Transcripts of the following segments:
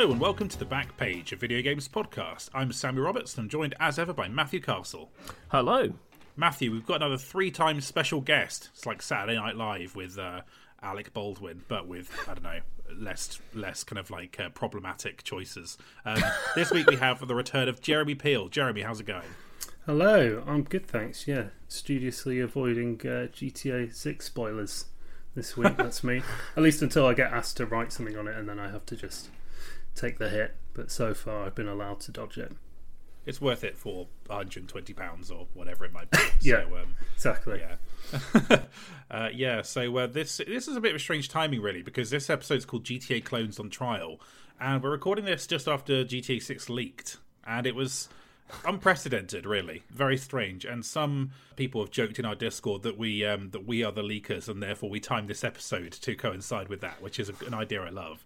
Hello and welcome to the back page of Video Games Podcast. I'm Samuel Roberts and I'm joined as ever by Matthew Castle. Hello. Matthew, we've got another three times special guest. It's like Saturday Night Live with uh, Alec Baldwin, but with, I don't know, less less kind of like uh, problematic choices. Um, this week we have the return of Jeremy Peel. Jeremy, how's it going? Hello, I'm good, thanks. Yeah, studiously avoiding uh, GTA 6 spoilers this week. That's me. At least until I get asked to write something on it, and then I have to just take the hit. But so far, I've been allowed to dodge it. It's worth it for 120 pounds or whatever it might be. Yeah. So, um, Exactly. yeah, uh, yeah. So uh, this this is a bit of a strange timing, really, because this episode's called GTA Clones on Trial, and we're recording this just after GTA Six leaked, and it was unprecedented, really, very strange. And some people have joked in our Discord that we um, that we are the leakers, and therefore we timed this episode to coincide with that, which is a, an idea I love.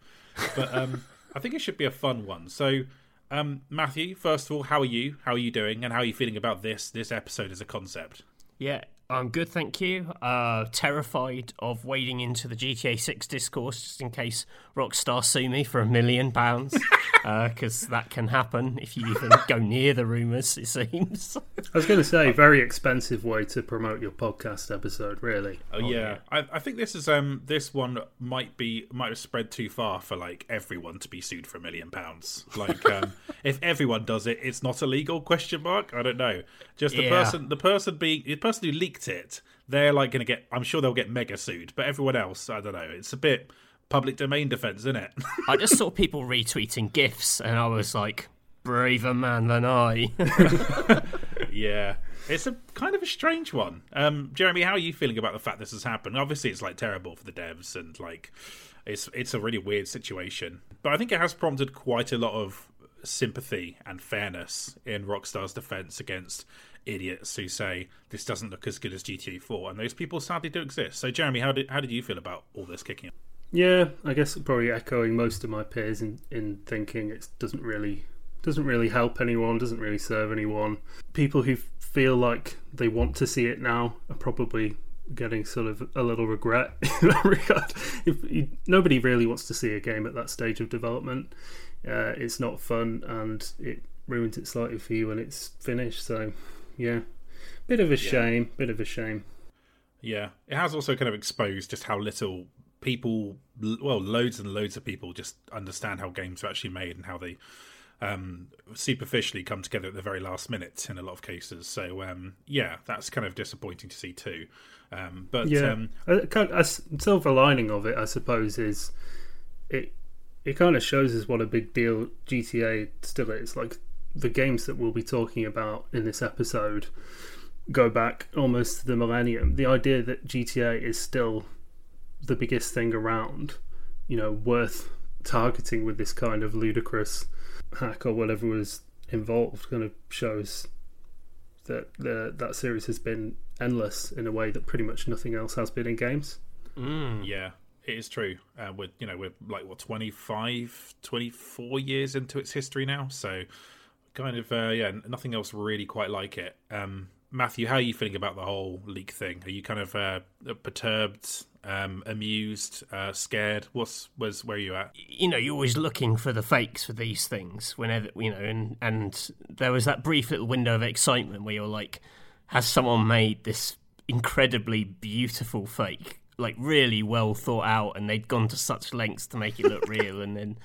But um, I think it should be a fun one. So. Um, Matthew, first of all, how are you? How are you doing? And how are you feeling about this this episode as a concept? Yeah, I'm good, thank you. Uh, terrified of wading into the GTA 6 discourse just in case Rockstar sue me for a million pounds, because that can happen if you even go near the rumours, it seems. I was going to say, very expensive way to promote your podcast episode, really. Oh, yeah, I, I think this is um this one might be might have spread too far for like everyone to be sued for a million pounds. Like um, if everyone does it, it's not illegal? Question mark. I don't know. Just the Yeah. person the person being the person who leaked it, they're like going to get. I'm sure they'll get mega sued. But everyone else, I don't know. It's a bit public domain defense, isn't it? I just saw people retweeting GIFs, and I was like, braver man than I. Yeah, it's a kind of a strange one. Um, Jeremy, how are you feeling about the fact this has happened? Obviously, it's like terrible for the devs and like it's it's a really weird situation. But I think it has prompted quite a lot of sympathy and fairness in Rockstar's defense against idiots who say this doesn't look as good as GTA 4, and those people sadly do exist. So, Jeremy, how did how did you feel about all this kicking? off? Yeah, I guess probably echoing most of my peers in, in thinking it doesn't really doesn't really help anyone, doesn't really serve anyone. People who feel like they want to see it now are probably getting sort of a little regret in that regard. If you, nobody really wants to see a game at that stage of development, uh, it's not fun and it ruins it slightly for you when it's finished. So, yeah, bit of a shame, bit of a shame. Yeah, it has also kind of exposed just how little people, well, loads and loads of people just understand how games are actually made and how they um, superficially come together at the very last minute in a lot of cases. So, um, yeah, that's kind of disappointing to see too. Um, but Yeah, um, a, kind a silver lining of it, I suppose, is it it kind of shows us what a big deal GTA still is. Like the games that we'll be talking about in this episode go back almost to the millennium. The idea that GTA is still the biggest thing around, you know, worth targeting with this kind of ludicrous hack or whatever was involved, kind of shows that the, that series has been endless in a way that pretty much nothing else has been in games. Mm. yeah, it is true. Uh, we're, you know, we're like, what, 25, 24 years into its history now. So, kind of, uh, yeah, nothing else really quite like it. Um, Matthew, how are you feeling about the whole leak thing? Are you kind of uh, perturbed, um, amused, uh, scared? What's was where are you at? you know, you're always looking for the fakes for these things whenever, you know, and, and there was that brief little window of excitement where you're like, has someone made this incredibly beautiful fake? Like, really well thought out, and they'd gone to such lengths to make it look real, and then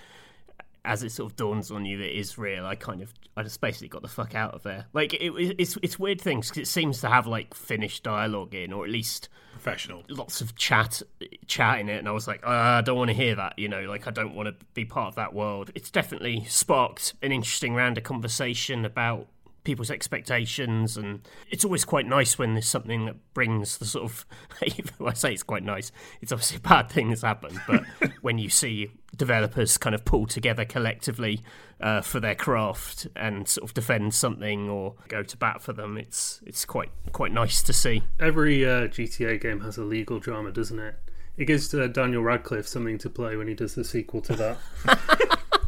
as it sort of dawns on you that it is real, I kind of, I just basically got the fuck out of there. Like, it, it's it's weird things because it seems to have like finished dialogue in, or at least Professional. lots of chat chat in it and i was like uh, i don't want to hear that you know like i don't want to be part of that world it's definitely sparked an interesting round of conversation about people's expectations and it's always quite nice when there's something that brings the sort of, I say it's quite nice it's obviously a bad thing that's happened but when you see developers kind of pull together collectively uh, for their craft and sort of defend something or go to bat for them it's it's quite quite nice to see Every uh, GTA game has a legal drama, doesn't it? It gives uh, Daniel Radcliffe something to play when he does the sequel to that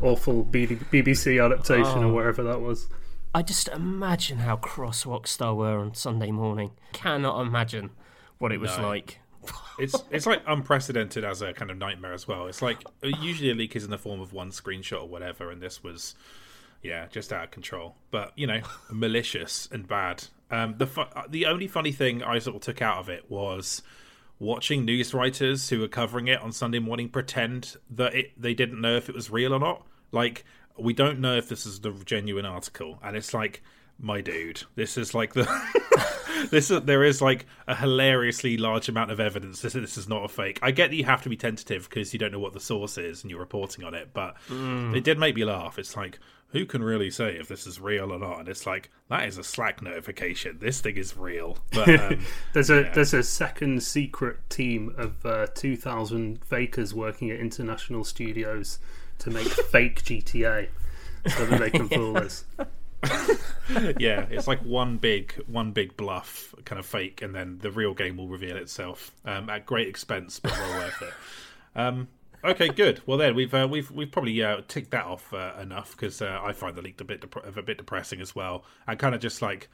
awful BBC adaptation or wherever that was. I just imagine how cross Rockstar were on Sunday morning. Cannot imagine what it was No. like. it's it's like unprecedented as a kind of nightmare as well. It's like usually a leak is in the form of one screenshot or whatever, and this was yeah just out of control. But you know, malicious and bad. Um, the fu- the only funny thing I sort of took out of it was watching news writers who were covering it on Sunday morning pretend that it, they didn't know if it was real or not. Like we don't know if this is the genuine article, and it's like my dude, this is like the this is, there is like a hilariously large amount of evidence that this is not a fake. I get that you have to be tentative because you don't know what the source is and you're reporting on it, but Mm. it did make me laugh. It's like who can really say if this is real or not? And it's like that is a Slack notification. This thing is real. But um, There's a there's a second secret team of uh, two thousand fakers working at international studios to make fake GTA so that they can fool us. yeah, it's like one big one big bluff, kind of fake, and then the real game will reveal itself um, at great expense, but well worth it. Um, okay, good. Well, then we've uh, we've we've probably uh, ticked that off uh, enough because uh, I find the leak a bit dep- a bit depressing as well, and kind of just like.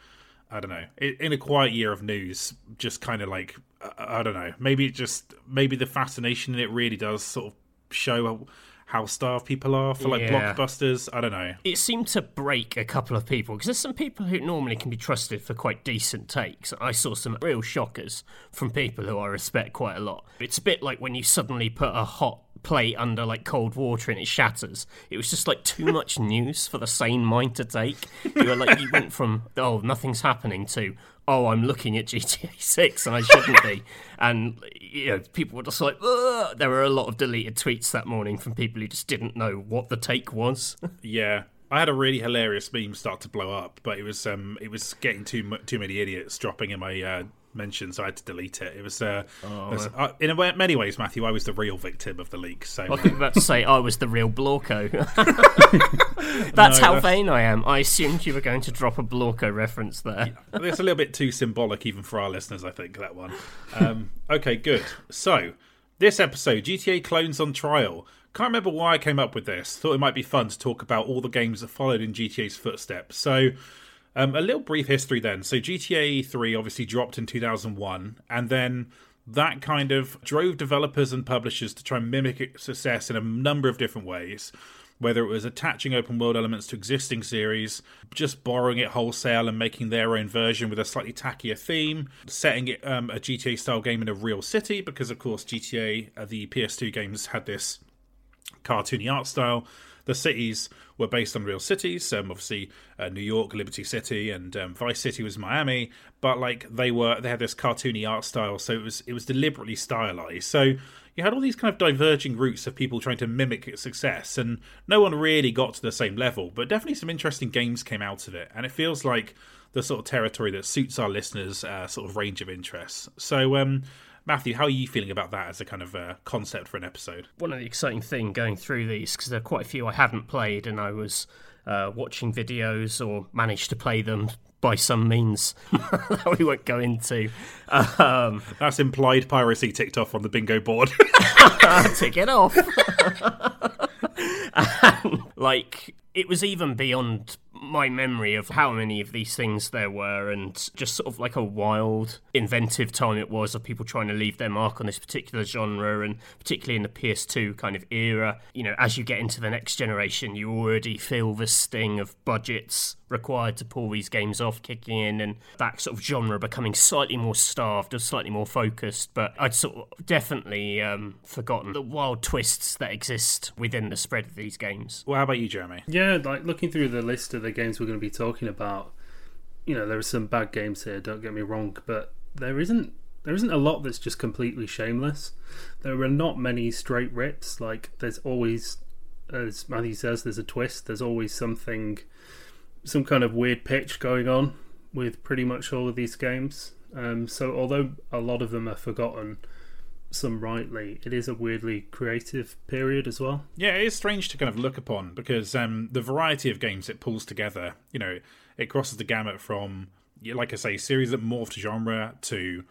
I don't know. In in a quiet year of news, just kind of like I I don't know. Maybe it just maybe the fascination in it really does sort of show how starved people are for like Yeah. blockbusters. I don't know. it seemed to break a couple of people because there's some people who normally can be trusted for quite decent takes. I saw some real shockers from people who I respect quite a lot. It's a bit like when you suddenly put a hot plate under like cold water and it shatters. It was just like too much news for the sane mind to take. You were like you went from oh nothing's happening to oh I'm looking at GTA 6 and I shouldn't be. And you know people were just like Ugh! there were a lot of deleted tweets that morning from people who just didn't know what the take was. Yeah, I had a really hilarious meme start to blow up, but it was um it was getting too too many idiots dropping in my uh, mentions, so I had to delete it. It was uh, it was- uh, in a way, many ways, Matthew, I was the real victim of the leak. So I was about to say I was the real Blorko. That's No, how that's- vain I am. I assumed you were going to drop a Blorko reference there. it's a little bit too symbolic even for our listeners. I think that one. Um, okay, good. So this episode, GTA Clones on Trial. Can't remember why I came up with this. Thought it might be fun to talk about all the games that followed in GTA's footsteps. So. Um, a little brief history then. So GTA 3 obviously dropped in 2001, and then that kind of drove developers and publishers to try and mimic success in a number of different ways. Whether it was attaching open world elements to existing series, just borrowing it wholesale and making their own version with a slightly tackier theme, setting it um, a GTA style game in a real city, because of course GTA, uh, the PS2 games, had this cartoony art style. The cities were based on real cities. Um, obviously, uh, New York, Liberty City, and um, Vice City was Miami. But like they were, they had this cartoony art style, so it was it was deliberately stylized. So you had all these kind of diverging routes of people trying to mimic success, and no one really got to the same level. But definitely some interesting games came out of it, and it feels like the sort of territory that suits our listeners' uh, sort of range of interests. So. Um, Matthew, how are you feeling about that as a kind of uh, concept for an episode? One of the exciting thing going through these because there are quite a few I hadn't played, and I was uh, watching videos or managed to play them by some means that we won't go into. Um, That's implied piracy ticked off on the bingo board. tick it off. and, like it was even beyond my memory of how many of these things there were and just sort of like a wild inventive time it was of people trying to leave their mark on this particular genre and particularly in the PS2 kind of era. You know as you get into the next generation you already feel the sting of budgets required to pull these games off kicking in and that sort of genre becoming slightly more starved or slightly more focused. But I'd sort of definitely um, forgotten the wild twists that exist within the spread of these games. Well, how about you, Jeremy? Yeah, like looking through the list of the games we're going to be talking about, you know, there are some bad games here. Don't get me wrong, but there isn't there isn't a lot that's just completely shameless. There are not many straight rips. Like there's always, as Matthew says, there's a twist. There's always something, some kind of weird pitch going on with pretty much all of these games. Um, so although a lot of them are forgotten, some rightly, it is a weirdly creative period as well. Yeah, it is strange to kind of look upon because um, the variety of games it pulls together, you know, it crosses the gamut from, like I say, series that morphed genre to,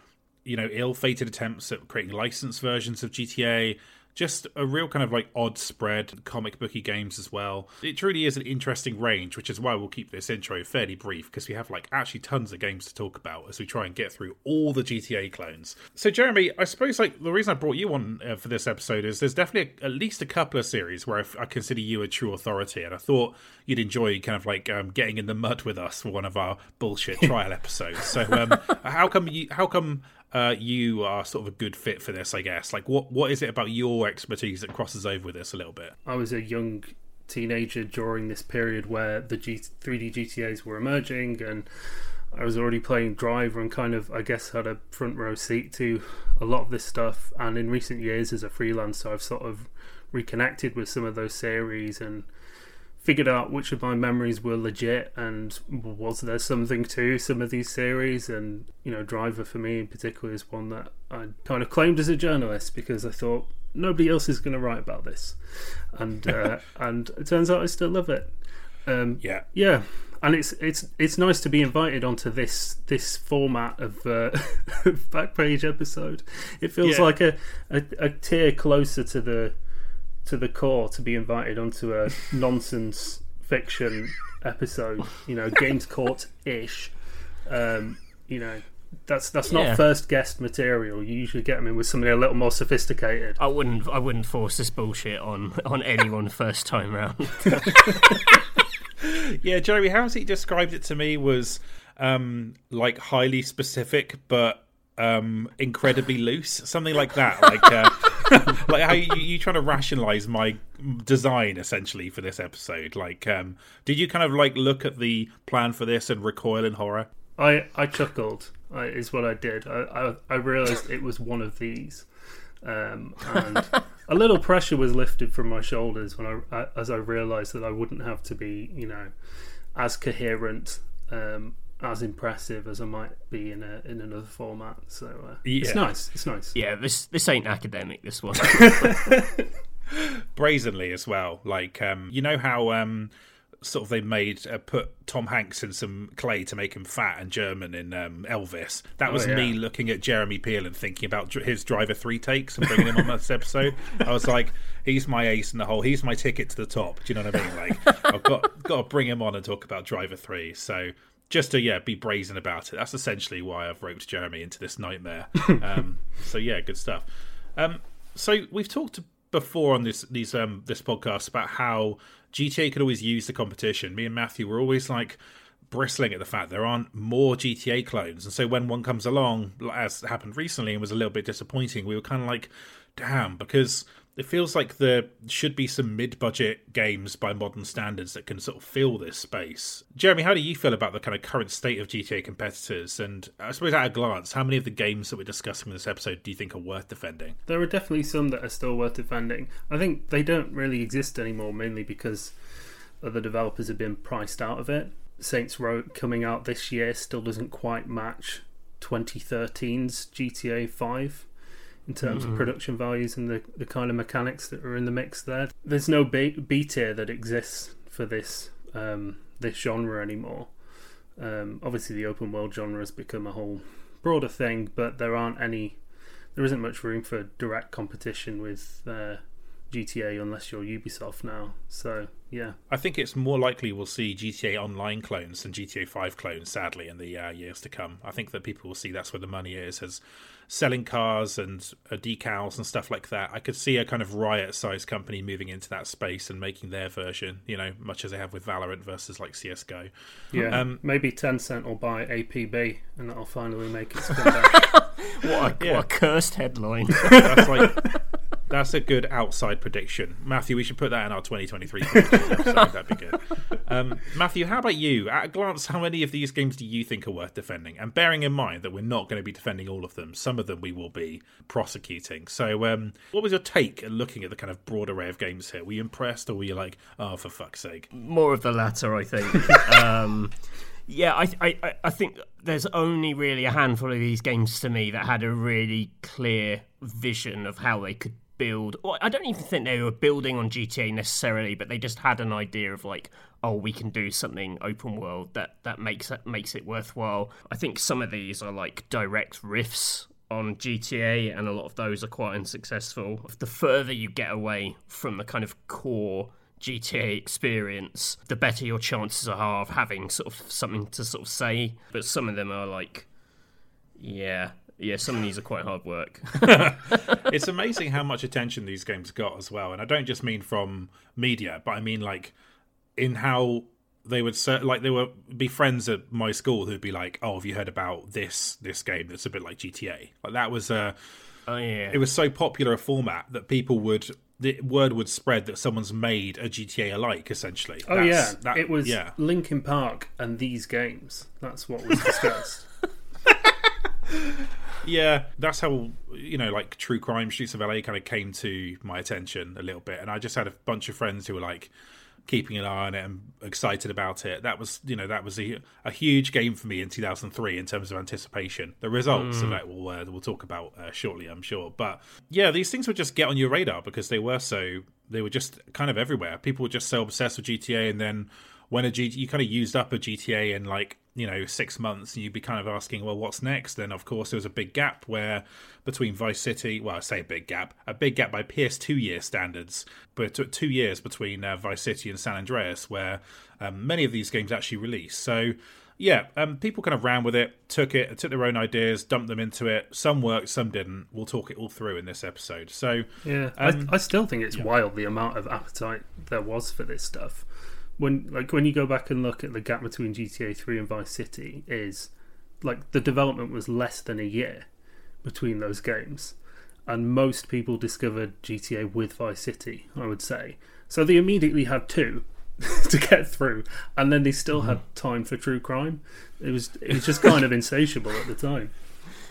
you know, ill-fated attempts at creating licensed versions of GTA just a real kind of like odd spread comic booky games as well. It truly is an interesting range, which is why we'll keep this intro fairly brief because we have like actually tons of games to talk about as we try and get through all the GTA clones. So, Jeremy, I suppose like the reason I brought you on uh, for this episode is there's definitely a, at least a couple of series where I, consider you a true authority, and I thought you'd enjoy kind of like um, getting in the mud with us for one of our bullshit trial episodes. So, um, how come you? How come? Uh, you are sort of a good fit for this, I guess. Like, what what is it about your expertise that crosses over with this a little bit? I was a young teenager during this period where the G- 3D GTAs were emerging, and I was already playing Driver and kind of, I guess, had a front row seat to a lot of this stuff. And in recent years, as a freelancer, I've sort of reconnected with some of those series and figured out which of my memories were legit and was there something to some of these series. And you know driver for me in particular is one that i kind of claimed as a journalist because i thought nobody else is going to write about this. And uh, and it turns out i still love it. Um, yeah. yeah. And it's it's it's nice to be invited onto this this format of uh, back page episode. It feels yeah. like a, a a tier closer to the to the core to be invited onto a nonsense fiction episode. You know, Games Court ish. Um, you know, that's that's not yeah. first guest material. You usually get them in with somebody a little more sophisticated. I wouldn't I wouldn't force this bullshit on on anyone first time round. yeah, Jeremy, how he described it to me was um, like highly specific, but um, incredibly loose, something like that. Like, uh, like how you, you trying to rationalize my design essentially for this episode? Like, um, did you kind of like look at the plan for this and recoil in horror? I I chuckled. I, is what I did. I, I, I realized it was one of these, um, and a little pressure was lifted from my shoulders when I as I realized that I wouldn't have to be you know as coherent um, as impressive as I might be in a in another format. So uh, yeah. it's nice. It's nice. Yeah, this this ain't academic. This one brazenly as well. Like um, you know how um, sort of they made uh, put Tom Hanks in some clay to make him fat and German in um, Elvis. That was oh, yeah. me looking at Jeremy Peel and thinking about his Driver Three takes and bringing him on this episode. I was like, he's my ace in the hole. He's my ticket to the top. Do you know what I mean? Like I've got got to bring him on and talk about Driver Three. So just to yeah be brazen about it. That's essentially why I've roped Jeremy into this nightmare. um, so yeah, good stuff. Um, so we've talked before on this these um, this podcast about how GTA could always use the competition. Me and Matthew were always like bristling at the fact there aren't more GTA clones, and so when one comes along, as happened recently, and was a little bit disappointing, we were kind of like, damn, because it feels like there should be some mid-budget games by modern standards that can sort of fill this space. Jeremy, how do you feel about the kind of current state of GTA competitors? And I suppose at a glance, how many of the games that we're discussing in this episode do you think are worth defending? There are definitely some that are still worth defending. I think they don't really exist anymore, mainly because other developers have been priced out of it. Saints Row coming out this year still doesn't quite match 2013's GTA 5 in terms mm-hmm. of production values and the, the kind of mechanics that are in the mix there. There's no B, B tier that exists for this um, this genre anymore. Um, obviously, the open world genre has become a whole broader thing, but there aren't any. There isn't much room for direct competition with uh, GTA unless you're Ubisoft now. So yeah, I think it's more likely we'll see GTA Online clones than GTA Five clones. Sadly, in the uh, years to come, I think that people will see that's where the money is. As selling cars and uh, decals and stuff like that. I could see a kind of riot-sized company moving into that space and making their version, you know, much as they have with Valorant versus like CS:GO. Yeah, um, maybe Tencent will buy APB and that'll finally make it spin back. what, a, yeah. what a cursed headline! That's like that's a good outside prediction, Matthew. We should put that in our 2023 That'd be good. Um, Matthew, how about you? At a glance, how many of these games do you think are worth defending? And bearing in mind that we're not going to be defending all of them, some of them we will be prosecuting. So, um, what was your take at looking at the kind of broad array of games here? Were you impressed, or were you like, "Oh, for fuck's sake"? More of the latter, I think. um, yeah, I, I, I think there's only really a handful of these games to me that had a really clear vision of how they could build. Well, I don't even think they were building on GTA necessarily, but they just had an idea of like, oh, we can do something open world that that makes it makes it worthwhile. I think some of these are like direct riffs on GTA, and a lot of those are quite unsuccessful. The further you get away from the kind of core GTA experience, the better your chances are of having sort of something to sort of say. But some of them are like, yeah, yeah, some of these are quite hard work. it's amazing how much attention these games got as well, and I don't just mean from media, but I mean like in how they would ser- like they would be friends at my school who'd be like, "Oh, have you heard about this this game that's a bit like GTA?" Like that was a. oh yeah, It was so popular a format that people would the word would spread that someone's made a GTA alike. Essentially. Oh That's- yeah, that- it was yeah. Linkin Park and these games. That's what was discussed. Yeah, that's how you know, like true crime streets of LA kind of came to my attention a little bit, and I just had a bunch of friends who were like keeping an eye on it and excited about it. That was, you know, that was a, a huge game for me in 2003 in terms of anticipation. The results of that we'll uh, we'll talk about uh, shortly, I'm sure. But yeah, these things would just get on your radar because they were so they were just kind of everywhere. People were just so obsessed with GTA, and then when a G- you kind of used up a GTA in like you know six months, and you'd be kind of asking, well, what's next? Then of course there was a big gap where between Vice City, well, I say a big gap, a big gap by PS2 year standards, but it took two years between uh, Vice City and San Andreas, where um, many of these games actually released. So. Yeah, um, people kind of ran with it, took it, took their own ideas, dumped them into it. Some worked, some didn't. We'll talk it all through in this episode. So, Yeah, Um, I, I still think it's wild the amount of appetite there was for this stuff. When like when you go back and look at the gap between GTA 3 and Vice City, is like the development was less than a year between those games, and most people discovered GTA with Vice City. I would say so. They immediately had two to get through, and then they still had mm-hmm. time for true crime. It was it was just kind of insatiable at the time.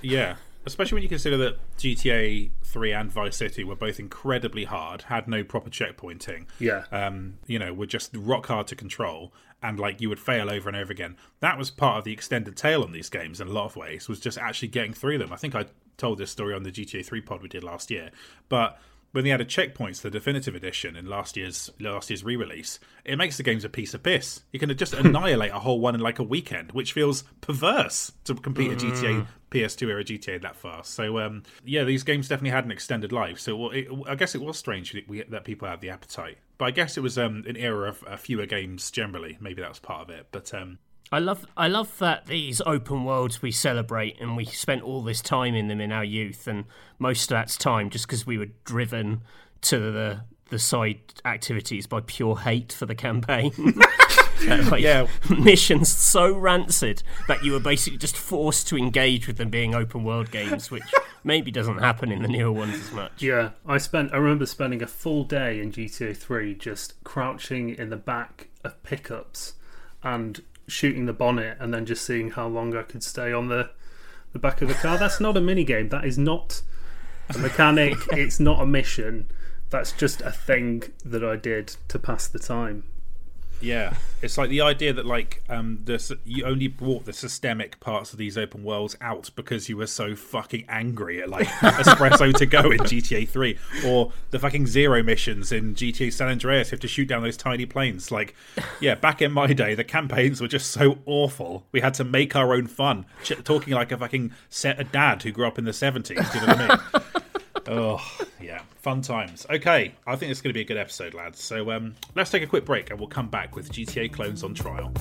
Yeah, especially when you consider that GTA 3 and Vice City were both incredibly hard, had no proper checkpointing. Yeah. Um, you know, were just rock hard to control, and like you would fail over and over again. That was part of the extended tail on these games in a lot of ways, was just actually getting through them. I think I told this story on the GTA 3 pod we did last year, but when they added checkpoints, to the definitive edition in last year's last year's re-release, it makes the games a piece of piss. You can just annihilate a whole one in like a weekend, which feels perverse to complete a GTA PS2 era GTA that fast. So um, yeah, these games definitely had an extended life. So well, it, I guess it was strange that, we, that people had the appetite, but I guess it was um, an era of uh, fewer games generally. Maybe that was part of it, but um, I love I love that these open worlds we celebrate and we spent all this time in them in our youth and most of that's time just because we were driven to the the side activities by pure hate for the campaign. Uh, like, Yeah. missions so rancid that you were basically just forced to engage with them being open world games, which maybe doesn't happen in the newer ones as much. Yeah, I spent. I remember spending a full day in GTA 3 just crouching in the back of pickups and shooting the bonnet, and then just seeing how long I could stay on the the back of the car. That's not a mini game. That is not a mechanic. it's not a mission. That's just a thing that I did to pass the time. Yeah, it's like the idea that like um this you only brought the systemic parts of these open worlds out because you were so fucking angry at like Espresso to go in GTA 3 or the fucking zero missions in GTA San Andreas. You have to shoot down those tiny planes. Like yeah back in my day the campaigns were just so awful. We had to make our own fun. Ch- talking like a fucking set a dad who grew up in the 70s do you know what I mean Oh, yeah. Fun times. Okay, I think it's going to be a good episode, lads. So um, let's take a quick break and we'll come back with GTA Clones on Trial.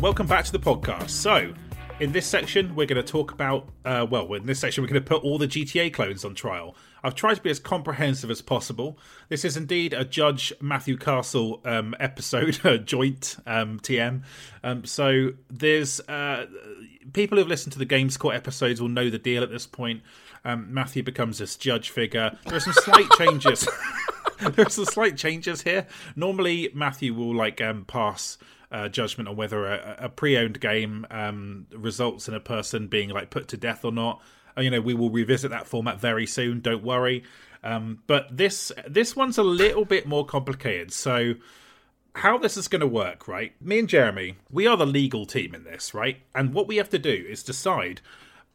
Welcome back to the podcast. So, in this section, we're going to talk about, uh, well, in this section, we're going to put all the GTA clones on trial. I've tried to be as comprehensive as possible. This is indeed a Judge Matthew Castle um, episode, a joint um, TM. Um, so, there's uh, people who've listened to the Games Court episodes will know the deal at this point. Um, Matthew becomes this judge figure. There are some slight changes. There's some slight changes here. Normally, Matthew will like um, pass uh, judgment on whether a, a pre-owned game um, results in a person being like put to death or not. Uh, you know, we will revisit that format very soon. Don't worry. Um, but this this one's a little bit more complicated. So how this is going to work, right? Me and Jeremy, we are the legal team in this, right? And what we have to do is decide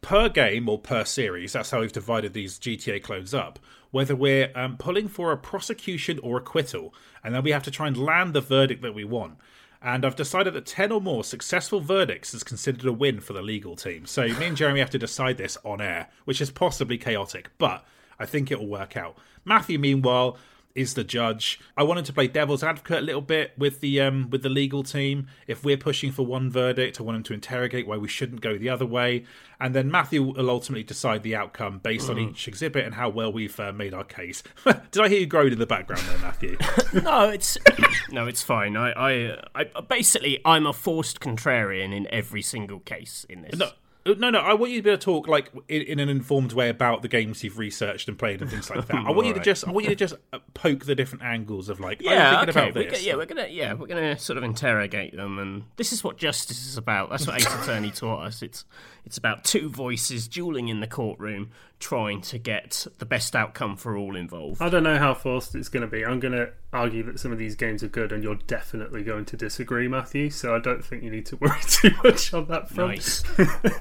per game or per series, that's how we've divided these GTA clones up, whether we're um, pulling for a prosecution or acquittal. And then we have to try and land the verdict that we want. And I've decided that 10 or more successful verdicts is considered a win for the legal team. So me and Jeremy have to decide this on air, which is possibly chaotic, but I think it'll work out. Matthew, meanwhile, is the judge. I wanted to play devil's advocate a little bit with the um, with the legal team. If we're pushing for one verdict, I want him to interrogate why we shouldn't go the other way, and then Matthew will ultimately decide the outcome based on each exhibit and how well we've uh, made our case. Did I hear you groan in the background there, Matthew? no, it's no, it's fine. I, I, I basically I'm a forced contrarian in every single case in this. no. Uh, No, no. I want you to be able to talk like in, in an informed way about the games you've researched and played and things like that. I want you to just, I want you to just uh, poke the different angles of like, Yeah, thinking okay. about we're this. yeah, we're gonna yeah we're gonna sort of interrogate them, and this is what justice is about. That's what Ace Attorney taught us. It's it's about two voices dueling in the courtroom, trying to get the best outcome for all involved. I don't know how forced it's going to be. I'm going to argue that some of these games are good, and you're definitely going to disagree, Matthew. So I don't think you need to worry too much on that front. Nice.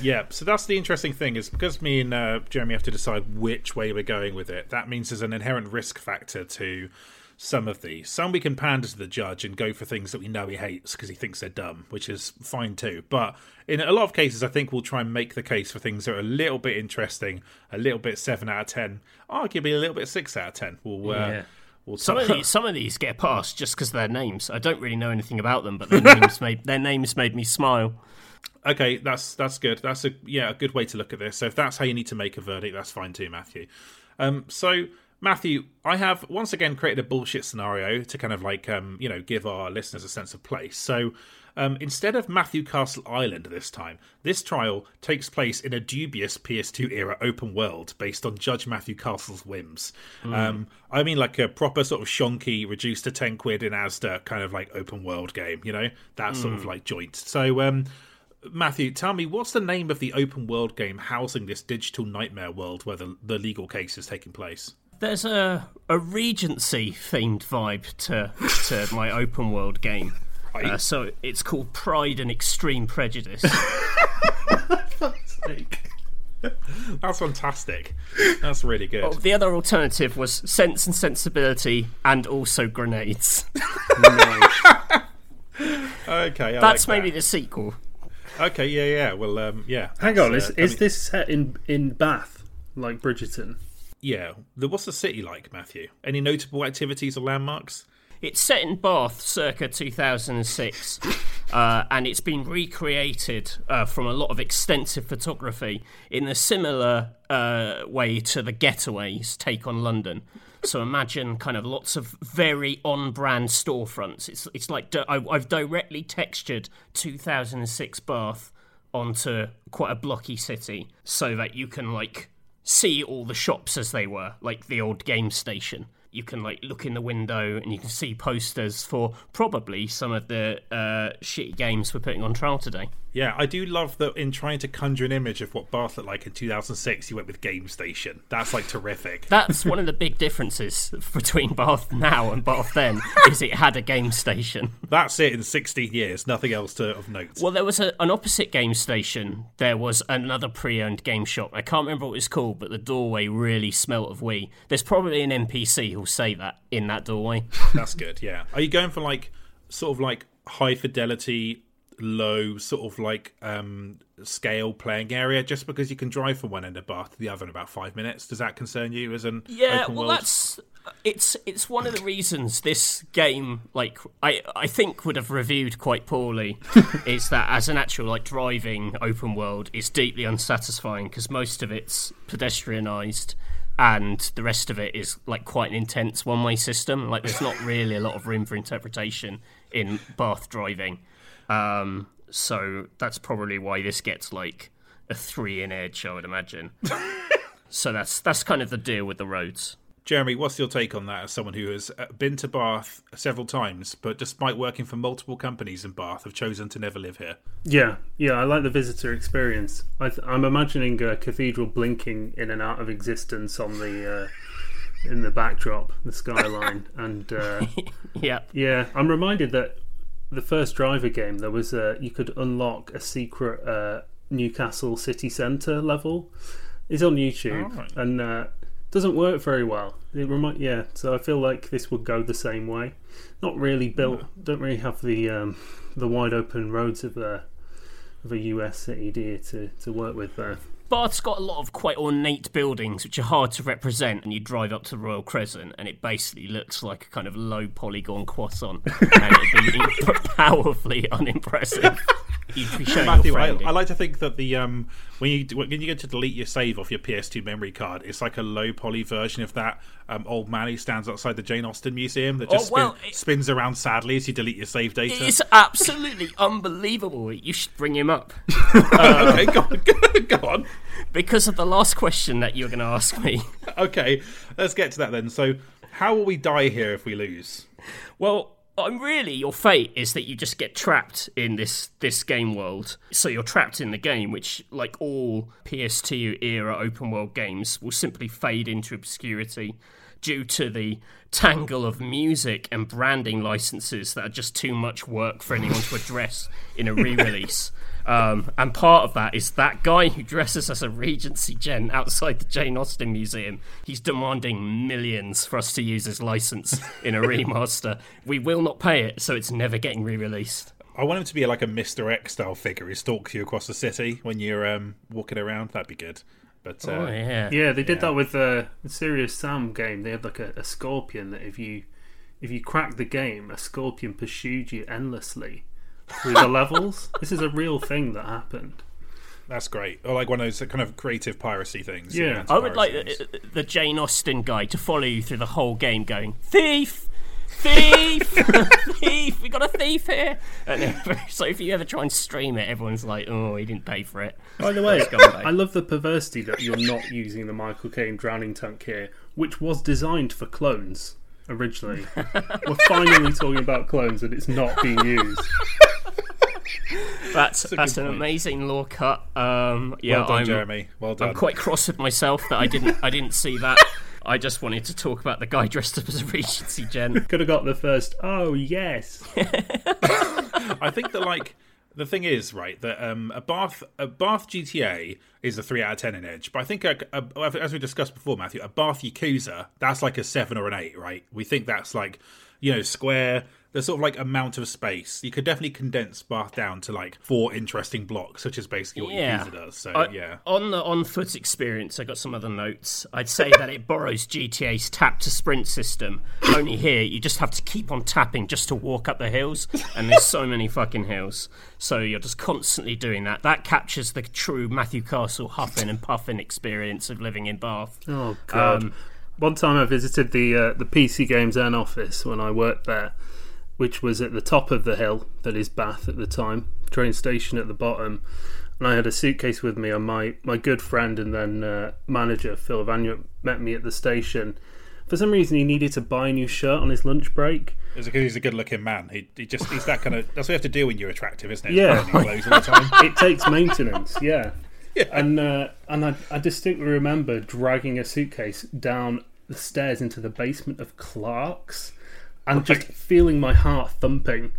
Yeah, so that's the interesting thing is because me and uh, Jeremy have to decide which way we're going with it. That means there's an inherent risk factor to some of these. Some we can pander to the judge and go for things that we know he hates because he thinks they're dumb, which is fine too. But in a lot of cases, I think we'll try and make the case for things that are a little bit interesting, a little bit seven out of ten, arguably a little bit six out of ten. We'll uh, Yeah. we'll Some of these, some of these get passed just because their names. I don't really know anything about them, but their names made their names made me smile. Okay, that's that's good. That's a yeah a good way to look at this. So if that's how you need to make a verdict, that's fine too, Matthew. Um, so Matthew, I have once again created a bullshit scenario to kind of like um you know give our listeners a sense of place. So. Um, instead of Matthew Castle Island this time, this trial takes place in a dubious PS2 era open world based on Judge Matthew Castle's whims. Um, I mean, like a proper sort of shonky, reduced to 10 quid in Asda kind of like open world game, you know? That sort of like joint. So, um, Matthew, tell me, what's the name of the open world game housing this digital nightmare world where the, the legal case is taking place? There's a a Regency themed vibe to to my open world game. Right. Uh, so it's called Pride and Extreme Prejudice. That's fantastic. That's really good. Oh, the other alternative was Sense and Sensibility and also Grenades. Okay, I That's like maybe that. the sequel. Okay, yeah, yeah. Well, um, yeah. Hang on, That's, is, uh, I is mean- this set in in Bath like Bridgerton? Yeah. What's the city like, Matthew? Any notable activities or landmarks? It's set in Bath circa 2006, uh, and it's been recreated uh, from a lot of extensive photography in a similar uh, way to the Getaways take on London. So imagine kind of lots of very on-brand storefronts. It's it's like di- I, I've directly textured 2006 Bath onto quite a blocky city, so that you can like see all the shops as they were, like the old game station. You can like look in the window and you can see posters for probably some of the uh, shitty games we're putting on trial today. Yeah, I do love that in trying to conjure an image of what Bath looked like in 2006, you went with Game Station. That's like terrific. That's one of the big differences between Bath now and Bath then is it had a game station. That's it in 16 years. Nothing else to of note. Well, there was a, an opposite game station. There was another pre-owned game shop. I can't remember what it was called, but the doorway really smelt of Wii. There's probably an NPC who'll say that in that doorway. That's good. Yeah. Are you going for like sort of like high fidelity, low sort of like um scale playing area just because you can drive from one end of Bath to the other in about five minutes? Does that concern you as an Yeah, well, world? that's it's it's one of the reasons this game, like I I think, would have reviewed quite poorly. is that as an actual like driving open world, it's deeply unsatisfying because most of it's pedestrianised. And the rest of it is like quite an intense one-way system. Like, there's not really a lot of room for interpretation in Bath driving. Um, so that's probably why this gets like a three in edge, I would imagine. so that's that's kind of the deal with the roads. Jeremy, what's your take on that as someone who has uh, been to Bath several times, but despite working for multiple companies in Bath, have chosen to never live here? Yeah, yeah, I like the visitor experience. I th- I'm imagining a cathedral blinking in and out of existence on the uh, in the backdrop, the skyline, and uh, Yeah. yeah, I'm reminded that the first driver game there was a you could unlock a secret uh, Newcastle city centre level. It's on YouTube right. and uh, doesn't work very well. It remind yeah, so I feel like this would go the same way. Not really built. Don't really have the um, the wide open roads of a of a US city do you, to to work with there. Bath's got a lot of quite ornate buildings which are hard to represent, and you drive up to the Royal Crescent, and it basically looks like a kind of low polygon croissant, and it'd be powerfully unimpressive. You'd be showing Matthew, your I. I like to think that the um when you when you go to delete your save off your PS2 memory card, it's like a low poly version of that um, old man who stands outside the Jane Austen Museum that just Oh, well, spin- it- spins around sadly as you delete your save data. It's absolutely unbelievable. You should bring him up okay, go on, go on. because of the last question that you're going to ask me. Okay, let's get to that then. So, how will we die here if we lose? Well, I'm really your fate is that you just get trapped in this this game world. So you're trapped in the game, which, like all PS2 era open world games, will simply fade into obscurity due to the tangle of music and branding licenses that are just too much work for anyone to address in a re-release. Um, and part of that is that guy who dresses as a Regency gen outside the Jane Austen Museum. He's demanding millions for us to use his license in a remaster. We will not pay it, so it's never getting re-released. I want him to be like a Mr. X style figure who stalks you across the city when you're um, walking around. That'd be good. But uh, Oh yeah, Yeah, they did Yeah. that with the, the Serious Sam game. They had like a, a scorpion that if you if you crack the game, a scorpion pursued you endlessly through the levels. This is a real thing that happened. that's great. Or like one of those kind of creative piracy things. Yeah. I would like the, the Jane Austen guy to follow you through the whole game, going thief. Thief! thief! We got a thief here! And then- so if you ever try and stream it, everyone's like, "Oh, he didn't pay for it." By the way, I love the perversity that you're not using the Michael Caine drowning tank here, which was designed for clones originally. We're finally talking about clones and it's not being used. That's a that's an point. amazing law cut. Um, yeah, Well done, I'm, Jeremy. Well done. I'm quite cross with myself that I didn't I didn't see that. I just wanted to talk about the guy dressed up as a Regency gen. Could have got the first, oh yes. I think that like the thing is right that um, a Bath a Bath GTA is a three out of ten in Edge, but I think a, a, as we discussed before, Matthew, a Bath Yakuza that's like a seven or an eight, right? We think that's like you know square. There's sort of like amount of space. You could definitely condense Bath down to like four interesting blocks, which is basically what Yeah. Yakuza does. So I- yeah, On the on foot experience, I got some other notes. I'd say that it borrows GTA's tap to sprint system. Only here, you just have to keep on tapping just to walk up the hills, and there's so many fucking hills. So you're just constantly doing that. That captures the true Matthew Castle huffing and puffing experience of living in Bath. Oh god. Um, One time I visited the uh, the PCGamesN office when I worked there, which was at the top of the hill that is Bath at the time, train station at the bottom. And I had a suitcase with me, and my, my good friend and then uh, manager Phil Iwaniuk met me at the station. For some reason, he needed to buy a new shirt on his lunch break. it's because he's a good-looking man. He, he just he's that kind of that's what you have to do when you're attractive, isn't it? Yeah. Just wearing new clothes all the time. It takes maintenance, yeah. And uh, and I, I distinctly remember dragging a suitcase down the stairs into the basement of Clark's and just feeling my heart thumping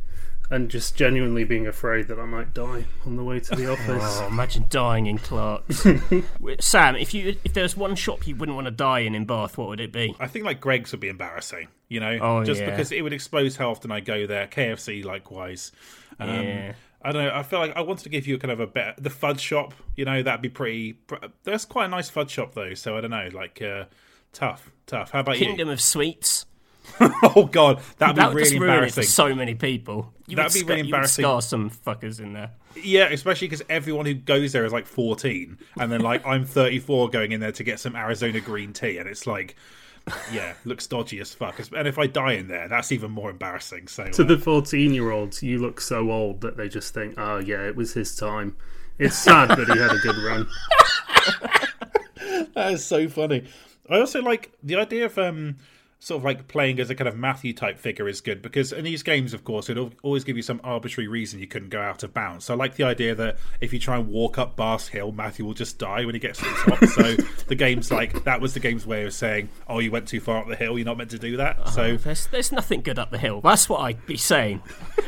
and just genuinely being afraid that I might die on the way to the office. Oh, imagine dying in Clark's. Sam, if you if there was one shop you wouldn't want to die in in Bath, what would it be? I think like Greggs would be embarrassing, you know, Oh, just yeah. because it would expose how often I go there. KFC likewise. Um, Yeah. I don't know. I feel like I wanted to give you kind of a better the fudge shop. You know, that'd be pretty. pr- That's quite a nice fudge shop though. So I don't know. Like uh, tough, tough. How about you Kingdom of Sweets. You? Oh god, that'd be That would really just ruin it embarrassing. for so many people. You That'd would be scar- really you would embarrassing. scar some fuckers in there. Yeah, especially because everyone who goes there is like 14, and then like I'm 34 going in there to get some Arizona green tea, and it's like, yeah, looks dodgy as fuck. And if I die in there, that's even more embarrassing. So To uh, the 14 year olds, you look so old that they just think, oh, yeah, it was his time. It's sad that he had a good run. That is so funny. I also like the idea of um sort of like playing as a kind of Matthew type figure is good because in these games, of course, it'll always give you some arbitrary reason you couldn't go out of bounds. So I like the idea that if you try and walk up Bath Hill, Matthew will just die when he gets to the top. so the game's like that was the game's way of saying, "Oh, you went too far up the hill. You're not meant to do that." So uh, There's, there's nothing good up the hill. That's what I'd be saying.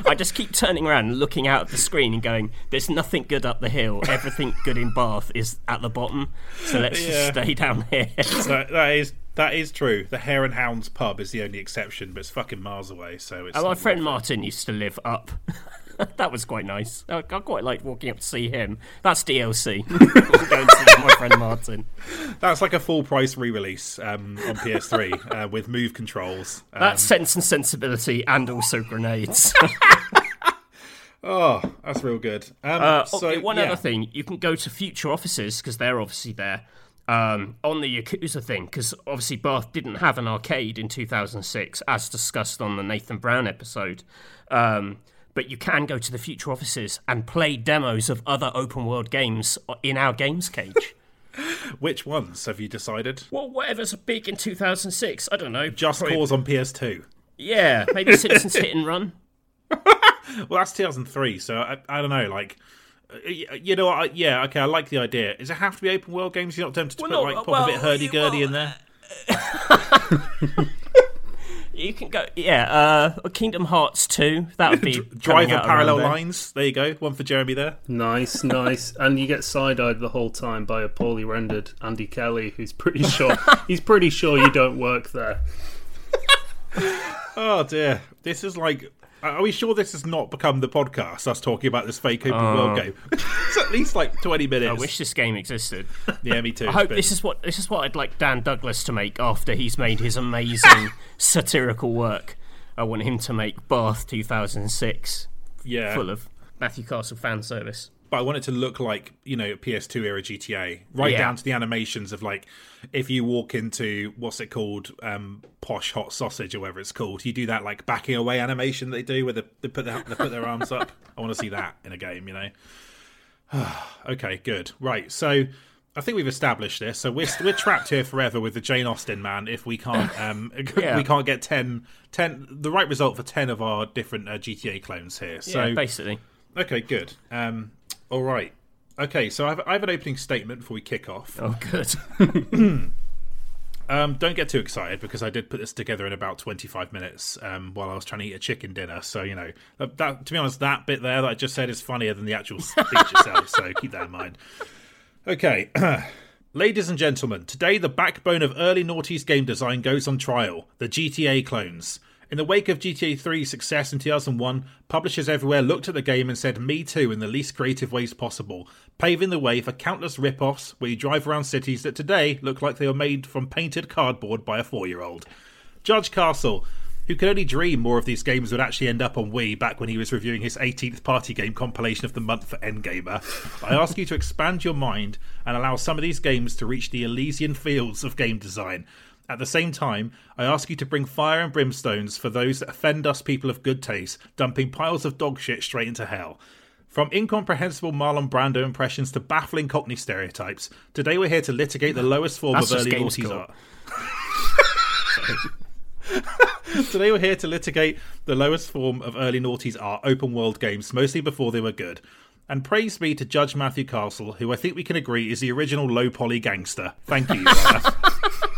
I just keep turning around and looking out at the screen and going, there's nothing good up the hill. Everything good in Bath is at the bottom. So let's Yeah. just stay down here. that, that is that is true. The Hare and Hounds pub is the only exception, but it's fucking miles away. So it's And my friend. Martin used to live up. that was quite nice. I, I quite liked walking up to see him. That's DLC. Going to see my friend Martin. That's like a full price re-release um, on PS3 uh, with move controls. Um, That's Sense and Sensibility and also grenades. oh, that's real good. Um, Uh, so okay, one yeah. other thing, you can go to future offices because they're obviously there um, on the Yakuza thing. Because obviously Bath didn't have an arcade in 2006, as discussed on the Nathan Brown episode. Um, but you can go to the future offices and play demos of other open world games in our games cage. Which ones have you decided? well, whatever's big in 2006, I don't know. Just Probably- Cause on PS2. Yeah, maybe Simpsons Hit and Run. Well, that's 2003, so I, I don't know. Like, you know, what, I, yeah, okay, I like the idea. Does it have to be open world games? You're not tempted to Well, put no, like pop well, a bit hurdy gurdy well, in there. You can go, yeah, uh, Kingdom Hearts 2. That would be Drive coming on out parallel then. lines. There you go. One for Jeremy there. Nice, nice. And you get side eyed the whole time by a poorly rendered Andy Kelly who's pretty sure he's pretty sure you don't work there. Oh dear, this is like. Uh, are we sure this has not become the podcast? Us talking about this fake open world uh. game. it's at least like twenty minutes. I wish this game existed. Yeah, me too. I hope this is what this is what I'd like Dan Douglas to make after he's made his amazing satirical work. I want him to make Bath 2006, yeah, full of Matthew Castle fan service. But I want it to look like you know PS2 era GTA, right Yeah. down to the animations of like if you walk into what's it called, um, posh hot sausage or whatever it's called. You do that like backing away animation they do where they, they put their they put their arms up. I want to see that in a game, you know. okay, good. Right, so I think we've established this. So we're we're trapped here forever with the Jane Austen man if we can't um Yeah. we can't get 10, 10 the right result for ten of our different uh, GTA clones here. So yeah, basically. Okay, good. Um, all right. Okay, so I have, I have an opening statement before we kick off. Oh, good. Um, don't get too excited because I did put this together in about 25 minutes um, while I was trying to eat a chicken dinner. So, you know, that, to be honest, that bit there that I just said is funnier than the actual speech itself. So keep that in mind. Okay. Ladies and gentlemen, today the backbone of early noughties game design goes on trial the GTA clones. In the wake of GTA 3's success in 2001, publishers everywhere looked at the game and said me too in the least creative ways possible, paving the way for countless rip offs where you drive around cities that today look like they were made from painted cardboard by a four year old. Judge Castle, who could only dream more of these games would actually end up on Wii back when he was reviewing his 18th party game compilation of the month for NGamer, I ask you to expand your mind and allow some of these games to reach the Elysian fields of game design. At the same time, I ask you to bring fire and brimstones for those that offend us people of good taste, dumping piles of dog shit straight into hell. From incomprehensible Marlon Brando impressions to baffling Cockney stereotypes, today we're here to litigate the lowest form That's of early noughties art. Today we're here to litigate the lowest form of early noughties art, open world games, mostly before they were good. And praise be to Judge Matthew Castle, who I think we can agree is the original low poly gangster. Thank you.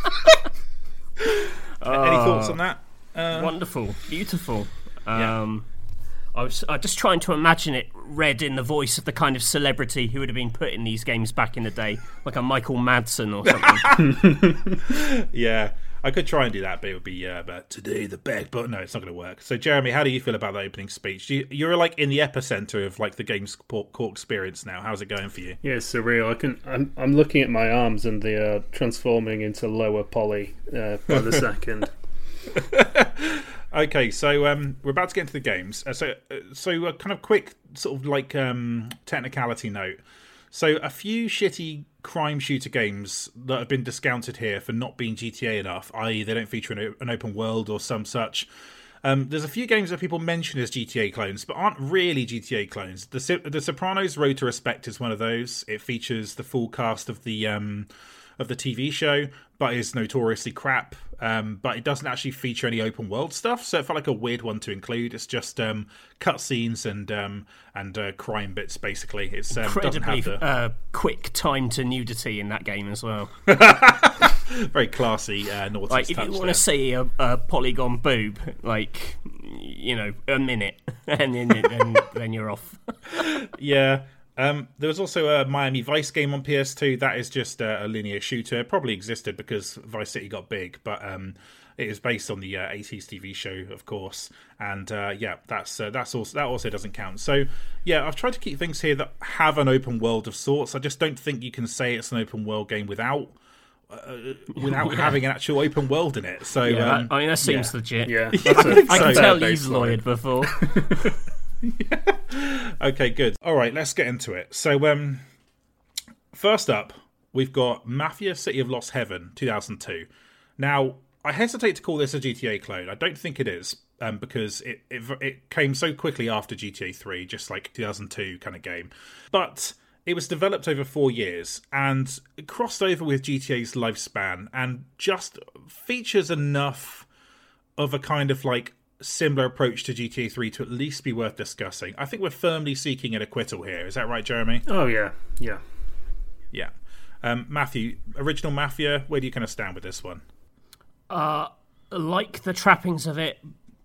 Your Honour. Any thoughts on that? Wonderful, beautiful. Um, I was I just trying to imagine it read in the voice of the kind of celebrity who would have been put in these games back in the day, like a Michael Madsen or something. Yeah, I could try and do that, but it would be uh, but today the back. But no, it's not going to work. So, Jeremy, how do you feel about that opening speech? You, you're like in the epicenter of like the game's core experience now. How's it going for you? Yeah, it's surreal. I can. I'm, I'm looking at my arms and they are transforming into lower poly uh, by the second. Okay, so um, we're about to get into the games. Uh, so, uh, so a kind of quick sort of like um, technicality note. So, a few shitty crime shooter games that have been discounted here for not being GTA enough, i.e., they don't feature an, open world or some such. Um, there's a few games that people mention as GTA clones, but aren't really GTA clones. The, the Sopranos Road to Respect is one of those. It features the full cast of the um, of the TV show, but is notoriously crap. Um, but it doesn't actually feature any open world stuff. So it felt like a weird one to include. It's just um, cutscenes and um, and uh, crime bits. Basically, it's um, Incredibly have the uh, quick time to nudity in that game as well. very classy uh, Like if you want to see a, a polygon boob, like you know, a minute, and then then, then you're off. Yeah. Um, there was also a Miami Vice game on PS2. That is just uh, a linear shooter. It probably existed because Vice City got big, but um, it is based on the uh, 80s TV show, of course. And uh, yeah, that's uh, that's also that also doesn't count. So yeah, I've tried to keep things here that have an open world of sorts. I just don't think you can say it's an open world game without uh, without having an actual open world in it. So Yeah, um, that, I mean that seems yeah. legit. Yeah, that's a, I can So- tell fair you've baseline. lawyered before. Okay, good. All right, let's get into it. So, um, first up, we've got Mafia: City of Lost Heaven, 2002. Now, I hesitate to call this a GTA clone. I don't think it is, um, because it, it it came so quickly after GTA 3, just like 2002 kind of game. But it was developed over four years and crossed over with GTA's lifespan, and just features enough of a kind of like similar approach to GTA 3 to at least be worth discussing. I think we're firmly seeking an acquittal here. Is that right, Jeremy? Oh yeah, yeah. Yeah. Um, Matthew, original Mafia, where do you kind of stand with this one? like the trappings of it,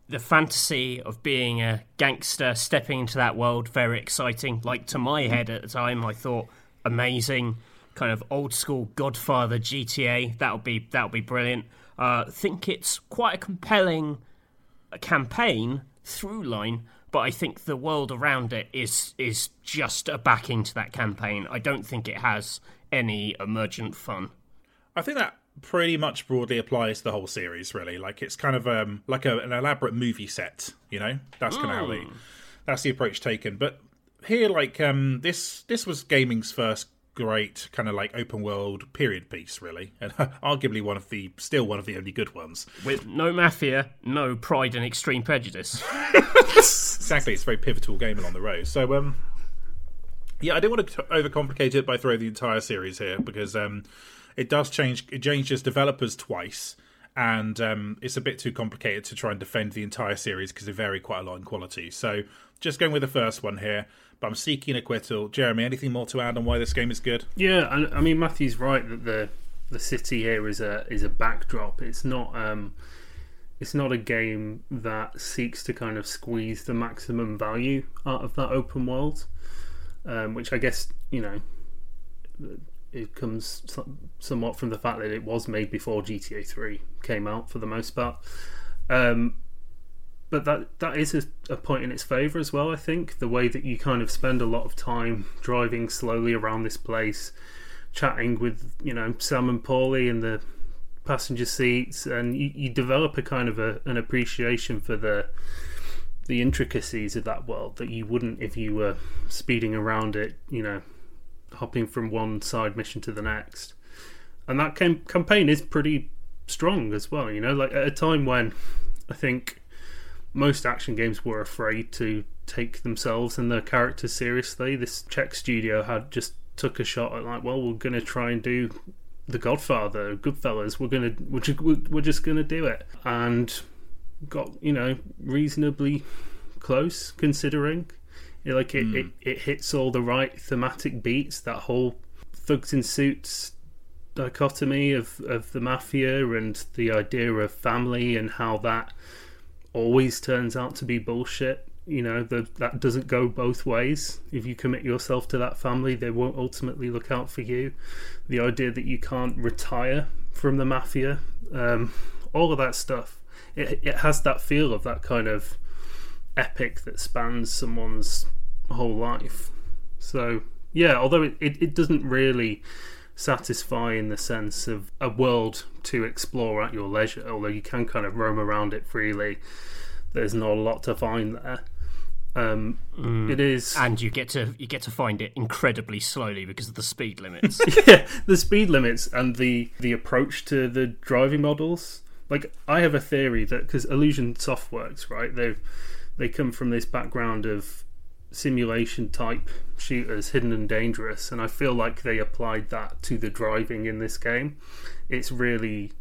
the fantasy of being a gangster, stepping into that world, very exciting. Like to my head at the time, I thought amazing, kind of old school Godfather GTA. That would be that would be brilliant. Uh, think it's quite a compelling campaign through line, but I think the world around it is is just a backing to that campaign. I don't think it has any emergent fun. I think that pretty much broadly applies to the whole series, really. Like it's kind of um, like a, an elaborate movie set, you know? That's kind of how they, that's the approach taken. But here, like, um, this this was gaming's first great kind of like open world period piece, really, and arguably one of the still one of the only good ones. With no mafia, no pride and extreme prejudice. Exactly, it's a very pivotal game along the road. So, um, yeah, I didn't want to overcomplicate it by throwing the entire series here because um, it does change. It changes developers twice, and um, it's a bit too complicated to try and defend the entire series because they vary quite a lot in quality. So, just going with the first one here. But I'm seeking acquittal. Jeremy, anything more to add on why this game is good? Yeah, and I mean Matthew's right that the the city here is a is a backdrop. It's not um it's not a game that seeks to kind of squeeze the maximum value out of that open world, um, which I guess you know it comes somewhat from the fact that it was made before GTA Three came out for the most part. Um, but that that is a, a point in its favour as well. I think the way that you kind of spend a lot of time driving slowly around this place, chatting with you know Sam and Paulie in the passenger seats, and you, you develop a kind of a, an appreciation for the the intricacies of that world that you wouldn't if you were speeding around it. You know, hopping from one side mission to the next, and that cam- campaign is pretty strong as well. You know, like at a time when I think most action games were afraid to take themselves and their characters seriously. This Czech studio had just took a shot at like, well, we're going to try and do The Godfather, Goodfellas. We're gonna we're just, we're just going to do it, and got you know reasonably close considering. Like it, hmm. it, it hits all the right thematic beats. That whole thugs in suits dichotomy of, of the mafia and the idea of family and how that always turns out to be bullshit. You know, the, that doesn't go both ways. If you commit yourself to that family, they won't ultimately look out for you. The idea that you can't retire from the mafia, um, all of that stuff. It, it has that feel of that kind of epic that spans someone's whole life. So, yeah, although it, it, it doesn't really satisfy in the sense of a world to explore at your leisure, although you can kind of roam around it freely. There's not a lot to find there. Um, It is and you get to you get to find it incredibly slowly because of the speed limits. yeah, the speed limits and the the approach to the driving models. Like I have a theory that because Illusion Softworks, right? They they come from this background of simulation type shooters, hidden and dangerous, and I feel like they applied that to the driving in this game. It's really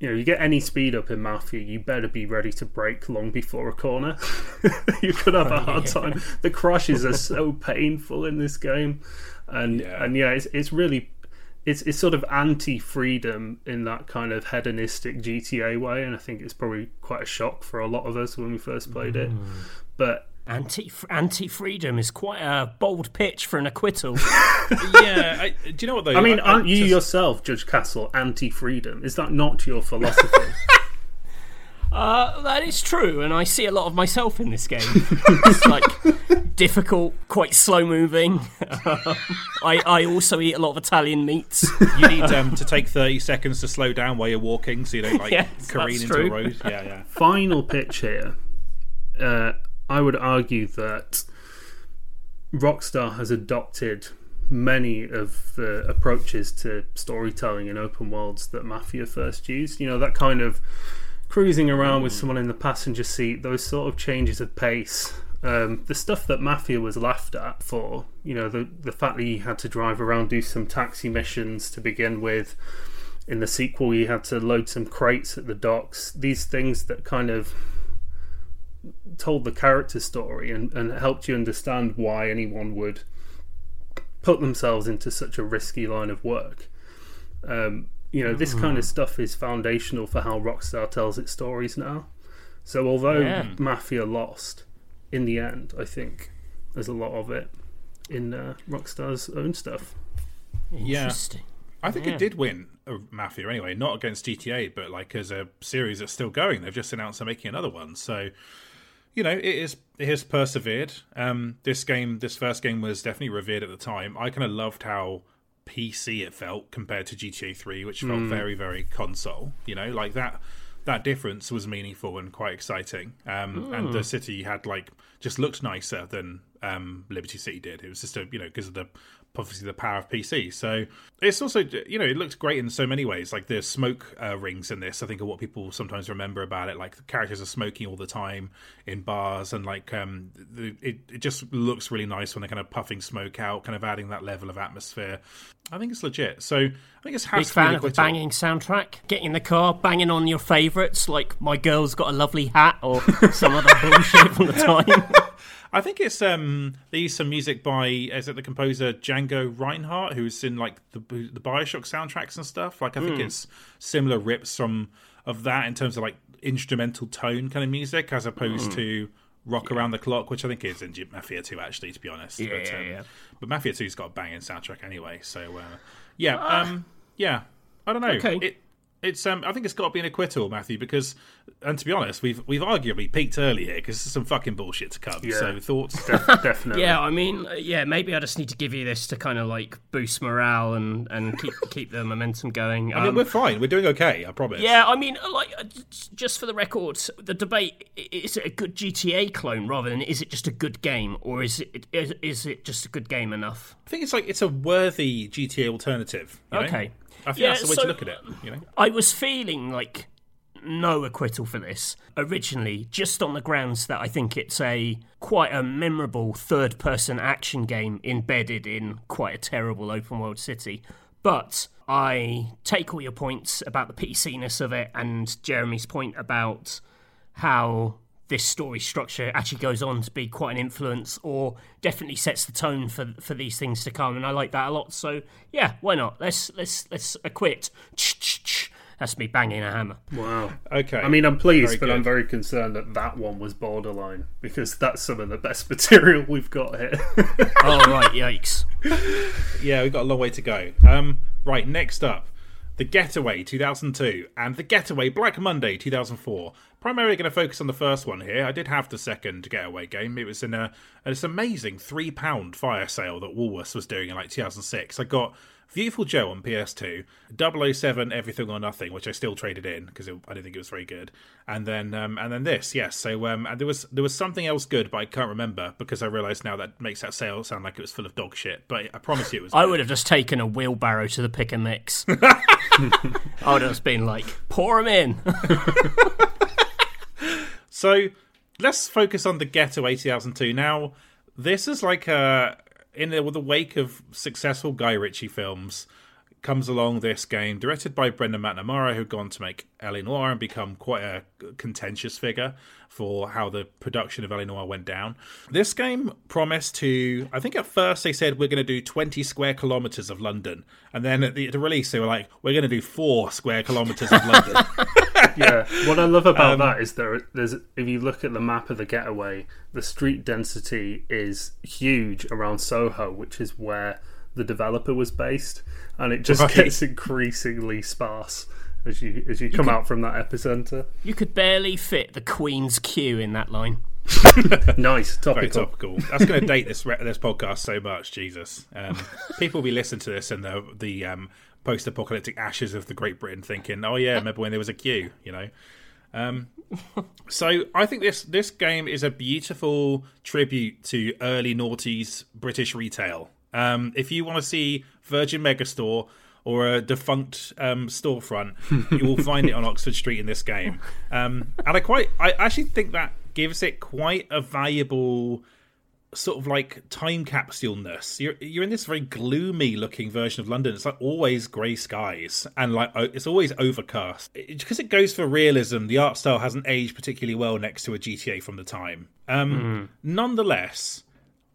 you know, you get any speed up in Mafia, you better be ready to brake long before a corner. you could have a hard time. The crashes are so painful in this game, and Yeah. and yeah, it's it's really. It's, it's sort of anti-freedom in that kind of hedonistic GTA way, and I think it's probably quite a shock for a lot of us when we first played it. Mm. But Anti anti freedom is quite a bold pitch for an acquittal. yeah, I, do you know what though? I mean, I- I aren't you just- yourself, Judge Castle, anti-freedom? Is that not your philosophy? uh, that is true, and I see a lot of myself in this game. it's like difficult, quite slow moving. Um, I, I also eat a lot of Italian meats. You need um, to take thirty seconds to slow down while you're walking, so you don't like Yes, careen into true. a road. Yeah, yeah. Final pitch here. Uh, I would argue that Rockstar has adopted many of the approaches to storytelling in open worlds that Mafia first used. You know, that kind of cruising around with someone in the passenger seat, those sort of changes of pace. Um, the stuff that Mafia was laughed at for, you know, the the fact that you had to drive around, do some taxi missions to begin with. In the sequel, you had to load some crates at the docks. These things that kind of told the character story and, and helped you understand why anyone would put themselves into such a risky line of work. Um, you know, this kind of stuff is foundational for how Rockstar tells its stories now. So, although Yeah. Mafia lost, in the end, I think there's a lot of it in uh, Rockstar's own stuff. Interesting. I think Yeah. it did win Mafia anyway, not against GTA, but like as a series that's still going. They've just announced they're making another one, so you know it is it has persevered. Um, this game, this first game, was definitely revered at the time. I kind of loved how PC it felt compared to GTA Three, which felt very very console. You know, like that that difference was meaningful and quite exciting. Um, And the city had like just looked nicer than um, Liberty City did. It was just a you know because of the obviously the power of PC. So it's also you know it looks great in so many ways. Like the smoke uh, rings in this, I think are what people sometimes remember about it. Like the characters are smoking all the time in bars, and like um, the, it it just looks really nice when they're kind of puffing smoke out, kind of adding that level of atmosphere. I think it's legit. So I think it's has Big to fan an of the banging soundtrack. Getting in the car, banging on your favourites, like "My Girl's Got a Lovely Hat" or some other bullshit from the time. I think it's um they use some music by is it the composer Django Reinhardt who's in like the the Bioshock soundtracks and stuff. Like I think it's similar rips from of that in terms of like instrumental tone kind of music as opposed to rock around the clock, which I think is in Mafia 2 actually to be honest. Yeah, but, yeah, um, yeah. but Mafia 2's got a banging soundtrack anyway, so uh, yeah, um yeah. I don't know. Okay. It, it's um, I think it's got to be an acquittal, Matthew, because, and to be honest, we've we've arguably peaked early here because there's some fucking bullshit to come. Yeah. So thoughts? Def- definitely. Yeah, I mean, uh, yeah, maybe I just need to give you this to kind of like boost morale and and keep keep the momentum going. I mean, Um, we're fine. We're doing okay. I promise. yeah, I mean, like uh, just for the record, the debate is it a good GTA clone rather than is it just a good game or is it is, is it just a good game enough? I think it's like it's a worthy GTA alternative. you know? I think Yeah, that's the way so- to look at it. You know. I was feeling like no acquittal for this originally, just on the grounds that I think it's a quite a memorable third person action game embedded in quite a terrible open world city. But I take all your points about the PC-ness of it and Jeremy's point about how this story structure actually goes on to be quite an influence or definitely sets the tone for for these things to come and I like that a lot so yeah why not let's let's let's acquit that's me banging a hammer Wow. Okay. I mean, I'm pleased, Very but good. I'm very concerned that that one was borderline because that's some of the best material we've got here. oh right yikes Yeah, we've got a long way to go. Um, right, next up, The Getaway 2002 and The Getaway Black Monday 2004. Primarily going to focus on the first one here. I did have the second Getaway game. It was in a this amazing three pound fire sale that Woolworths was doing in like 2006. I got Beautiful Joe on PS2, 007 Everything or Nothing, which I still traded in because I didn't think it was very good, and then um, and then this, yes. So um, and there was there was something else good, but I can't remember because I realise now that makes that sale sound like it was full of dog shit. But I promise you, it was. I good. would have just taken a wheelbarrow to the pick and mix I would have just been like pour them in So let's focus on the Getaway 2002. Now, this is like a in the, the wake of successful Guy Ritchie films. Comes along this game, directed by Brendan McNamara, who'd gone to make LA Noire and become quite a contentious figure for how the production of LA Noire went down. This game promised to, I think at first they said we're going to do 20 square kilometers of London, and then at the, at the release they were like, we're going to do four square kilometers of London. yeah, what I love about um, that is there. There's if you look at the map of the getaway, the street density is huge around Soho, which is where the developer was based, and it just right. gets increasingly sparse as you as you, you come could, out from that epicenter. You could barely fit the Queen's queue in that line. nice topical. Very topical. That's going to date this this podcast so much. Jesus, um, people will be listening to this and the the um, post-apocalyptic ashes of the Great Britain, thinking, "Oh yeah, remember when there was a queue?" You know. Um, so I think this this game is a beautiful tribute to early noughties British retail. Um, if you want to see Virgin Megastore or a defunct um, storefront, you will find it on Oxford Street in this game. Um, and I quite, I actually think that gives it quite a valuable sort of like time capsule-ness. You're you're in this very gloomy looking version of London. It's like always grey skies and like it's always overcast. Because it, it, goes for realism, the art style hasn't aged particularly well next to a GTA from the time. Um, mm. Nonetheless,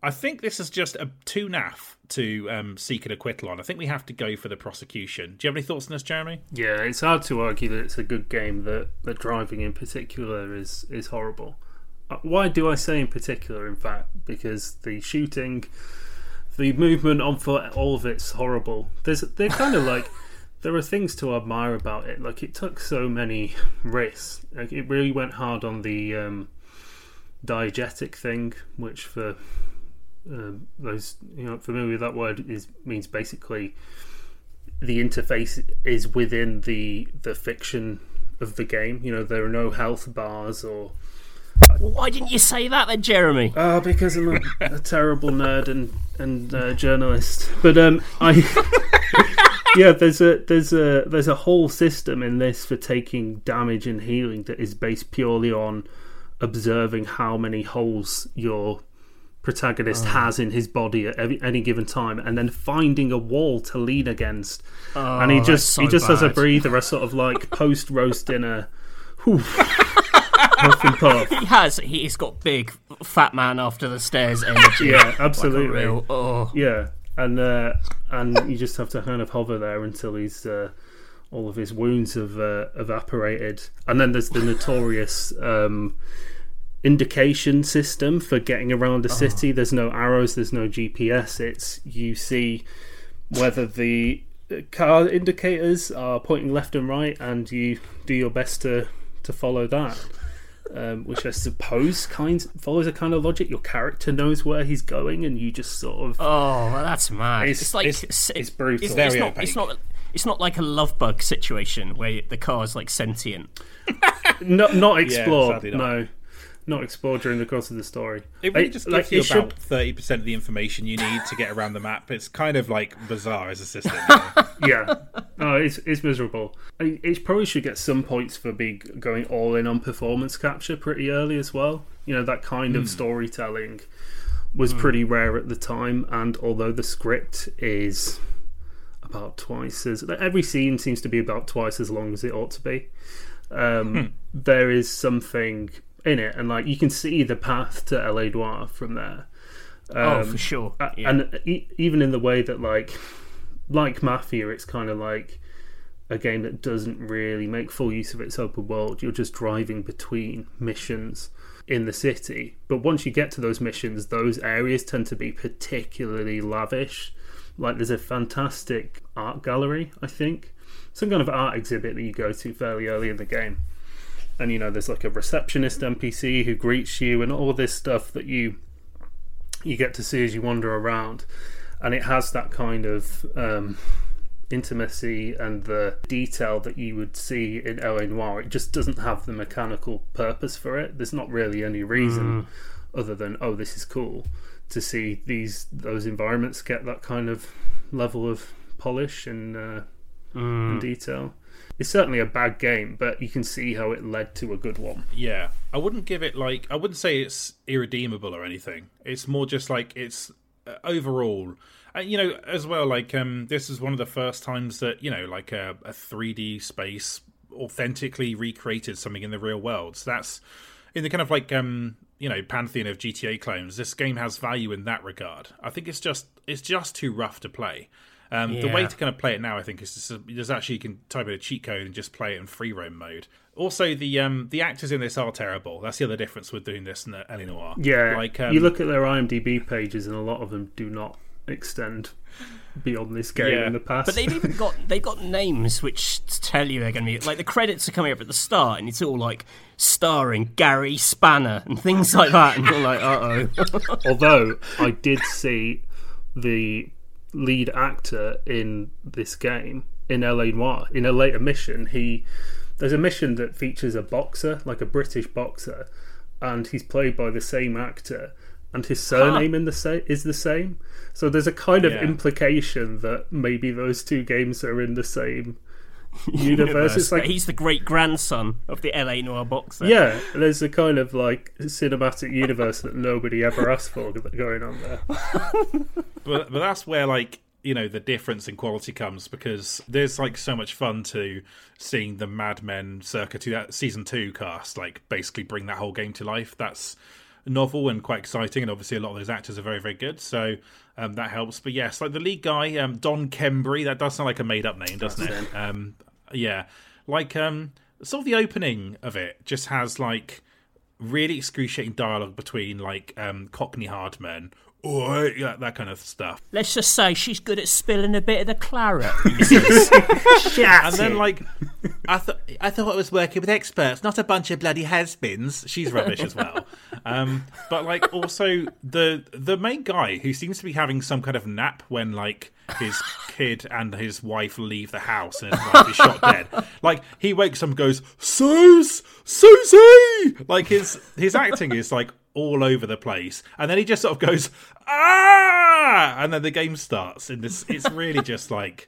I think this is just a too naff to um, seek an acquittal on. I think we have to go for the prosecution. Do you have any thoughts on this, Jeremy? Yeah, it's hard to argue that it's a good game. That the driving in particular is is horrible. Uh, why do I say in particular? In fact, because the shooting, the movement on foot, all of it's horrible. There's they're kind of like there are things to admire about it. Like it took so many risks. Like it really went hard on the um, diegetic thing, which for um, those you know familiar with that word is means basically the interface is within the the fiction of the game. You know, there are no health bars or. Why didn't you say that then, Jeremy? Oh, because I'm a, a terrible nerd and and uh, journalist. But um, I yeah, there's a there's a there's a whole system in this for taking damage and healing that is based purely on observing how many holes your protagonist oh. has in his body at every, any given time, and then finding a wall to lean against. Oh, and he just so he just bad. has a breather, a sort of like post roast dinner. puff and puff. He has. He's got big fat man after the stairs energy. Yeah, absolutely. Like real, oh. Yeah, and uh, and you just have to kind of hover there until he's. Uh, all of his wounds have uh, evaporated, and then there's the notorious um, indication system for getting around a city. Oh. There's no arrows, there's no GPS. It's you see whether the car indicators are pointing left and right, and you do your best to to follow that. Um, which I suppose kind follows a kind of logic. Your character knows where he's going, and you just sort of. Oh, well, that's mad. It's, it's like it's, it's, it's brutal. It's, it's, not, it's not. It's not like a love bug situation where the car is like sentient. not not explored. Yeah, no not explored during the course of the story. It really I, just gives like, you about thirty percent of the information you need to get around the map. It's kind of like bizarre as a system. yeah, no, it's it's miserable. It probably should get some points for being going all in on performance capture pretty early as well. You know that kind mm. of hmm. storytelling was mm. pretty rare at the time, and although the script is about twice as every scene seems to be about twice as long as it ought to be. Um, hmm. there is something in it, and like you can see the path to LA Noire from there. Um, oh, for sure. Yeah. And e- even in the way that like like Mafia, it's kind of like a game that doesn't really make full use of its open world. You're just driving between missions in the city. But once you get to those missions, those areas tend to be particularly lavish. Like there's a fantastic art gallery, I think, some kind of art exhibit that you go to fairly early in the game and you know there's like a receptionist NPC who greets you and all this stuff that you you get to see as you wander around, and it has that kind of um, intimacy and the detail that you would see in LA Noire. It just doesn't have the mechanical purpose for it. There's not really any reason mm. other than oh this is cool to see these those environments get that kind of level of polish and, uh, mm. and detail it's certainly a bad game, but you can see how it led to a good one. Yeah, I wouldn't give it like I wouldn't say it's irredeemable or anything. It's more just like it's uh, overall, uh, you know, as well, like um, this is one of the first times that you know, like a, a 3D space authentically recreated something in the real world. So that's in the kind of like um, you know pantheon of GTA clones. This game has value in that regard. I think it's just it's just too rough to play. Um, The way to kind of play it now, I think, is just, there's actually you can type in a cheat code and just play it in free roam mode. Also, the um, the actors in this are terrible. That's the other difference with doing this in the Ellie Yeah, like um, you look at their IMDb pages, and a lot of them do not extend beyond this game Yeah. in the past. But they've even got they've got names which tell you they're going to be like the credits are coming up at the start, and it's all like starring Gary Spanner and things like that, and you're like, uh oh. Although I did see the lead actor in this game in LA Noire in a later mission, he there's a mission that features a boxer, like a British boxer, and he's played by the same actor, and his surname in the sa- is the same. So there's a kind of Yeah. implication that maybe those two games are in the same universe. It's like he's the great grandson of the LA Noire boxer. yeah, there's a kind of like cinematic universe that nobody ever asked for going on there. but but that's where like you know the difference in quality comes because there's like so much fun to seeing the Mad Men circa two, season two cast like basically bring that whole game to life. That's novel and quite exciting, and obviously a lot of those actors are very very good, so um, that helps. But yes, like the lead guy, um, Don Kembry, that does sound like a made up name, doesn't That's it? Um, yeah, like um, sort of the opening of it just has like really excruciating dialogue between like um, Cockney hardmen. Yeah, that kind of stuff. Let's just say she's good at spilling a bit of the claret. he and then like I thought I thought I was working with experts, not a bunch of bloody has-beens. She's rubbish as well. Um, but like also the the main guy who seems to be having some kind of nap when like his kid and his wife leave the house and his wife is shot dead. Like he wakes up and goes, Sus Susie like his his acting is like all over the place. And then he just sort of goes, Ah and then the game starts and this it's really just like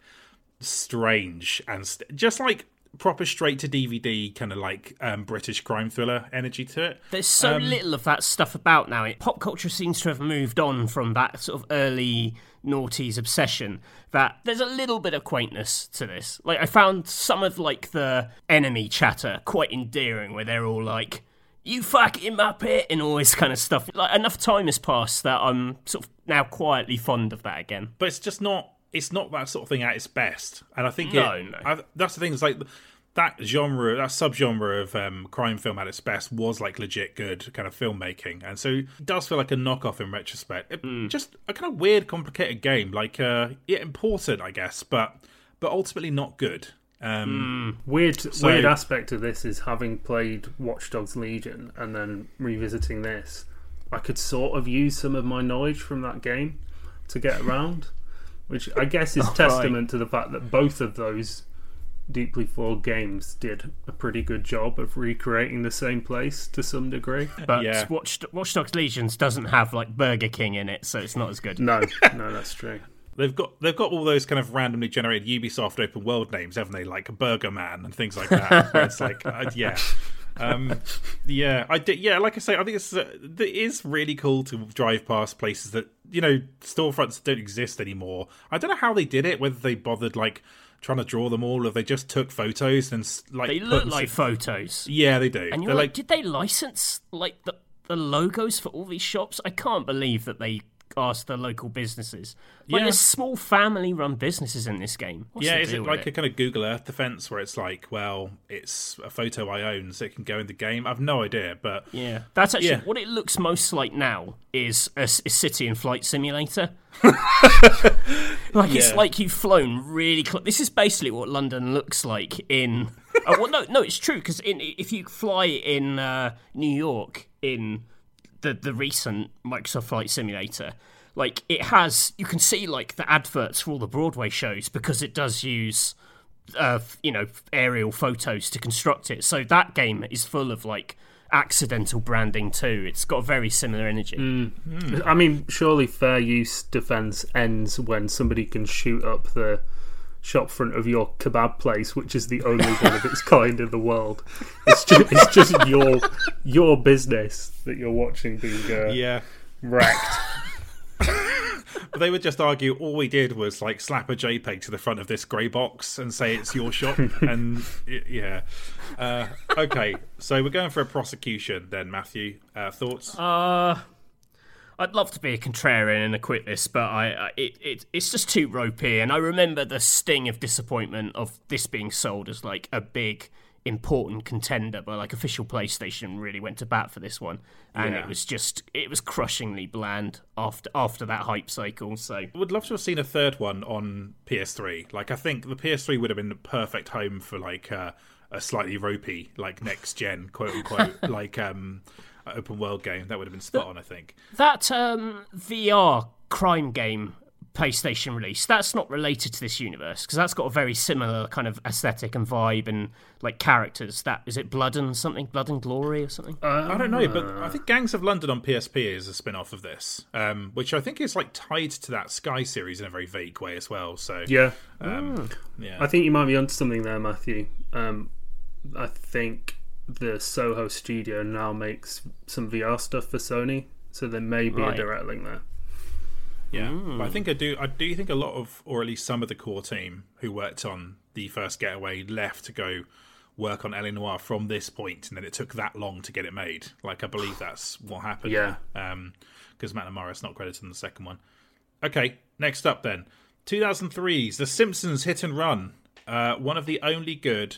strange and st- just like proper straight to DVD kind of like um, British crime thriller energy to it. There's so little of that stuff about now. It, pop culture seems to have moved on from that sort of early noughties obsession. That there's a little bit of quaintness to this. Like I found some of like the enemy chatter quite endearing, where they're all like, "You fucking muppet" and all this kind of stuff. Like enough time has passed that I'm sort of now quietly fond of that again. But it's just not. It's not that sort of thing at its best. And I think No, it- no. I, that's the thing. Is like that genre, that subgenre of um, crime film at its best was like legit good kind of filmmaking, and so it does feel like a knockoff in retrospect. It, Hmm. Just a kind of weird, complicated game, like uh, yeah, important, I guess, but but ultimately not good. Um, Weird, weird aspect of this is having played Watch Dogs Legion and then revisiting this. I could sort of use some of my knowledge from that game to get around, which I guess is testament to the fact that both of those deeply flawed games did a pretty good job of recreating the same place to some degree. But Yeah. Watch, Watch Dogs Legions doesn't have like Burger King in it, so it's not as good. No, no, that's true. They've got they've got all those kind of randomly generated Ubisoft open world names, haven't they? Like Burger Man and things like that. it's like, uh, yeah, um, yeah. I did. Yeah, like I say, I think it's uh, it is really cool to drive past places that you know storefronts don't exist anymore. I don't know how they did it. Whether they bothered like trying to draw them all, or they just took photos and like They look like photos. yeah, they do. And you're They're like, did they license like the the logos for all these shops? I can't believe that they asked the local businesses. Like Yeah. there's small family run businesses in this game. What's Yeah, is it like a kind of Google Earth defense where it's like, well, it's a photo I own, so it can go in the game? I've no idea, but Yeah, that's actually Yeah. what it looks most like now is a city and flight simulator. like it's like you've flown really close. This is basically what London looks like in. oh, well, no, no, it's true because if you fly in uh, New York in the the recent Microsoft Flight Simulator, like it has, you can see like the adverts for all the Broadway shows because it does use uh, you know, aerial photos to construct it. So that game is full of like accidental branding too. It's got a very similar energy. I mean, surely fair use defense ends when somebody can shoot up the shop front of your kebab place, which is the only one of its kind in the world. It's just, it's just your your business that you're watching being uh, yeah. wrecked. they would just argue all we did was like slap a JPEG to the front of this grey box and say it's your shop, and yeah. Uh, okay, so we're going for a prosecution then, Matthew. Uh, thoughts? Uh, I'd love to be a contrarian and acquit this, but I, I it, it it's just too ropey. And I remember the sting of disappointment of this being sold as like a big important contender, but like official PlayStation really went to bat for this one, and Yeah. it was just it was crushingly bland after after that hype cycle. So I would love to have seen a third one on PS3. Like, I think the PS3 would have been the perfect home for like uh, a slightly ropey, like next gen, quote unquote, like um, open world game. That would have been spot on. I think. that um, VR crime game PlayStation release that's not related to this universe because that's got a very similar kind of aesthetic and vibe and like characters. That is it, Blood and something, Blood and Glory or something. I don't know, but I think Gangs of London on PSP is a spin off of this, um, which I think is like tied to that Sky series in a very vague way as well. So Yeah, um, yeah, I think you might be onto something there, Matthew. Um, I think the Soho studio now makes some VR stuff for Sony, so there may be Right. a direct link there. Yeah, but I think I do. I do think a lot of, or at least some of the core team who worked on the first Getaway left to go work on LA Noire from this point, and then it took that long to get it made. Like I believe that's what happened. Yeah. because Matt Morris not credited in the second one. Okay, next up then, 2003's The Simpsons Hit and Run, uh, one of the only good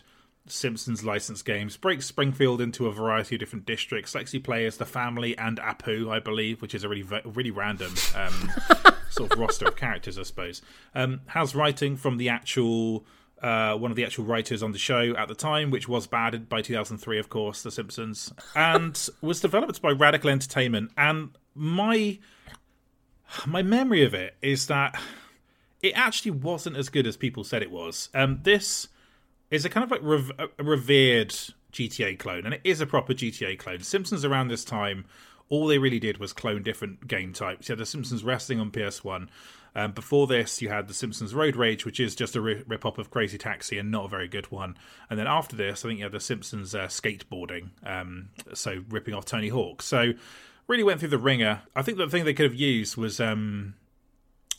Simpsons licensed games. Breaks Springfield into a variety of different districts. Lets you play the family and Apu, I believe, which is a really really random um, sort of roster of characters, I suppose. Um, has writing from the actual uh, one of the actual writers on the show at the time, which was bad by 2003, of course, The Simpsons, and was developed by Radical Entertainment. And my my memory of it is that it actually wasn't as good as people said it was. Um, this is a kind of like rev- a revered GTA clone, and it is a proper GTA clone. Simpsons around this time, all they really did was clone different game types. You had The Simpsons Wrestling on PS1. Um, before this, you had The Simpsons Road Rage, which is just a ri- rip-off of Crazy Taxi and not a very good one. And then after this, I think you had The Simpsons uh, Skateboarding, um, so ripping off Tony Hawk. So really went through the ringer. I think the thing they could have used was um,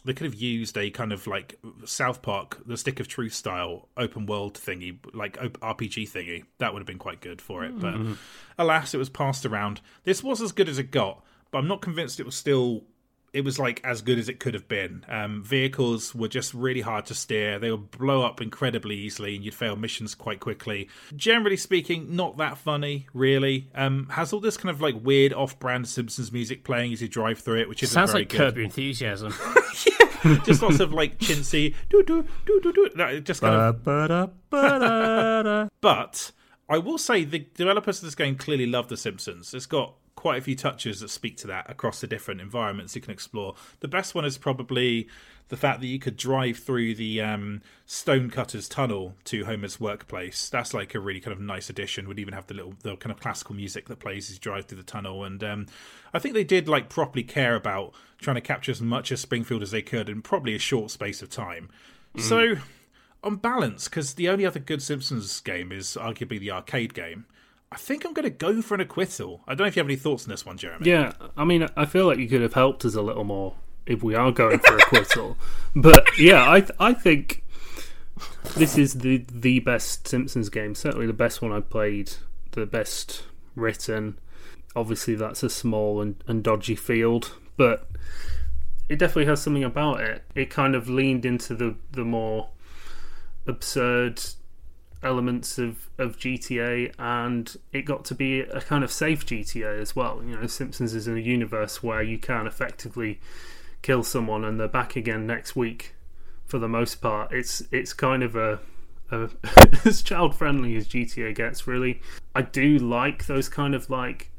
they could have used a kind of like South Park, the Stick of Truth style open world thingy, like RPG thingy. That would have been quite good for it. But mm-hmm. alas, it was passed around. This was as good as it got, but I'm not convinced it was still. It was like as good as it could have been. Um, vehicles were just really hard to steer. They would blow up incredibly easily, and you'd fail missions quite quickly. Generally speaking, not that funny, really. Um, has all this kind of like weird off-brand Simpsons music playing as you drive through it, which is Sounds very like good Curb Your Enthusiasm. just lots of like chintzy do do do do do. Just kind of. But I will say the developers of this game clearly love The Simpsons. It's got quite a few touches that speak to that across the different environments you can explore. The best one is probably the fact that you could drive through the um, Stonecutters tunnel to Homer's workplace. That's like a really kind of nice addition. Would even have the little the kind of classical music that plays as you drive through the tunnel. And um, I think they did like properly care about trying to capture as much of Springfield as they could in probably a short space of time. So on balance, because the only other good Simpsons game is arguably the arcade game, I think I'm going to go for an acquittal. I don't know if you have any thoughts on this one, Jeremy. Yeah, I mean, I feel like you could have helped us a little more if we are going for acquittal. but yeah, I th- I think this is the the best Simpsons game. Certainly the best one I've played, the best written. Obviously, that's a small and, and dodgy field, but it definitely has something about it. It kind of leaned into the the more absurd elements of, of GTA and it got to be a kind of safe GTA as well. You know, Simpsons is in a universe where you can effectively kill someone and they're back again next week for the most part. It's it's kind of a, a as child friendly as GTA gets really. I do like those kind of like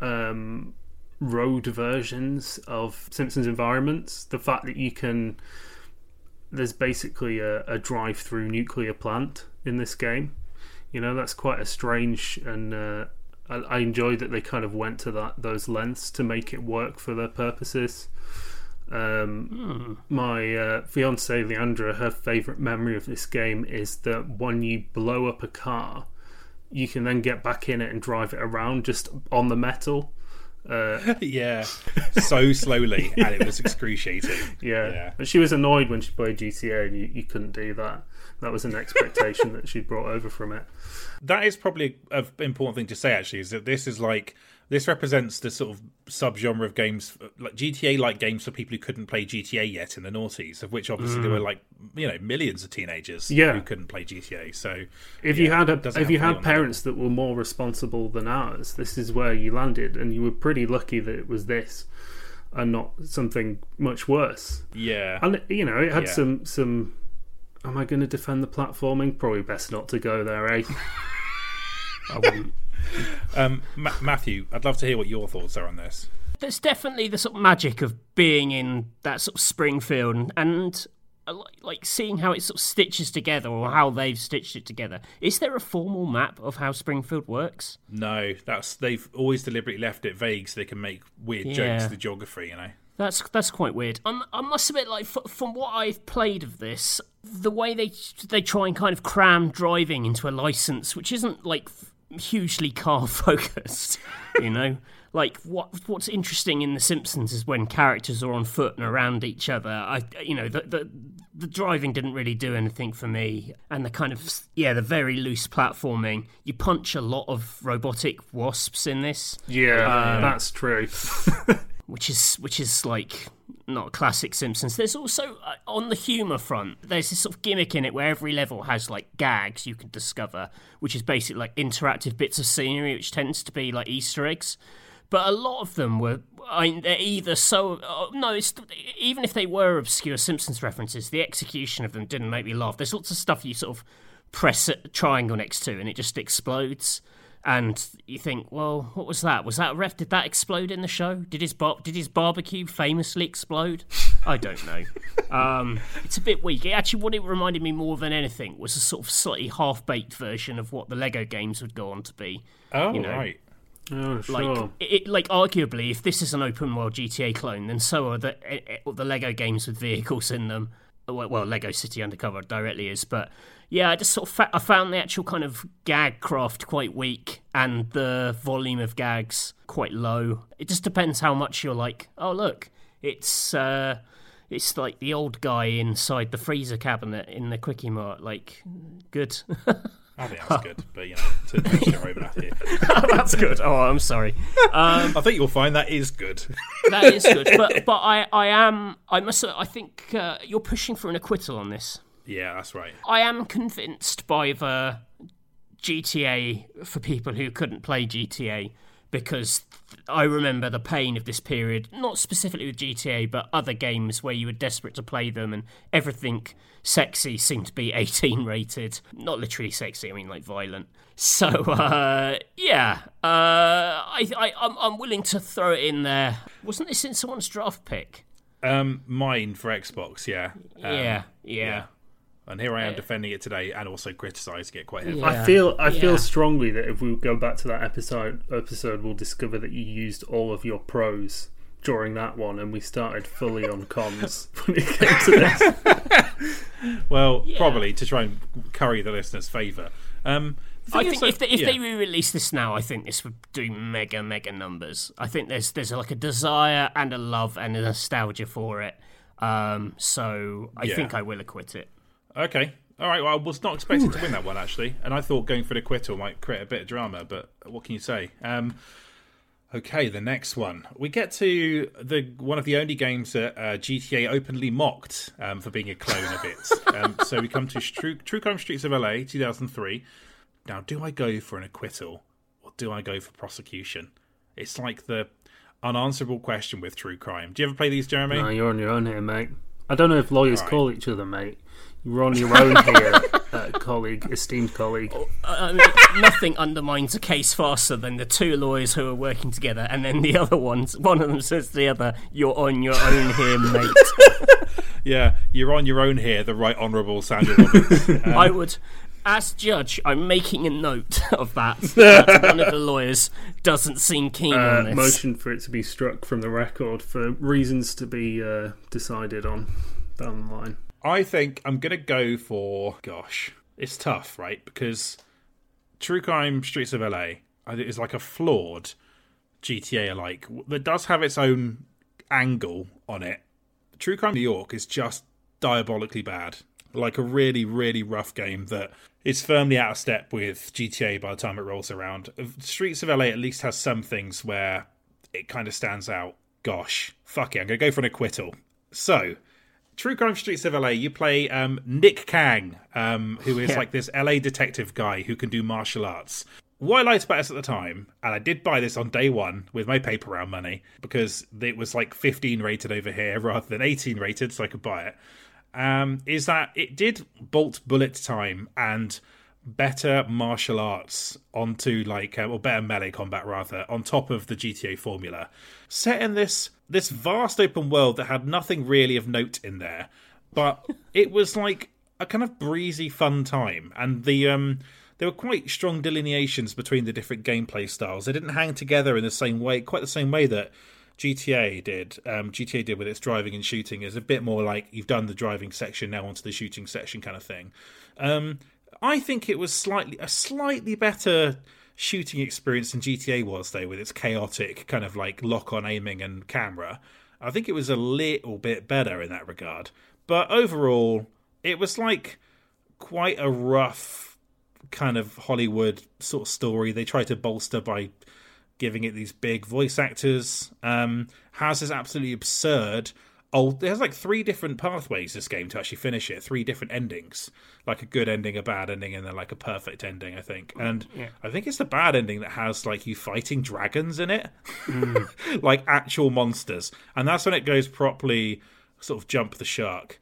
um road versions of Simpsons environments. The fact that you can there's basically a, a drive-through nuclear plant in this game. You know, that's quite a strange, and uh, I, I enjoy that they kind of went to that those lengths to make it work for their purposes. Um, My uh, fiance Leandra, her favorite memory of this game is that when you blow up a car, you can then get back in it and drive it around just on the metal. Uh, yeah, so slowly, and it was excruciating. yeah. Yeah. but she was annoyed when she played GTA, and you, you couldn't do that. That was an expectation that she brought over from it. That is probably an important thing to say. Actually, is that this is like this represents the sort of subgenre of games like GTA like games for people who couldn't play GTA yet in the noughties, of which obviously there were like you know millions of teenagers Mm. Yeah. who couldn't play GTA. So If you had a, if you had parents that were more responsible than ours, this is where you landed, and you were pretty lucky that it was this and not something much worse. yeah, And you know, it had Yeah. some some. Am I going to defend the platforming? Probably best not to go there, eh? I wouldn't. um, Ma- Matthew, I'd love to hear what your thoughts are on this. There's definitely the sort of magic of being in that sort of Springfield and, and uh, like, like seeing how it sort of stitches together or how they've stitched it together. Is there a formal map of how Springfield works? No, that's they've always deliberately left it vague so they can make weird jokes to the geography. You know. That's that's quite weird. I'm, I must admit, like f- from what I've played of this, the way they they try and kind of cram driving into a license, which isn't like hugely car focused, you know. Like what what's interesting in The Simpsons is when characters are on foot and around each other. I you know the the the driving didn't really do anything for me, and the kind of yeah the very loose platforming. You punch a lot of robotic wasps in this Yeah, uh, that's true. which is which is like not classic Simpsons. There's also uh, on the humor front, there's this sort of gimmick in it where every level has like gags you can discover, which is basically like interactive bits of scenery, which tends to be like Easter eggs. But a lot of them were, I mean, they're either so oh, no, even if they were obscure Simpsons references, the execution of them didn't make me laugh. There's lots of stuff you sort of press a triangle next to and it just explodes and you think, well, what was that? Was that a ref? Did that explode in the show? Did his bar- did his barbecue famously explode? I don't know. Um, it's a bit weak. It, actually, what it reminded me more than anything was a sort of slightly half baked version of what the Lego games would go on to be. Oh You know, right. Oh, sure. Like, it, like arguably, if this is an open world GTA clone, then so are the eh, eh, the Lego games with vehicles in them. Well, well, Lego City Undercover directly is, but yeah, I just sort of fa- I found the actual kind of gag craft quite weak, and the volume of gags quite low. It just depends how much you're like. Oh, look, it's uh, it's like the old guy inside the freezer cabinet in the quickie mart. Like, good. I think that's good, but you know, to their own, Matthew. That's good. Oh, I'm sorry. I think you'll find that is good. that is good. But but I I am I must I think uh, you're pushing for an acquittal on this. Yeah, that's right. I am convinced by the GTA for people who couldn't play GTA because I remember the pain of this period, not specifically with GTA, but other games where you were desperate to play them and everything sexy seemed to be 18 rated. Not literally sexy, I mean like violent. So, uh, yeah, uh, I, I, I'm, I'm willing to throw it in there. Wasn't this in someone's draft pick? Um, mine for Xbox, yeah. Um, yeah, yeah. And here I am defending it today and also criticising it quite heavily. Yeah. I feel I Yeah. feel strongly that if we go back to that episode episode we'll discover that you used all of your pros during that one and we started fully on cons when it came to this. Well, probably to try and curry the listeners' favour. Um, the I think that- if they, if yeah. they re-release this now, I think this would do mega mega numbers. I think there's there's like a desire and a love and a nostalgia for it. Um, so I Yeah. think I will acquit it. Okay. All right. Well, I was not expecting to win that one actually, and I thought going for the acquittal might create a bit of drama. But what can you say? Um, okay, the next one. We get to the one of the only games that uh, GTA openly mocked um, for being a clone of it. um, so we come to True, True Crime Streets of LA, 2003. Now, do I go for an acquittal or do I go for prosecution? It's like the unanswerable question with true crime. Do you ever play these, Jeremy? no, you're on your own here, mate. I don't know if lawyers Right. call each other mate. You're on your own here, uh, colleague, esteemed colleague. I mean, nothing undermines a case faster than the two lawyers who are working together, and then the other ones. One of them says to the other, "You're on your own here, mate." Yeah, you're on your own here, the right honourable Samuel Um, I would, as judge, I'm making a note of that. that one of the lawyers doesn't seem keen Uh, on this. motion for it to be struck from the record for reasons to be uh, decided on down the line. I think I'm going to go for. Gosh, it's tough, right? Because True Crime Streets of LA is like a flawed GTA are like that does have its own angle on it. True Crime New York is just diabolically bad. Like a really, really rough game that is firmly out of step with GTA by the time it rolls around. Uh, streets of LA at least has some things where it kind of stands out. Gosh, fuck it, I'm going to go for an acquittal. So, True Crime Streets of LA, you play um, Nick Kang, um, who is Yeah. like this LA detective guy who can do martial arts. What I liked about this at the time, and I did buy this on day one with my paper round money because it was like 15 rated over here rather than 18 rated, so I could buy it. Um, is that it did bolt bullet time and better martial arts onto like uh, or better melee combat rather on top of the GTA formula set in this this vast open world that had nothing really of note in there but it was like a kind of breezy fun time and the um there were quite strong delineations between the different gameplay styles they didn't hang together in the same way quite the same way that GTA did. Um, GTA did with its driving and shooting is a bit more like you've done the driving section now onto the shooting section kind of thing. Um, I think it was slightly a slightly better shooting experience than GTA was though, with its chaotic kind of like lock on aiming and camera. I think it was a little bit better in that regard, but overall, it was like quite a rough kind of Hollywood sort of story. They tried to bolster by giving it these big voice actors. Um, has is absolutely absurd. Oh, there's like three different pathways this game to actually finish it. Three different endings, like a good ending, a bad ending, and then like a perfect ending. I think, and I think it's the bad ending that has like you fighting dragons in it, like actual monsters, and that's when it goes properly sort of jump the shark.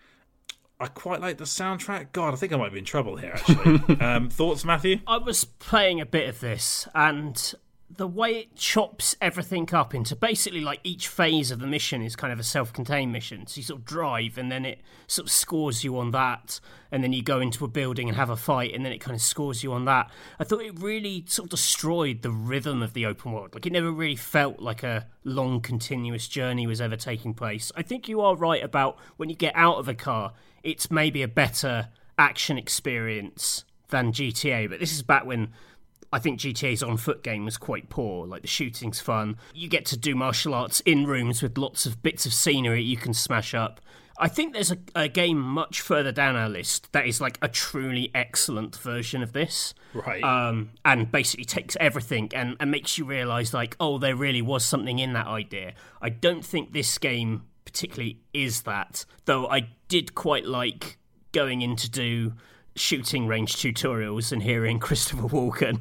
I quite like the soundtrack. God, I think I might be in trouble here. Actually, um, thoughts, Matthew? I was playing a bit of this, and the way it chops everything up into basically like each phase of the mission is kind of a self-contained mission. So you sort of drive, and then it sort of scores you on that, and then you go into a building and have a fight, and then it kind of scores you on that. I thought it really sort of destroyed the rhythm of the open world. Like it never really felt like a long, continuous journey was ever taking place. I think you are right about when you get out of a car, it's maybe a better action experience than GTA, but this is back when I think GTA's on foot game was quite poor. Like the shooting's fun. You get to do martial arts in rooms with lots of bits of scenery you can smash up. I think there's a, a game much further down our list that is like a truly excellent version of this. Right. Um, and basically takes everything and, and makes you realise, like, oh, there really was something in that idea. I don't think this game particularly is that, though I did quite like going in to do shooting range tutorials and hearing Christopher Walken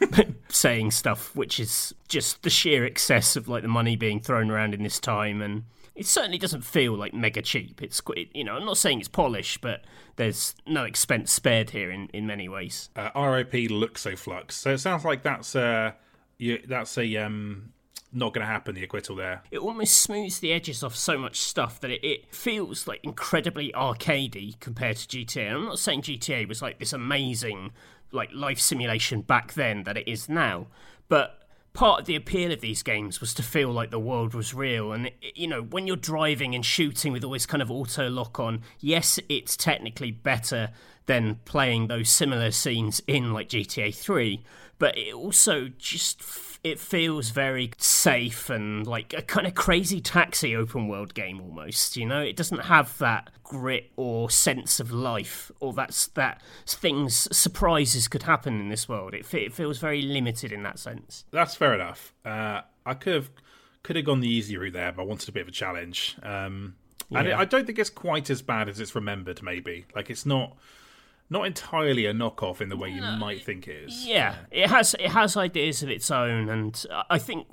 saying stuff which is just the sheer excess of like the money being thrown around in this time and it certainly doesn't feel like mega cheap it's quite you know i'm not saying it's polished but there's no expense spared here in, in many ways uh, RIP looks so flux. So it sounds like that's uh, you, that's a um, not going to happen. The acquittal there. it almost smooths the edges off so much stuff that it, it feels like incredibly arcadey compared to GTA. And I'm not saying GTA was like this amazing like life simulation back then that it is now, but part of the appeal of these games was to feel like the world was real and you know when you're driving and shooting with all this kind of auto lock on yes it's technically better than playing those similar scenes in like GTA 3 but it also just it feels very safe and like a kind of crazy taxi open world game almost you know it doesn't have that grit or sense of life or that's that things surprises could happen in this world it, it feels very limited in that sense That's fair enough. Uh, I could have could have gone the easy route there, but I wanted a bit of a challenge. Um, and Yeah. I don't think it's quite as bad as it's remembered. Maybe like it's not not entirely a knockoff in the way you might think it is. Yeah, it has it has ideas of its own, and I think,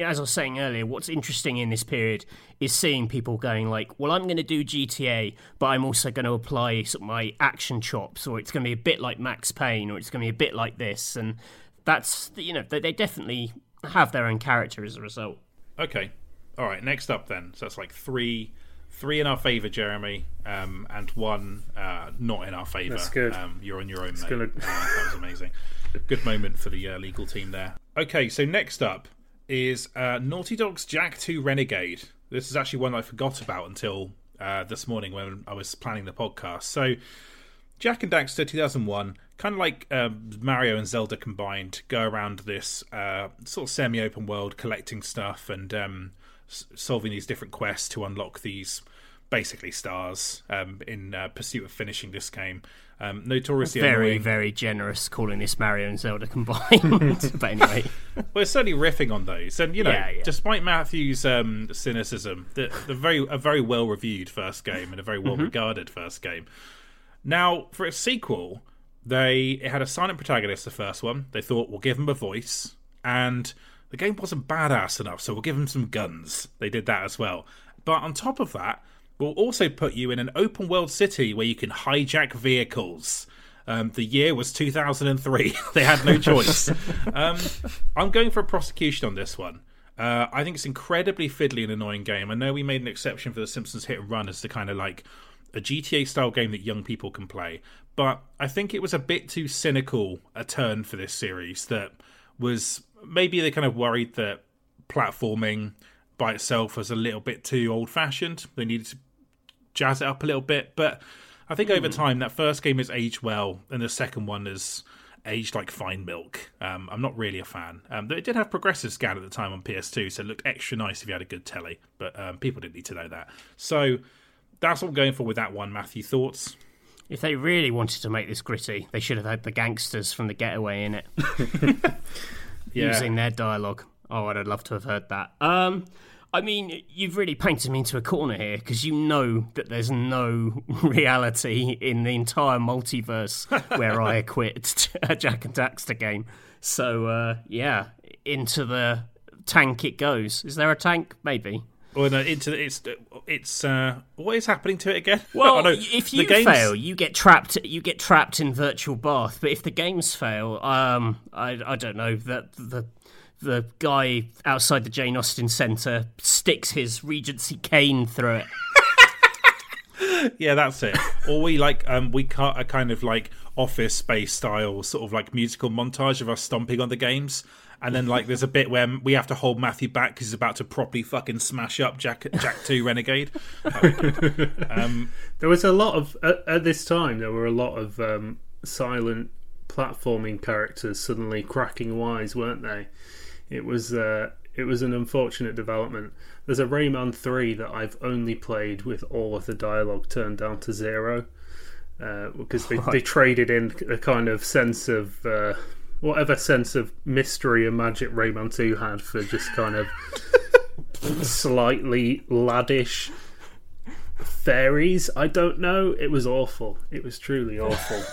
as I was saying earlier, what's interesting in this period is seeing people going like, "Well, I'm going to do GTA, but I'm also going to apply sort of my action chops, or it's going to be a bit like Max Payne, or it's going to be a bit like this," and that's you know they, they definitely have their own character as a result. Okay. All right. Next up, then. So that's like three, three in our favour, Jeremy, um, and one uh, not in our favour. That's good. Um, you're on your own, mate. good. Uh, that was amazing. Good moment for the uh, legal team there. Okay. So next up is uh, Naughty Dog's Jak Two Renegade. This is actually one I forgot about until uh, this morning when I was planning the podcast. So. Jak and Daxter 2001 kind of like um, Mario and Zelda combined, go around this uh, sort of semi-open world, collecting stuff and um, solving these different quests to unlock these basically stars um, in uh, pursuit of finishing this game. Um, notoriously Very, annoying. very generous calling this Mario and Zelda combined. but anyway, we're certainly riffing on those, and you know, Yeah, yeah. despite Matthew's um, cynicism, the, the very a very well reviewed first game and a very well Mm-hmm. regarded first game. Now, for its sequel, they it had a silent protagonist. The first one, they thought we'll give him a voice, and the game wasn't badass enough, so we'll give him some guns. They did that as well, but on top of that, we'll also put you in an open world city where you can hijack vehicles. Um, the year was 2003. they had no choice. um, I'm going for a prosecution on this one. Uh, I think it's incredibly fiddly and annoying game. I know we made an exception for the Simpsons Hit and Run as the kind of like a GTA style game that young people can play, but I think it was a bit too cynical a turn for this series that was maybe they kind of worried that platforming by itself was a little bit too old fashioned. They needed to jazz it up a little bit, but I think over time that first game has aged well, and the second one has aged like fine milk. Um, I'm not really a fan. Um, though it did have progressive scan at the time on PS2, so it looked extra nice if you had a good telly. But um, people didn't need to know that. So that's what I'm going for with that one. Matthew, thoughts? If they really wanted to make this gritty, they should have had the gangsters from the Getaway in it, Yeah. using their dialogue. Oh, I'd loved to have heard that. Um, I mean, you've really painted me into a corner here because you know that there's no reality in the entire multiverse where I acquit a Jak and Daxter game. So, uh, yeah, into the tank it goes. Is there a tank? Maybe. Or no, into it's it's uh, what is happening to it again? Well, if you fail, you get trapped. You get trapped in virtual bath. But if the games fail, um, I, I don't know that the the guy outside the Jane Austen Centre sticks his Regency cane through it. Yeah, that's it. or we like um we cut a kind of like office space style sort of like musical montage of us stomping on the games. And then like there's a bit where we have to hold Matthew back because he's about to properly fucking smash up Jak Jak Two Renegade. There was a lot of at, at this time. There were a lot of um, silent platforming characters suddenly cracking wise, weren't they? It was uh, it was an unfortunate development. There's a Rayman three that I've only played with all of the dialogue turned down to zero uh, because they, they traded in a kind of sense of. Uh, Whatever sense of mystery and magic Rayman 2 had for just kind of slightly laddish fairies. I don't know. It was awful. It was truly awful.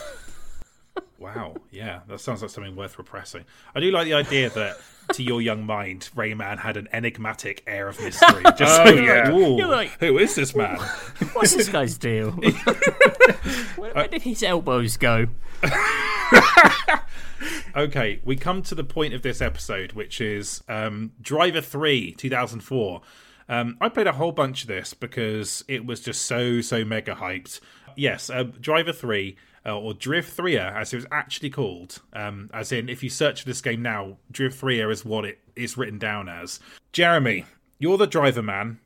Wow, yeah, that sounds like something worth repressing. I do like the idea that to your young mind, Rayman had an enigmatic air of mystery. Just so Oh, you're yeah. like, You're like- who is this man? What's this guy's deal? where, where did his elbows go? Okay, we come to the point of this episode, which is um, Driver 3, 2004. Um, I played a whole bunch of this because it was just so, so mega hyped. Yes, uh, Driver 3, uh, or Driv3r as it was actually called. Um, as in, if you search for this game now, Driv3r is what it is written down as. Jeremy, you're the driver man.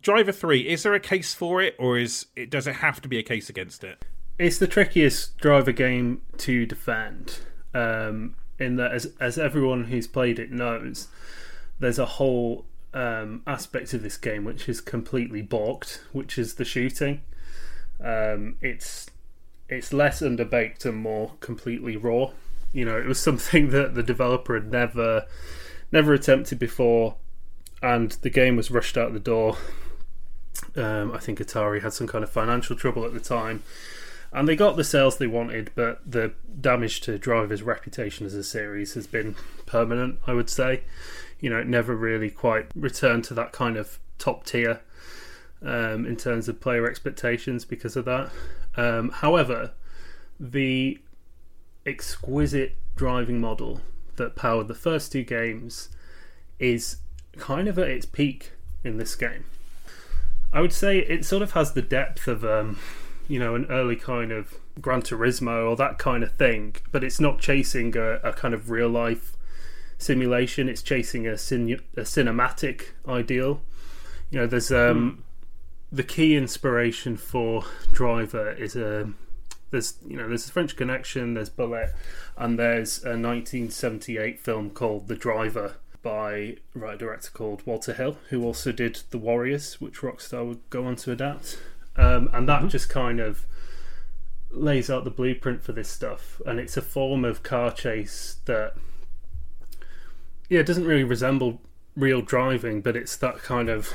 Driver 3, is there a case for it, or is it does it have to be a case against it? it's the trickiest driver game to defend. Um, in that, as as everyone who's played it knows, there's a whole um, aspect of this game which is completely balked, which is the shooting. Um, it's it's less underbaked and more completely raw. You know, it was something that the developer had never never attempted before, and the game was rushed out the door. Um, I think Atari had some kind of financial trouble at the time, and they got the sales they wanted, but the damage to Driver's reputation as a series has been permanent. I would say, you know, it never really quite returned to that kind of top tier um, in terms of player expectations because of that. Um, however, the exquisite driving model that powered the first two games is kind of at its peak in this game. I would say it sort of has the depth of, um, you know, an early kind of Gran Turismo or that kind of thing, but it's not chasing a, a kind of real life simulation. It's chasing a, cin- a cinematic ideal. You know, there's um, the key inspiration for Driver is a There's you know there's a French Connection, there's Bullitt, and there's a 1978 film called The Driver by a writer director called Walter Hill, who also did The Warriors, which Rockstar would go on to adapt. Um, and that just kind of lays out the blueprint for this stuff, and it's a form of car chase that yeah, it doesn't really resemble real driving, but it's that kind of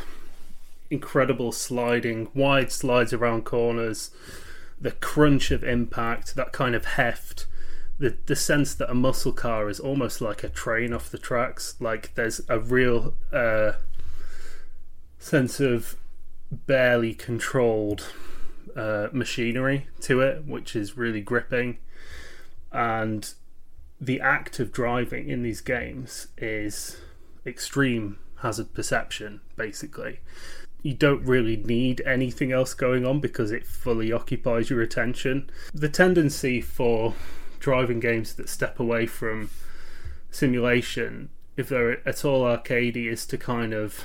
incredible sliding, wide slides around corners, the crunch of impact, that kind of heft, the the sense that a muscle car is almost like a train off the tracks. Like there's a real uh, sense of barely controlled uh, machinery to it, which is really gripping. And the act of driving in these games is extreme hazard perception, basically. You don't really need anything else going on because it fully occupies your attention. The tendency for driving games that step away from simulation, if they're at all arcadey, is to kind of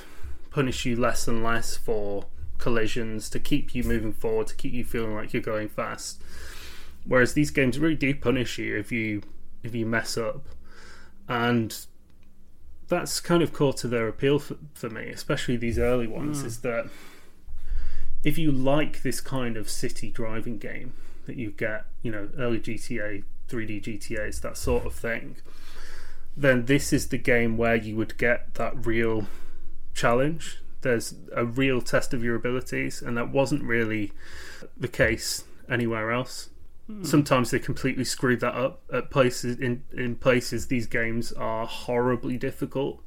punish you less and less for collisions, to keep you moving forward, to keep you feeling like you're going fast. Whereas these games really do punish you if you if you mess up, and that's kind of core to their appeal for, for me, especially these early ones, mm. is that if you like this kind of city driving game that you get, you know, early GTA, 3D GTAs, that sort of thing, then this is the game where you would get that real challenge. There's a real test of your abilities, and that wasn't really the case anywhere else. Sometimes they completely screw that up at places. In in places, these games are horribly difficult,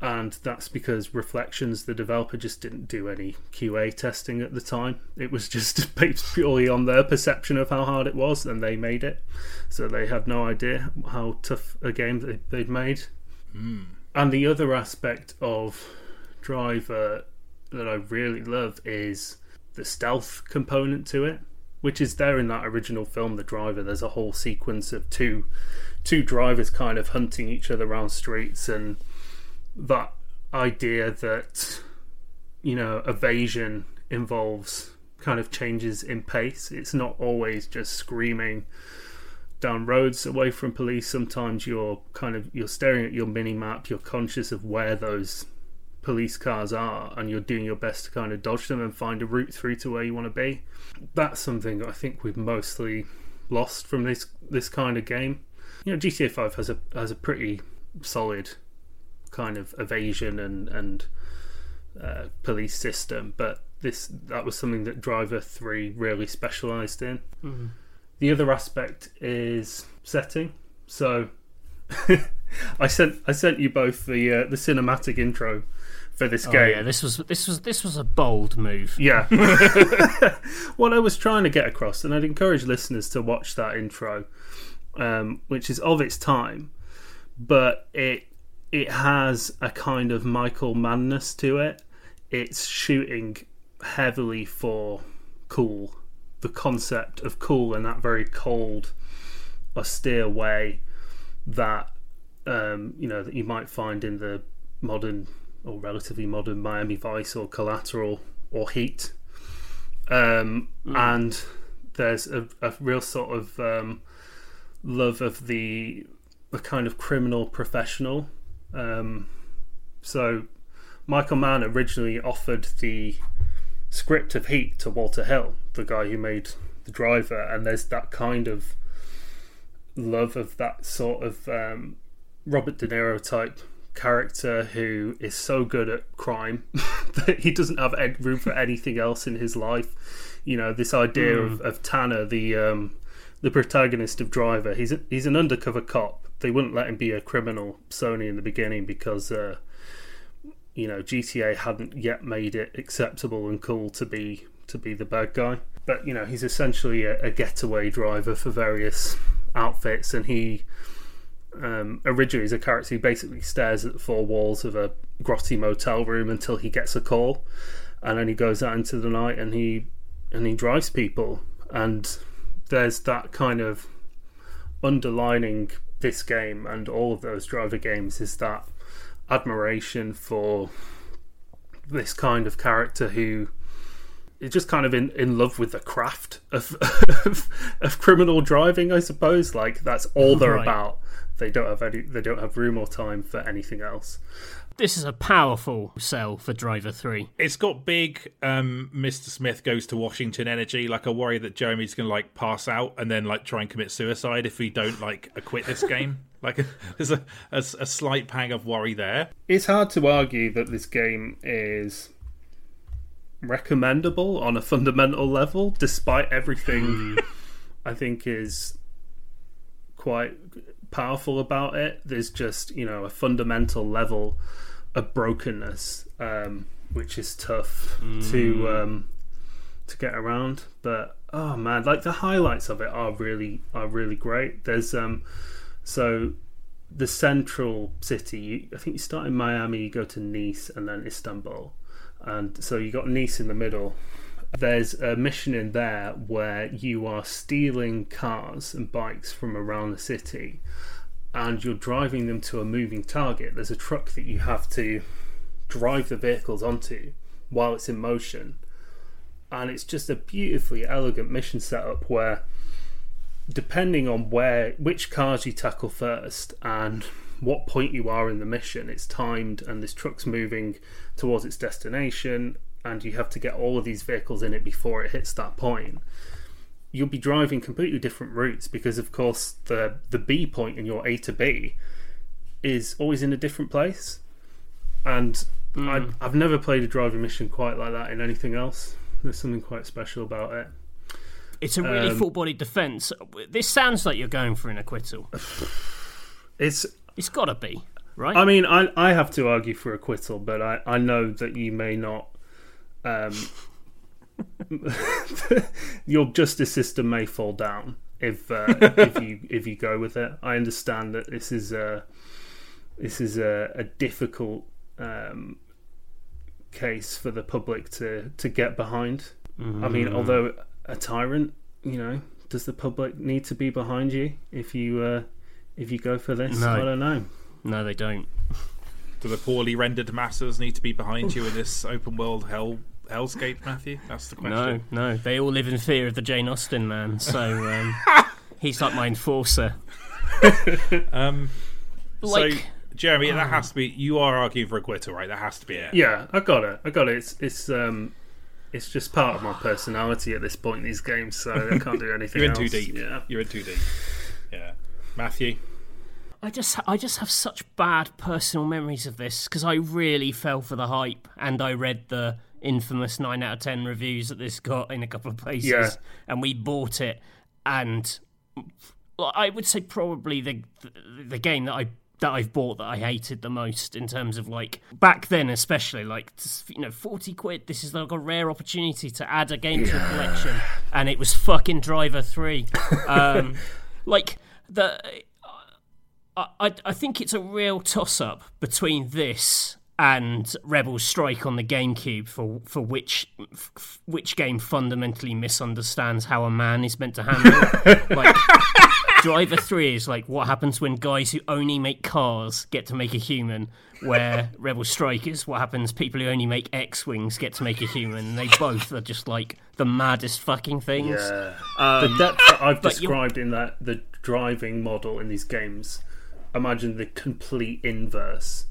and that's because Reflections, the developer, just didn't do any QA testing at the time. It was just based purely on their perception of how hard it was, and they made it. So they had no idea how tough a game they, they'd made. Mm. And the other aspect of Driver that I really love is the stealth component to it which is there in that original film, The Driver. There's a whole sequence of two two drivers kind of hunting each other around streets, and that idea that you know evasion involves kind of changes in pace. It's not always just screaming down roads away from police. Sometimes you're kind of you're staring at your mini map. You're conscious of where those police cars are and you're doing your best to kind of dodge them and find a route through to where you want to be. That's something I think we've mostly lost from this this kind of game. You know, GTA 5 has a has a pretty solid kind of evasion and and uh, police system, but this that was something that Driver 3 really specialized in. Mm-hmm. The other aspect is setting. So I sent I sent you both the uh, the cinematic intro for this oh, game. Yeah, this was this was this was a bold move. Yeah. what I was trying to get across, and I'd encourage listeners to watch that intro, um, which is of its time, but it it has a kind of Michael Mannness to it. It's shooting heavily for cool, the concept of cool in that very cold, austere way that um, you know that you might find in the modern or relatively modern Miami Vice or Collateral or Heat. Um, mm. And there's a, a, real sort of um, love of the the kind of criminal professional. Um, so Michael Mann originally offered the script of Heat to Walter Hill, the guy who made the driver, and there's that kind of love of that sort of um, Robert De Niro type character who is so good at crime that he doesn't have room for anything else in his life. You know, this idea mm. of, of Tanner, the um, the protagonist of Driver, he's a, he's an undercover cop. They wouldn't let him be a criminal, Sony, in the beginning because uh, you know GTA hadn't yet made it acceptable and cool to be to be the bad guy. But you know, he's essentially a, a getaway driver for various outfits, and he um, originally is a character who basically stares at the four walls of a grotty motel room until he gets a call, and then he goes out into the night and he and he drives people. And there's that kind of underlining this game and all of those driver games is that admiration for this kind of character who is just kind of in, in love with the craft of, of of criminal driving, I suppose. Like that's all they're Right. about. They don't have any. They don't have room or time for anything else. This is a powerful sell for Driver 3. It's got big um, Mr. Smith goes to Washington energy. Like I worry that Jeremy's gonna like pass out and then like try and commit suicide if we don't like acquit this game. like there's a, a, a slight pang of worry there. It's hard to argue that this game is recommendable on a fundamental level, despite everything I think is quite powerful about it. There's just, you know, a fundamental level of brokenness, um, which is tough to um, to get around. But oh man, like the highlights of it are really are really great. There's um so the central city. You, I think you start in Miami, you go to Nice, and then Istanbul, and so you got Nice in the middle. There's a mission in there where you are stealing cars and bikes from around the city, and you're driving them to a moving target. There's a truck that you have to drive the vehicles onto while it's in motion, and it's just a beautifully elegant mission setup where depending on where which cars you tackle first and what point you are in the mission it's timed and this truck's moving towards its destination and you have to get all of these vehicles in it before it hits that point you'll be driving completely different routes because of course the the B point in your A to B is always in a different place and I, I've never played a driving mission quite like that in anything else there's something quite special about it It's a really Um, full bodied defence. This sounds like you're going for an acquittal. it's It's got to be, right? I mean, I I have to argue for acquittal, but I, I know that you may not. Um, your justice system may fall down if uh, if you if you go with it. I understand that this is a this is a, a difficult um, case for the public to to get behind. I mean, although a tyrant, you know, does the public need to be behind you if you uh, if you go for this? No. I don't know. no, they don't. Do the poorly rendered masses need to be behind you in this open world hell hellscape, Matthew? That's the question. no. no. They all live in fear of the Jane Austen man, so um, he's like my enforcer. Um, Like, so, Jeremy, that has to be. You are arguing for acquittal, right? That has to be it. Yeah, I got it. I got it. It's it's um it's just part of my personality at this point in these games, so I can't do anything You're in else. too deep. Yeah. You're in too deep. Yeah. Matthew. I just I just have such bad personal memories of this because I really fell for the hype and I read the infamous nine out of ten reviews that this got in a couple of places. Yeah. and we bought it and I would say probably the, the the game that I that I've bought that I hated the most in terms of like back then especially like you know 40 quid this is like a rare opportunity to add a game to a collection. And it was fucking Driver 3 um like the I, I, I think it's a real toss up between this and Rebel Strike on the GameCube for for which f- which game fundamentally misunderstands how a man is meant to handle. like Driver Three is like what happens when guys who only make cars get to make a human, where Rebel Strike is what happens people who only make X wings get to make a human. And they both are just like the maddest fucking things. Yeah. Um, the depth that I've but you- described in that the driving model in these games, imagine the complete inverse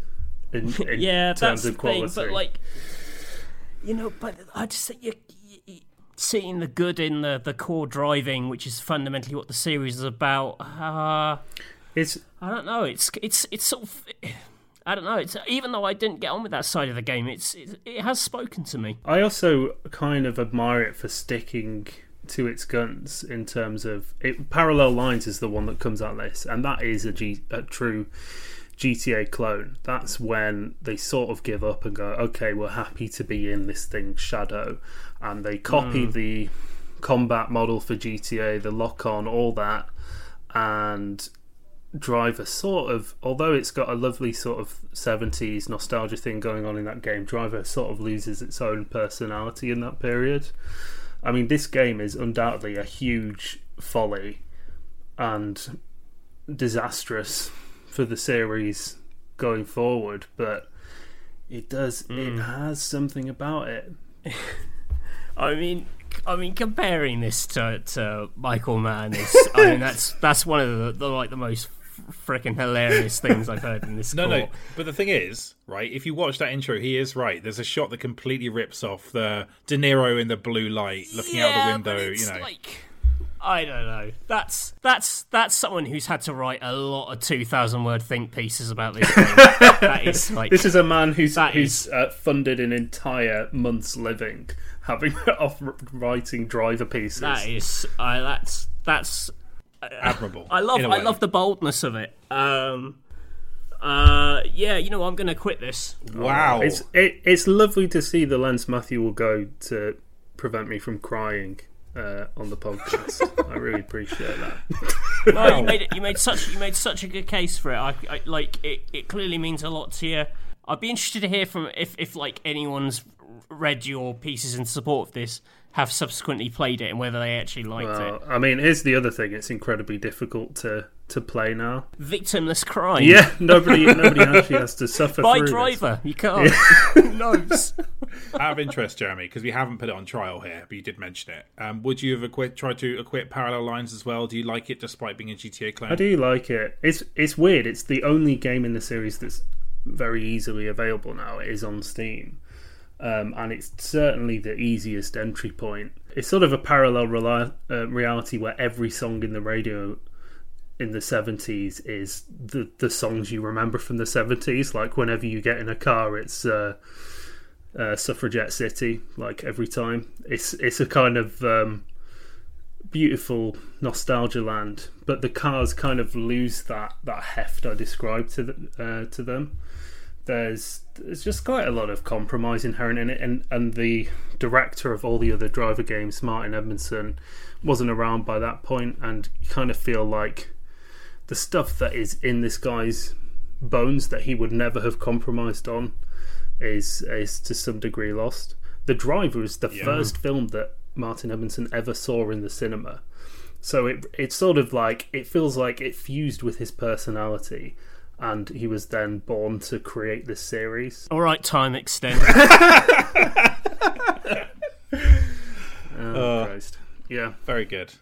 in, in yeah, terms that's the thing. But like, you know, but I just think you, you, you seeing the good in the the core driving, which is fundamentally what the series is about. Uh, it's I don't know. It's it's it's sort of. I don't know. It's even though I didn't get on with that side of the game, it's it, it has spoken to me. I also kind of admire it for sticking to its guns in terms of it. Parallel Lines is the one that comes out this, and that is a, G, a true GTA clone. That's when they sort of give up and go, okay, we're happy to be in this thing, Shadow, and they copy hmm. the combat model for GTA, the lock on, all that, and Driver sort of, although it's got a lovely sort of 70s nostalgia thing going on in that game, Driver sort of loses its own personality in that period. I mean, this game is undoubtedly a huge folly and disastrous for the series going forward, but it does, it hmm. has something about it. I mean, I mean, comparing this to, to Michael Mann is, I mean, that's that's one of the, the like the most freaking hilarious things I've heard in this. No, court. no. But the thing is, right? If you watch that intro, he is right. There's a shot that completely rips off the De Niro in the blue light, looking out the window. but it's You know, like I don't know. That's that's that's someone who's had to write a lot of two thousand word think pieces about this. That is like This is a man who's That who's uh, funded an entire month's living having off writing driver pieces. that is I that's that's admirable. I love in a I way. love the boldness of it. Um, uh, yeah, you know what, I'm going to quit this. Wow. It's it, it's lovely to see the lens Matthew will go to prevent me from crying uh, on the podcast. I really appreciate that. No, you made it. You made such you made such a good case for it. I, I like it. It clearly means a lot to you. I'd be interested to hear from if if like anyone's read your pieces in support of this, have subsequently played it, and whether they actually liked Well, it. I mean, here's the other thing: it's incredibly difficult to to play now. Victimless crime. Yeah, nobody nobody actually has to suffer By through this. driver, you can't. Who knows? Out of interest, Jeremy, because we haven't put it on trial here, but you did mention it. Um, would you have acquit, tried to acquit Parallel Lines as well? Do you like it despite being a GTA clone? I do like it. It's it's weird. It's the only game in the series that's very easily available now. It is on Steam, um, and it's certainly the easiest entry point. It's sort of a parallel reli- uh, reality where every song in the radio in the 70s is the the songs you remember from the 70s like whenever you get in a car it's uh, uh, suffragette city like every time it's it's a kind of um, beautiful nostalgia land, but the cars kind of lose that that heft I described to the, uh, to them. There's there's just quite a lot of compromise inherent in it, and and the director of all the other driver games, Martin Edmondson, wasn't around by that point, and you kind of feel like the stuff that is in this guy's bones that he would never have compromised on is is to some degree lost. The Driver is the first film that Martin Edmondson ever saw in the cinema. So it it's sort of like it feels like it fused with his personality and he was then born to create this series. All right, time extended. Oh, uh, Christ. Yeah. Very good.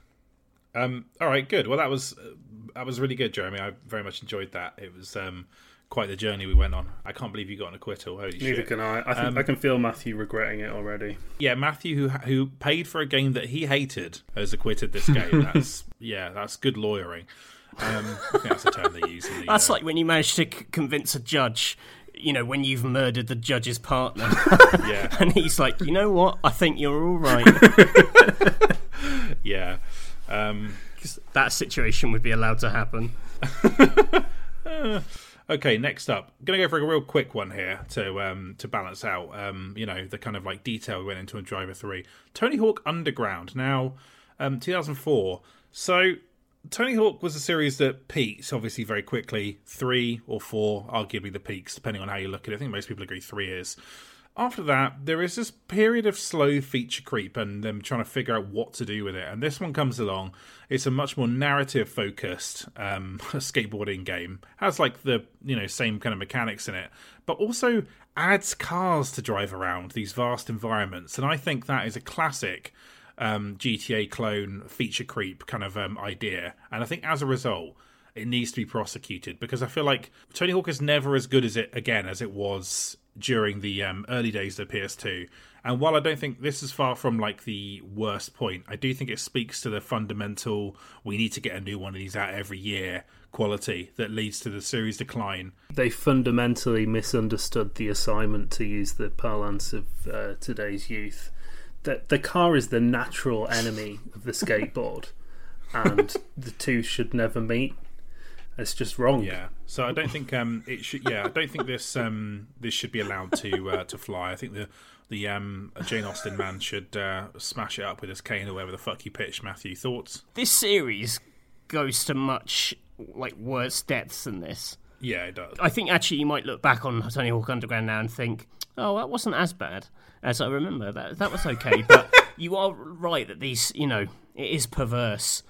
Um, all right, good. Well, that was uh, that was really good, Jeremy. I very much enjoyed that. It was um, quite the journey we went on. I can't believe you got an acquittal. Holy Neither shit! can I. I, think, I can feel Matthew regretting it already. Yeah, Matthew, who who paid for a game that he hated, has acquitted this game. That's yeah, that's good lawyering. Um, that's a term they use. In the, That's uh, like when you manage to c- convince a judge. You know, when you've murdered the judge's partner, yeah, and he's like, "You know what? I think you're all right." yeah. Um, that situation would be allowed to happen. Okay, next up, gonna go for a real quick one here to um, to balance out, um, you know, the kind of like detail we went into in Driver Three. Tony Hawk Underground, now, um, 2004. So Tony Hawk was a series that peaked obviously very quickly, three or four, arguably the peaks, depending on how you look at it. I think most people agree three is. After that, there is this period of slow feature creep and them trying to figure out what to do with it. And this one comes along. It's a much more narrative focused um, skateboarding game. Has like the you know same kind of mechanics in it, but also adds cars to drive around these vast environments. And I think that is a classic um, GTA clone feature creep kind of um, idea. And I think as a result, it needs to be prosecuted because I feel like Tony Hawk is never as good as it again as it was during the um, early days of PS2. And while I don't think this is far from like the worst point, I do think it speaks to the fundamental we need to get a new one of these out every year quality that leads to the series decline. They fundamentally misunderstood the assignment, to use the parlance of uh, today's youth. That the car is the natural enemy of the skateboard, and the two should never meet. It's just wrong. Yeah. So I don't think um it should. Yeah, I don't think this um this should be allowed to uh, to fly. I think the the um Jane Austen man should uh, smash it up with his cane or whatever the fuck he pitched. Matthew, thoughts? This series goes to much like worse depths than this. Yeah, it does. I think actually you might look back on Tony Hawk Underground now and think, "Oh, that wasn't as bad as I remember. That that was okay." but you are right that these, you know, it is perverse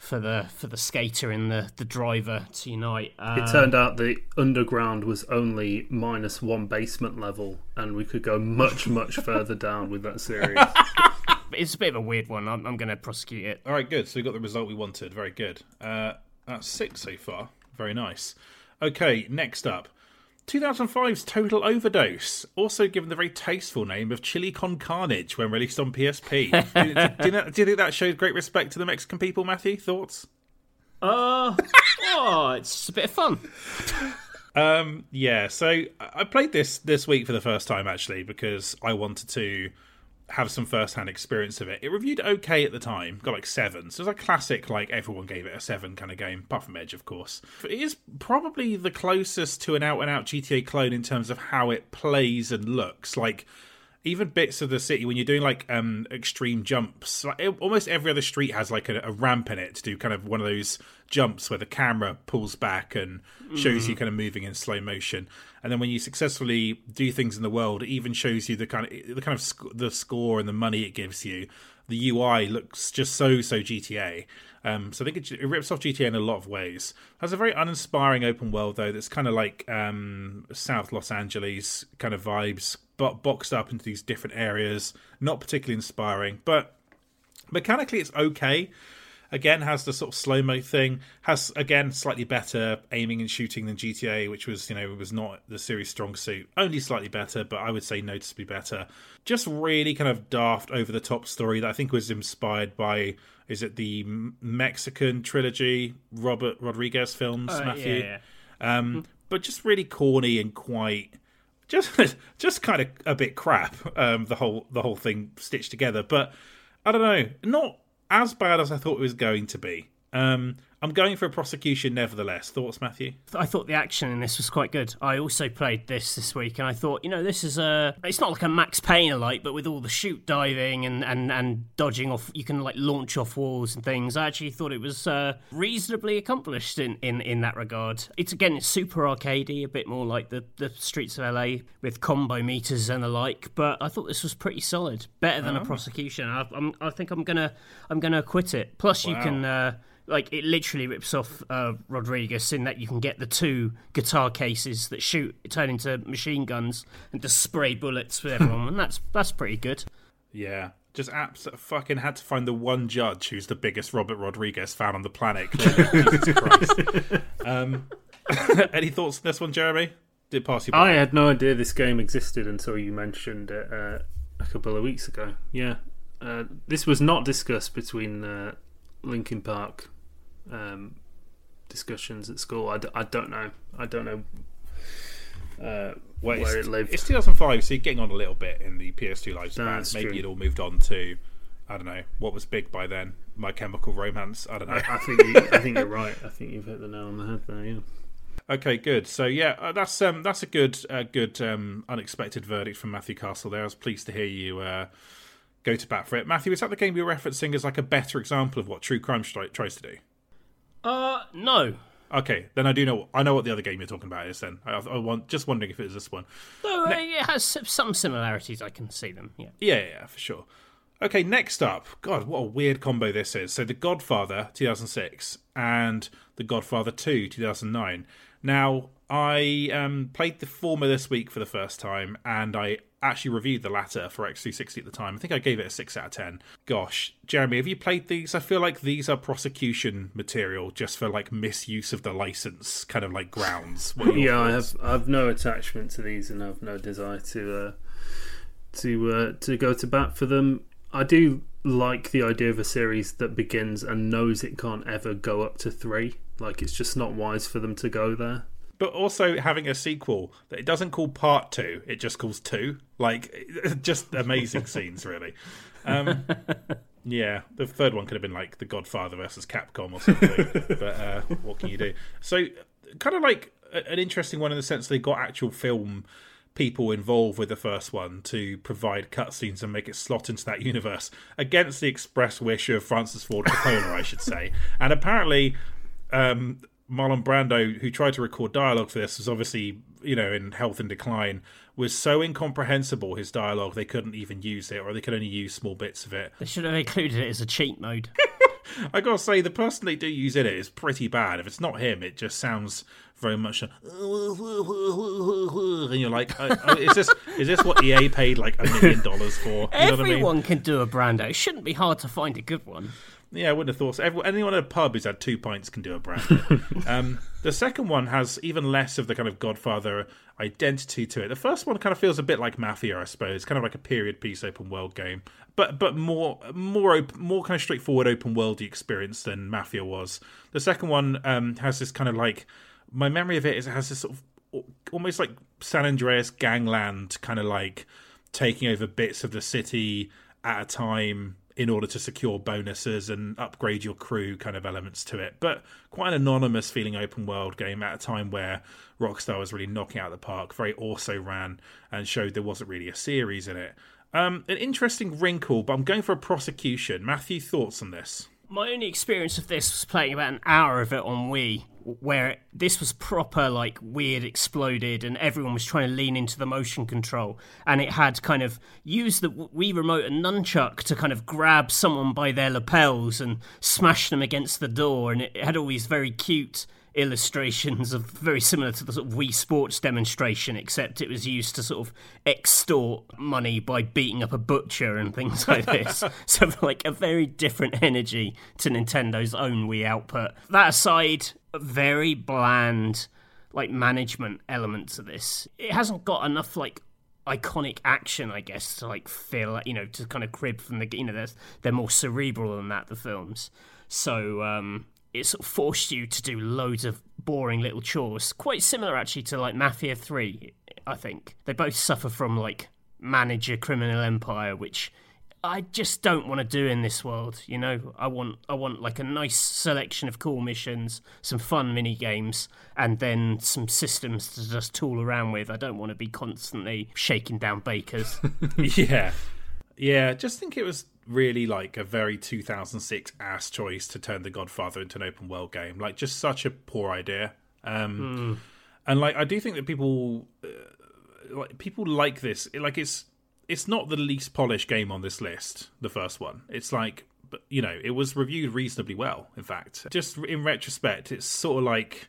for the for the skater and the the driver to unite. Uh, It turned out the underground was only minus one basement level, and we could go much, much further down with that series. It's a bit of a weird one. I'm, I'm going to prosecute it. All right, good. So we got the result we wanted. Very good. Uh, that's six so far. Very nice. Okay, next up. 2005's Total Overdose, also given the very tasteful name of Chili Con Carnage when released on PSP. do, do, do, you know- do you think that showed great respect to the Mexican people, Matthew? Thoughts? Uh, oh, it's a bit of fun. Um, yeah, so I played this this week for the first time actually because I wanted to have some first-hand experience of it. It reviewed okay at the time, got like seven. So it's a classic, like everyone gave it a seven kind of game, apart from Edge, of course. It is probably the closest to an out-and-out GTA clone in terms of how it plays and looks. Like even bits of the city when you're doing like um extreme jumps like, it- almost every other street has like a, a ramp in it to do kind of one of those jumps where the camera pulls back and shows you kind of moving in slow motion and then when you successfully do things in the world it even shows you the kind of the kind of sc- the score and the money it gives you the ui looks just so so gta um, so I think it, it rips off GTA in a lot of ways. Has a very uninspiring open world though. That's kind of like um, South Los Angeles kind of vibes, but boxed up into these different areas. Not particularly inspiring, but mechanically it's okay. Again, has the sort of slow mo thing. Has again slightly better aiming and shooting than GTA, which was you know was not the series' strong suit. Only slightly better, but I would say noticeably better. Just really kind of daft, over the top story that I think was inspired by is it the Mexican trilogy Robert Rodriguez films, Uh, Matthew? yeah, yeah. Um, but just really corny and quite just just kind of a bit crap. Um, the whole the whole thing stitched together, but I don't know, not as bad as I thought it was going to be. Um, I'm going for a prosecution, nevertheless. Thoughts, Matthew? I thought the action in this was quite good. I also played this this week, and I thought, you know, this is a. It's not like a Max Payne alike, but with all the shoot diving and, and, and dodging off, you can like launch off walls and things. I actually thought it was uh, reasonably accomplished in, in, in that regard. It's again, it's super arcadey, a bit more like the, the streets of LA with combo meters and the like. But I thought this was pretty solid, better than a prosecution. I, I'm, I think I'm gonna I'm gonna quit it. Plus, you can. Uh, like it literally rips off uh, Rodriguez in that you can get the two guitar cases that shoot turn into machine guns and just spray bullets for everyone, and that's that's pretty good. Yeah. Just abs- fucking had to find the one judge who's the biggest Robert Rodriguez fan on the planet. Jesus Christ. Um, any thoughts on this one, Jeremy? Did pass you by? I had no idea this game existed until you mentioned it uh, a couple of weeks ago. Yeah, uh, this was not discussed between uh, Linkin Park um, discussions at school. I, d- I don't know. I don't know uh, Well, where it lived. It's 2005, so you're getting on a little bit in the PS2 lifespan. that's Maybe true. you'd all moved on to, I don't know, what was big by then? My Chemical Romance. I don't know. I think you, I think you're right. I think you've hit the nail on the head there. Yeah. Okay, good. So yeah, uh, that's um, that's a good, uh, good um, unexpected verdict from Matthew Castle. There, I was pleased to hear you uh, go to bat for it. Matthew, is that the game you're referencing as like a better example of what True Crime tries to do? Uh, no, Okay, then I do know. I know what the other game you're talking about is. Then I, I want just wondering if it is this one. no, uh, it has some similarities. I can see them. Yeah. Yeah, yeah, yeah, for sure. Okay, next up. God, what a weird combo this is. So, The Godfather 2006 and The Godfather 2 2009. Now, I um, played the former this week for the first time, and I actually reviewed the latter for X360 at the time. I think I gave it a 6 out of 10. Gosh, Jeremy, have you played these? I feel like these are prosecution material just for like misuse of the license, kind of like grounds. Yeah, I have. I've no attachment to these, and I've no desire to uh, to uh, to go to bat for them. I do like the idea of a series that begins and knows it can't ever go up to three. Like it's just not wise for them to go there. But also having a sequel that it doesn't call part two it just calls two. Like just amazing scenes really. Um yeah the third one could have been like the godfather versus capcom or something but uh what can you do? So kind of like an interesting one in the sense they got actual film people involved with the first one to provide cutscenes and make it slot into that universe against the express wish of Francis Ford Coppola, I should say. And apparently, um, Marlon Brando, who tried to record dialogue for this, was obviously, you know, in health and decline, was so incomprehensible, his dialogue, they couldn't even use it, or they could only use small bits of it. They should have included it as a cheat mode. I gotta say, the person they do use in it is pretty bad. If it's not him, it just sounds very much. and you're like, uh, uh, is this is this what EA paid like a million dollars for? You know what I mean? Everyone can do a Brando. It shouldn't be hard to find a good one. Yeah, I wouldn't have thought so. Everyone, anyone at a pub who's had two pints can do a brand. um, the second one has even less of the kind of Godfather identity to it. The first one kind of feels a bit like Mafia, I suppose, kind of like a period piece open world game, but but more more open, more kind of straightforward open worldy experience than Mafia was. The second one um, has this kind of like my memory of it is it has this sort of almost like San Andreas gangland kind of like taking over bits of the city at a time in order to secure bonuses and upgrade your crew kind of elements to it. But quite an anonymous feeling open world game at a time where Rockstar was really knocking out the park, very also ran and showed there wasn't really a series in it. Um, an interesting wrinkle, but I'm going for a prosecution. Matthew, thoughts on this? My only experience of this was playing about an hour of it on Wii, where this was proper like weird exploded, and everyone was trying to lean into the motion control, and it had kind of used the Wii remote and nunchuck to kind of grab someone by their lapels and smash them against the door, and it had all these very cute illustrations of very similar to the sort of Wii Sports demonstration, except it was used to sort of extort money by beating up a butcher and things like this. so, like a very different energy to Nintendo's own Wii output. That aside, very bland, like management element to this. It hasn't got enough like iconic action, I guess, to like feel you know to kind of crib from the you know they're they're more cerebral than that the films. So um, it sort of forced you to do loads of boring little chores. Quite similar actually to like Mafia 3, I think. They both suffer from like manage a criminal empire, which I just don't want to do in this world, you know. I want I want like a nice selection of cool missions, some fun mini games, and then some systems to just tool around with. I don't want to be constantly shaking down bakers. yeah. Yeah, just think it was really like a very 2006 ass choice to turn The Godfather into an open world game. Like, just such a poor idea. Um, And like, I do think that people, uh, like, people like this. Like, it's it's not the least polished game on this list. The first one, it's like, you know, it was reviewed reasonably well. In fact, just in retrospect, it's sort of like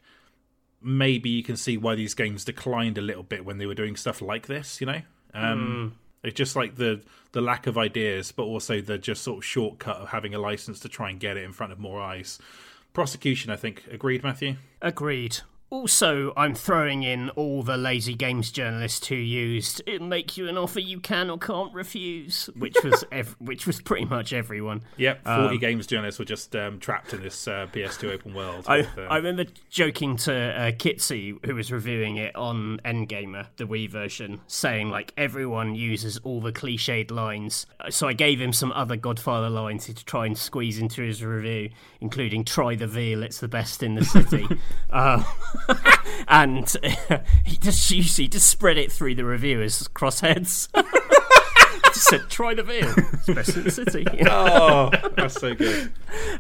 maybe you can see why these games declined a little bit when they were doing stuff like this. You know. Um, it's just like the the lack of ideas, but also the just sort of shortcut of having a license to try and get it in front of more eyes. Prosecution, I think. Agreed, Matthew? Agreed. Also, I'm throwing in all the lazy games journalists who used "it make you an offer you can or can't refuse," which was ev- which was pretty much everyone. Yep, 40 games journalists were just um, trapped in this uh, PS2 open world. I, with, uh, I remember joking to uh, Kitsy, who was reviewing it on NGamer, the Wii version, saying like everyone uses all the cliched lines. So I gave him some other Godfather lines to try and squeeze into his review, including "Try the veal, it's the best in the city," uh, and he just he just spread it through the reviewers' crossheads. just said, "Try the veal, it's best in the city." oh, that's so good.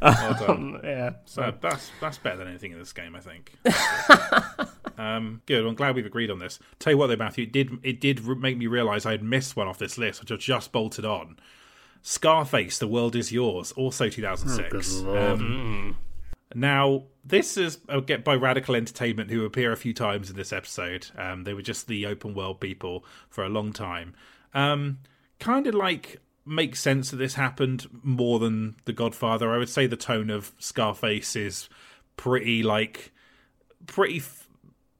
Well done. yeah. So Uh, that's that's better than anything in this game, I think. um, good. I'm glad we've agreed on this. Tell you what, though, Matthew, it did it did make me realise I had missed one off this list, which I've just bolted on. Scarface, The World Is Yours, also 2006. Good lord. Um, now, this is uh, get by Radical Entertainment, who appear a few times in this episode. Um, they were just the open world people for a long time. Um, kind of like makes sense that this happened more than The Godfather. I would say the tone of Scarface is pretty like pretty f-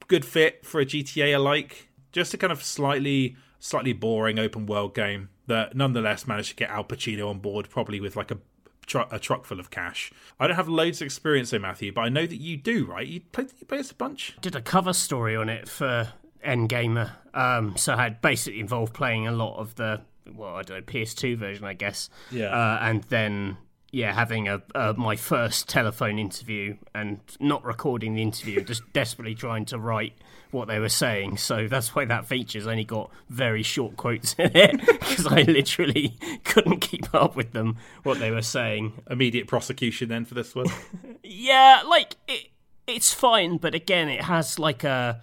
good fit for a GTA alike. Just a kind of slightly slightly boring open world game that nonetheless managed to get Al Pacino on board, probably with like a tru- a truck full of cash. I don't have loads of experience though, Matthew, but I know that you do, right? You play you play this a bunch. did a cover story on it for NGamer. Um, so I had basically involved playing a lot of the well, I don't know, PS2 version, I guess. Yeah. Uh, and then yeah, having a uh, my first telephone interview and not recording the interview, just desperately trying to write what they were saying. So that's why that feature's only got very short quotes in it because I literally couldn't keep up with them what they were saying. Immediate prosecution then for this one. Yeah, like it, it's fine, but again, it has like a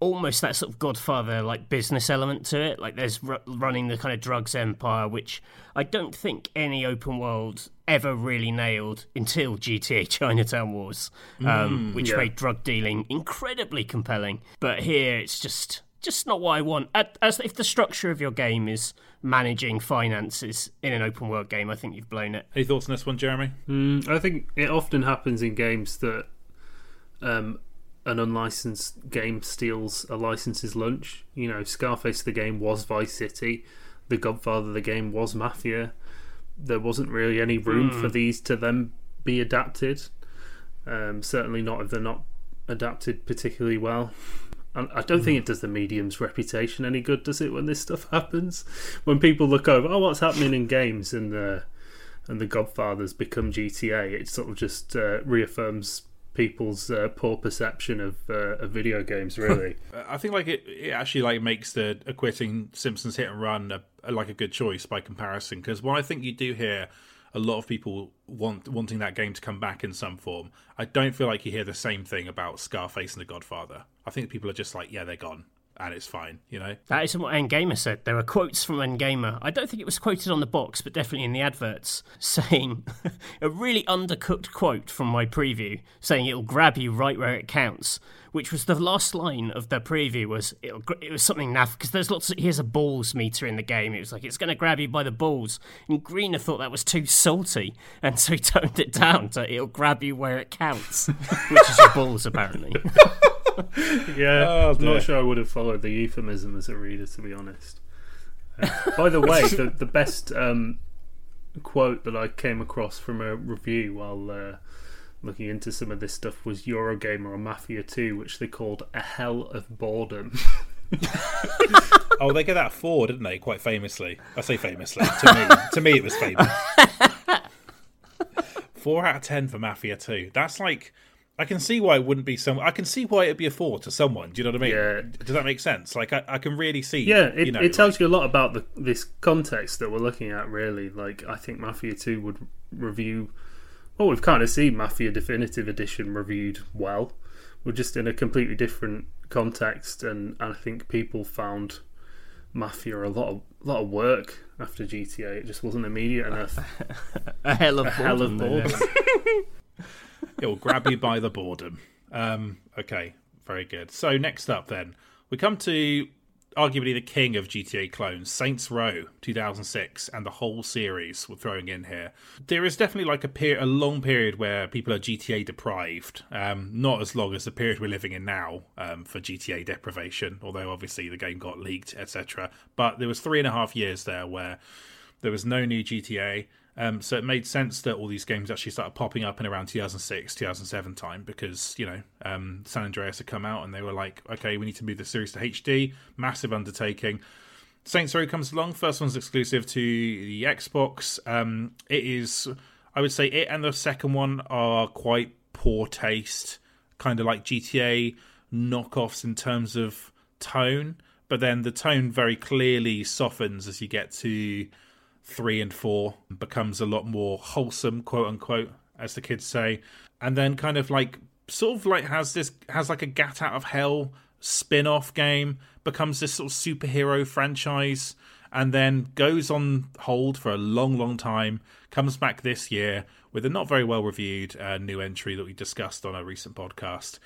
almost that sort of Godfather like business element to it. Like there's r- running the kind of drugs empire, which I don't think any open world ever really nailed until GTA Chinatown Wars, um, which yeah. made drug dealing incredibly compelling. But here it's just just not what I want. As if the structure of your game is managing finances in an open world game, I think you've blown it. Any thoughts on this one, Jeremy? Mm, I think it often happens in games that um, an unlicensed game steals a license's lunch. You know, Scarface the game was Vice City, The Godfather the game was Mafia. There wasn't really any room for these to then be adapted. Um, certainly not if they're not adapted particularly well. And I don't think it does the medium's reputation any good, does it? When this stuff happens, when people look over, oh, what's happening in games, and the and the Godfathers become GTA, it sort of just uh, reaffirms people's uh, poor perception of, uh, of video games. Really, I think like it, it actually like makes the acquitting Simpsons hit and run a, like a good choice by comparison because what I think you do hear a lot of people want wanting that game to come back in some form. I don't feel like you hear the same thing about Scarface and The Godfather. I think people are just like, yeah, they're gone. And it's fine, you know. That isn't what NGamer said. There are quotes from NGamer. I don't think it was quoted on the box, but definitely in the adverts, saying a really undercooked quote from my preview, saying it'll grab you right where it counts, which was the last line of the preview. Was it'll, it was something naff because there's lots. Of, here's a balls meter in the game. It was like it's going to grab you by the balls, and Greener thought that was too salty, and so he toned it down to it'll grab you where it counts, which is your balls apparently. yeah, Oh, I'm not sure I would have followed the euphemism as a reader, to be honest. Uh, by the way, the, the best um, quote that I came across from a review while uh, looking into some of this stuff was Eurogamer on Mafia 2, which they called a hell of boredom. Oh, they get that four, didn't they? Quite famously. I say famously. To me, to me, it was famous. four out of ten for Mafia Two. That's like. I can see why it wouldn't be some. I can see why it'd be a four to someone. Do you know what I mean? Yeah. Does that make sense? Like I, I can really see. Yeah, it, you know, it tells like- you a lot about the, this context that we're looking at, really. Like, I think Mafia 2 would review. Well, we've kind of seen Mafia Definitive Edition reviewed well. We're just in a completely different context, and and I think people found Mafia a lot of lot of work after GTA. It just wasn't immediate enough. a hell of A hell of boredom, boredom. It will grab you by the boredom. Um, okay, very good. So next up, then we come to arguably the king of GTA clones, Saints Row 2006, and the whole series we're throwing in here. There is definitely like a per- a long period where people are GTA deprived. Um, not as long as the period we're living in now um, for GTA deprivation, although obviously the game got leaked, etc. But there was three and a half years there where there was no new GTA. Um, so it made sense that all these games actually started popping up in around 2006, 2007 time because, you know, um, San Andreas had come out and they were like, okay, we need to move the series to HD. Massive undertaking. Saints Row comes along. First one's exclusive to the Xbox. Um, it is, I would say, it and the second one are quite poor taste, kind of like GTA knockoffs in terms of tone. But then the tone very clearly softens as you get to three and four becomes a lot more wholesome, quote unquote, as the kids say, and then kind of like sort of like has this has like a Gat Out of Hell spin-off game, becomes this sort of superhero franchise, and then goes on hold for a long, long time. Comes back this year with a not very well reviewed uh, new entry that we discussed on a recent podcast.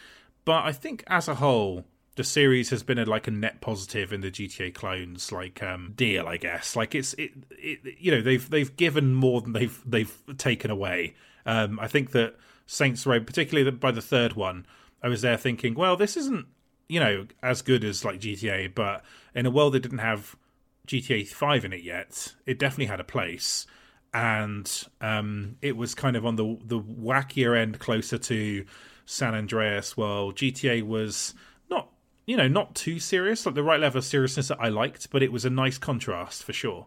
But I think as a whole, the series has been a, like a net positive in the GTA clones like um, deal, I guess. Like it's it, it you know they've they've given more than they've they've taken away. Um, I think that Saints Row, particularly by the third one, I was there thinking, well, this isn't you know as good as like GTA, but in a world that didn't have GTA Five in it yet, it definitely had a place. And um, it was kind of on the the wackier end, closer to San Andreas. Well, GTA was you know, not too serious, like the right level of seriousness that I liked, but it was a nice contrast for sure.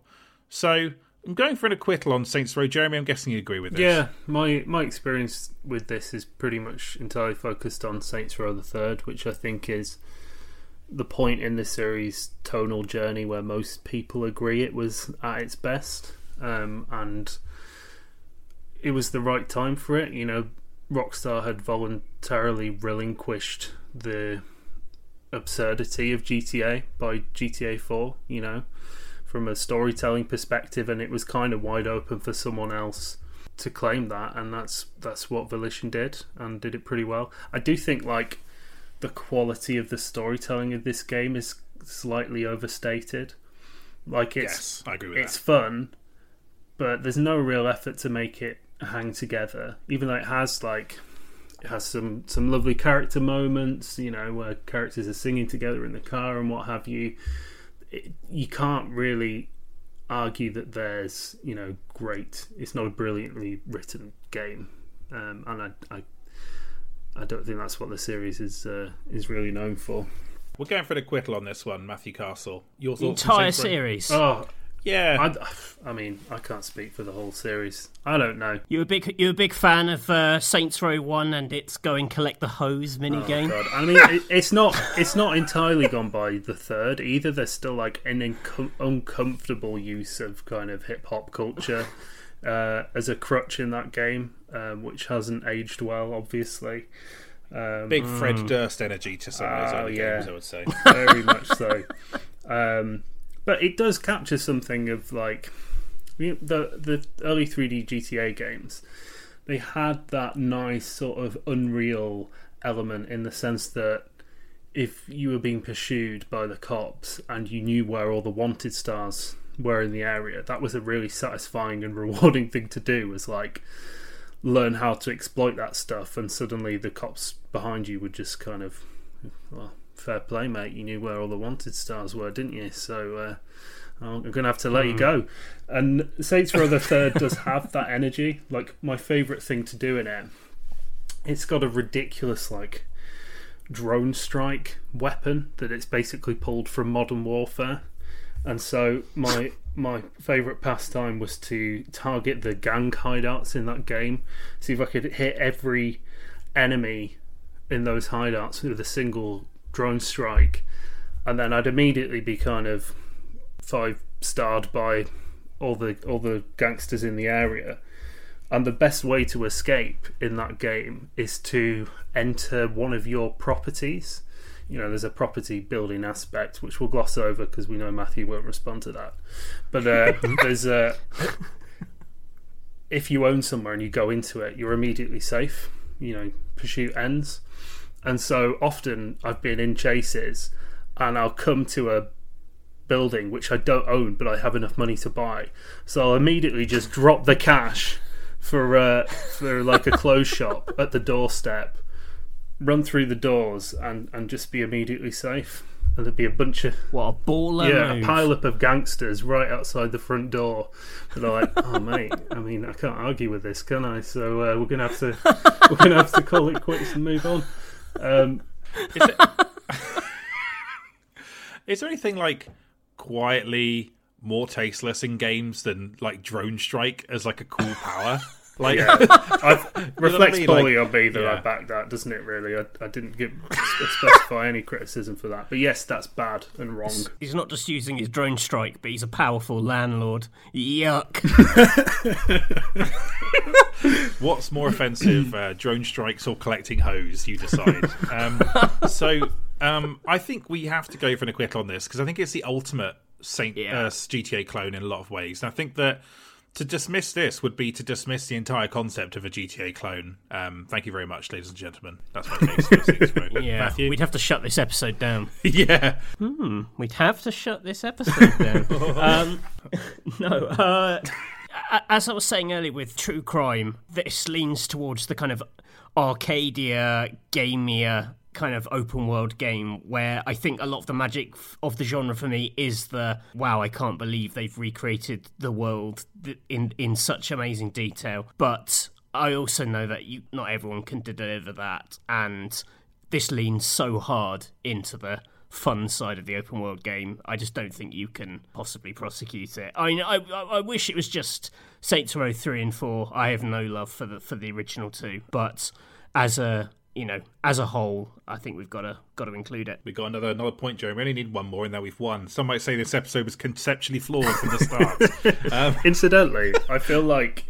So I'm going for an acquittal on Saints Row. Jeremy, I'm guessing you agree with this. Yeah, my my experience with this is pretty much entirely focused on Saints Row the Third, which I think is the point in the series' tonal journey where most people agree it was at its best, um, and it was the right time for it. You know, Rockstar had voluntarily relinquished the absurdity of GTA by GTA Four. You know, from a storytelling perspective, and it was kind of wide open for someone else to claim that, and that's that's what Volition did and did it pretty well. I do think like the quality of the storytelling of this game is slightly overstated. Like it's yes, I agree with it's that. fun, but there's no real effort to make it hang together. Even though it has like has some some lovely character moments, you know, where characters are singing together in the car and what have you. It, you can't really argue that there's you know great. It's not a brilliantly written game, um, and I, I I don't think that's what the series is uh, is really known for. We're going for the quittal on this one, Matthew Castle. Your thoughts? entire on Saints Row? series. Oh, Yeah, I, I mean, I can't speak for the whole series. I don't know. You're a big you're a big fan of uh, Saints Row One and its go and collect the hose mini Oh, game. God. I mean, it, it's not it's not entirely gone by the third either. There's still like an incom- uncomfortable use of kind of hip hop culture uh, as a crutch in that game, um, which hasn't aged well, obviously. Um, big Fred Durst energy to some of those Oh, early yeah. games, I would say. very much so. Um, but it does capture something of like the the early 3D GTA games. They had that nice sort of unreal element in the sense that if you were being pursued by the cops and you knew where all the wanted stars were in the area, that was a really satisfying and rewarding thing to do. Was like learn how to exploit that stuff, and suddenly the cops behind you would just kind of, well, fair play, mate. You knew where all the wanted stars were, didn't you? So uh, I'm going to have to let you go. And Saints Row the Third does have that energy. Like my favourite thing to do in it, it's got a ridiculous like drone strike weapon that it's basically pulled from Modern Warfare. And so my my favourite pastime was to target the gang hideouts in that game. See if I could hit every enemy in those hideouts with a single drone strike, and then I'd immediately be kind of five starred by all the all the gangsters in the area. And the best way to escape in that game is to enter one of your properties. You know, there's a property building aspect which we'll gloss over because we know Matthew won't respond to that. But uh, there's a if you own somewhere and you go into it, you're immediately safe. You know, pursuit ends. And so often I've been in chases and I'll come to a building which I don't own but I have enough money to buy. So I'll immediately just drop the cash for uh, for like a clothes shop at the doorstep, run through the doors and, and just be immediately safe. And there'd be a bunch of What a baller yeah, move. a pile up of gangsters right outside the front door. That are like, oh mate, I mean, I can't argue with this, can I? So uh, we're gonna have to we're gonna have to call it quits and move on. Um, Is, it... Is there anything like quietly more tasteless in games than like drone strike as like a cool power? Like, I've, reflects mean? poorly Like, on me that I yeah. back that, doesn't it? Really, I, I didn't give specify any criticism for that. But yes, that's bad and wrong. He's not just using his drone strike, but he's a powerful landlord. Yuck. What's more offensive, uh, drone strikes or collecting hose? You decide. Um, so, um, I think we have to go for an acquittal on this because I think it's the ultimate Saint Yeah. uh, GTA clone in a lot of ways. And I think that to dismiss this would be to dismiss the entire concept of a GTA clone. Um, thank you very much, ladies and gentlemen. That's my case. for Saints Row. Yeah, Matthew. we'd have to shut this episode down. yeah. We'd have to shut this episode down. um, no, uh, as I was saying earlier with true crime, this leans towards the kind of arcadia, gamier kind of open world game where I think a lot of the magic of the genre for me is the wow, I can't believe they've recreated the world in in such amazing detail. But I also know that you not everyone can deliver that and this leans so hard into the fun side of the open world game. I just don't think you can possibly prosecute it. I mean, I, I, I wish it was just Saints Row three and four. I have no love for the for the original two, but as a you know as a whole, I think we've got to got to include it. We got another another point, Joe. We only need one more, and then we've won. Some might say this episode was conceptually flawed from the start. Um, Incidentally, I feel like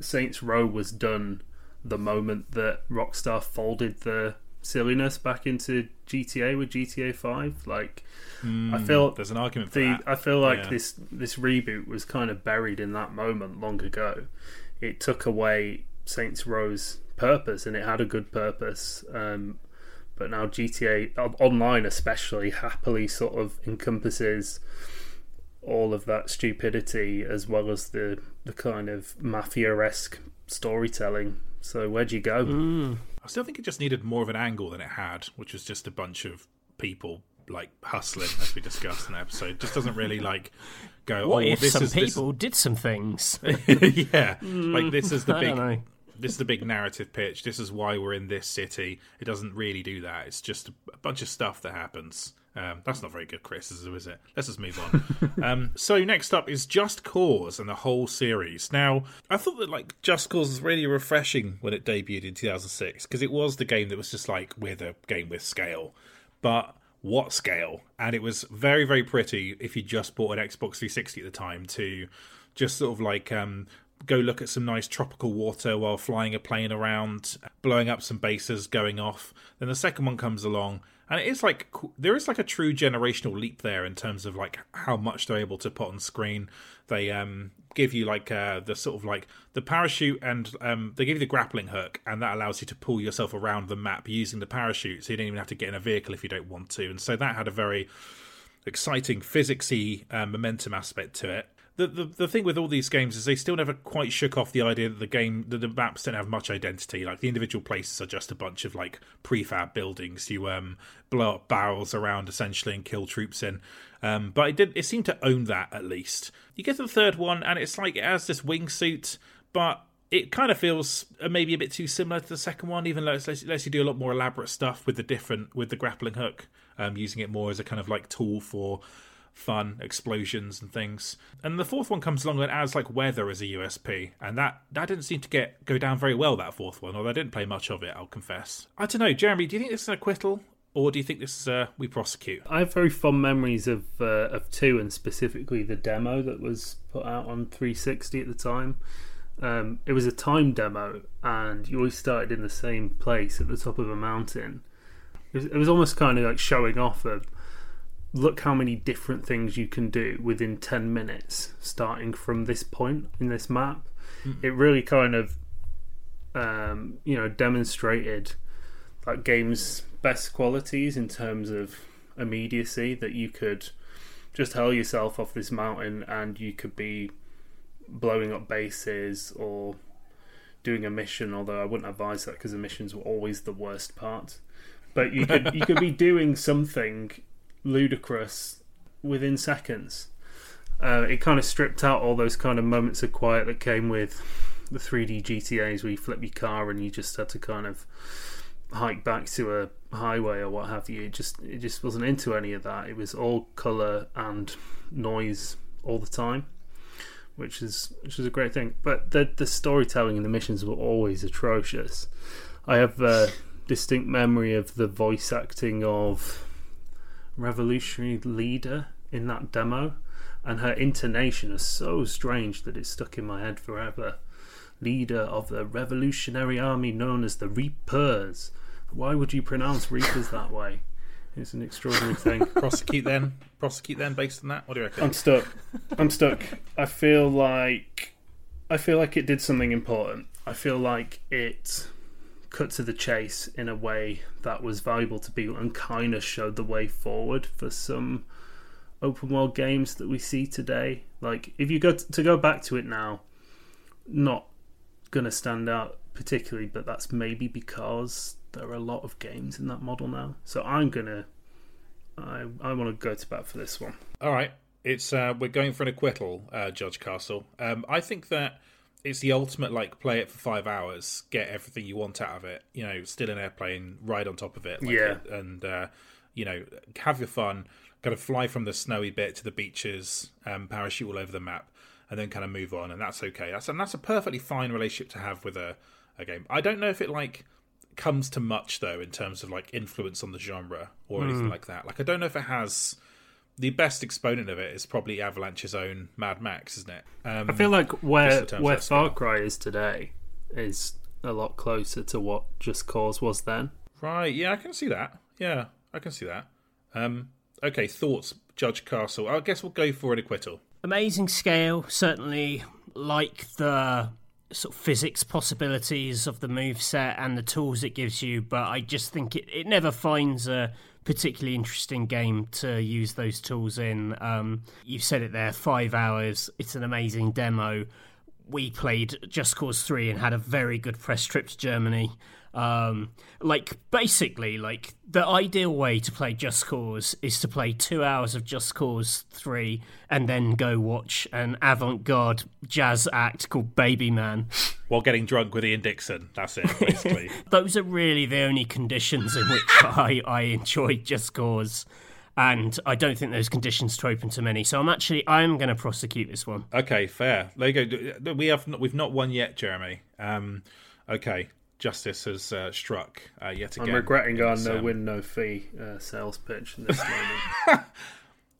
Saints Row was done the moment that Rockstar folded the silliness back into GTA with GTA Five. Like, I feel There's an argument for the that. I feel like Yeah. this this reboot was kind of buried in that moment long ago. it took away Saints Row's purpose, and it had a good purpose. Um, but now GTA Online, especially, happily sort of encompasses all of that stupidity as well as the the kind of mafia esque storytelling. So where'd you go? Mm. I still think it just needed more of an angle than it had, which was just a bunch of people like hustling, as we discussed in the episode. Just doesn't really like go. What oh, if this some is this- people did some things? yeah, like this is the big. This is the big narrative pitch. This is why we're in this city. It doesn't really do that. It's just a bunch of stuff that happens. Um, that's not very good criticism, is it? Let's just move on. um, so next up is Just Cause and the whole series. Now, I thought that like Just Cause was really refreshing when it debuted in 2006 because it was the game that was just like we're the game with scale, but what scale? And it was very very pretty if you just bought an Xbox 360 at the time to just sort of like um, go look at some nice tropical water while flying a plane around, blowing up some bases, going off. Then the second one comes along, and it is like there is like a true generational leap there in terms of like how much they're able to put on screen. They um give you like uh, the sort of like the parachute and um, they give you the grappling hook and that allows you to pull yourself around the map using the parachute. So you don't even have to get in a vehicle if you don't want to. And so that had a very exciting physicsy uh, momentum aspect to it the, the the thing with all these games is they still never quite shook off the idea that the game that the maps don't have much identity. Like the individual places are just a bunch of like prefab buildings. You um blow up barrels around essentially and kill troops in. Um, but it did it seemed to own that at least. You get to the third one and it's like it has this wingsuit, but it kind of feels uh, maybe a bit too similar to the second one, even though it lets, lets you do a lot more elaborate stuff with the different with the grappling hook, um, using it more as a kind of like tool for fun explosions and things. And the fourth one comes along and adds like weather as a USP, and that that didn't seem to get go down very well. That fourth one, although I didn't play much of it, I'll confess. I don't know, Jeremy. Do you think this is an acquittal? Or do you think this is a we prosecute? I have very fond memories of uh, of two, and specifically the demo that was put out on 360 at the time. Um, it was a time demo, and you always started in the same place at the top of a mountain. It was, it was almost kind of like showing off of look how many different things you can do within 10 minutes starting from this point in this map. It really kind of um, you know demonstrated like game's best qualities in terms of immediacy that you could just hurl yourself off this mountain and you could be blowing up bases or doing a mission although I wouldn't advise that because the missions were always the worst part. But you could you could be doing something ludicrous within seconds. Uh, it kind of stripped out all those kind of moments of quiet that came with the 3D GTAs where you flip your car and you just had to kind of hike back to a highway or what have you. It just it just wasn't into any of that. It was all color and noise all the time, which is which is a great thing. But the the storytelling and the missions were always atrocious. I have a distinct memory of the voice acting of revolutionary leader in that demo, and her intonation is so strange that it's stuck in my head forever. Leader of the revolutionary army known as the Reapers. Why would you pronounce Reapers that way? It's an extraordinary thing. prosecute then? Prosecute then based on that? What do you reckon? I'm stuck. I'm stuck. I feel like I feel like it did something important. I feel like it cut to the chase in a way that was valuable to people and kind of showed the way forward for some open world games that we see today. Like if you go t- to go back to it now, not gonna stand out particularly, but that's maybe because there are a lot of games in that model now. So I'm gonna I I want to go to bat for this one. All right, it's uh, we're going for an acquittal, uh, Judge Castle. Um, I think that it's the ultimate like play it for five hours, get everything you want out of it. You know, still an airplane, ride on top of it, like Yeah. and uh, you know, have your fun. Kind of fly from the snowy bit to the beaches, um, parachute all over the map, and then kind of move on, and that's okay. That's and that's a perfectly fine relationship to have with a, a game. I don't know if it like comes to much though in terms of like influence on the genre or anything like that. Like I don't know if it has the best exponent of it is probably Avalanche's own Mad Max, isn't it? Um, I feel like where where of scale. Far Cry is today is a lot closer to what Just Cause was then. right, yeah, I can see that. Yeah, I can see that. Um, okay, thoughts, Judge Castle. I guess we'll go for an acquittal. amazing scale certainly like the sort of physics possibilities of the move set and the tools it gives you, but I just think it, it never finds a particularly interesting game to use those tools in. Um, you said it there, five hours. It's an amazing demo. We played Just Cause 3 and had a very good press trip to Germany. Um, like basically, like the ideal way to play Just Cause is to play two hours of Just Cause three and then go watch an avant-garde jazz act called Baby Man. While getting drunk with Ian Dixon. That's it, basically. Those are really the only conditions in which I, I enjoy Just Cause. And I don't think those conditions are open to many, so I'm actually I'm going to prosecute this one. okay, fair. There you go. We have not, we've not won yet, Jeremy. Um, okay, justice has uh, struck uh, yet again. I'm regretting in our no um, win, no fee uh, sales pitch in this moment.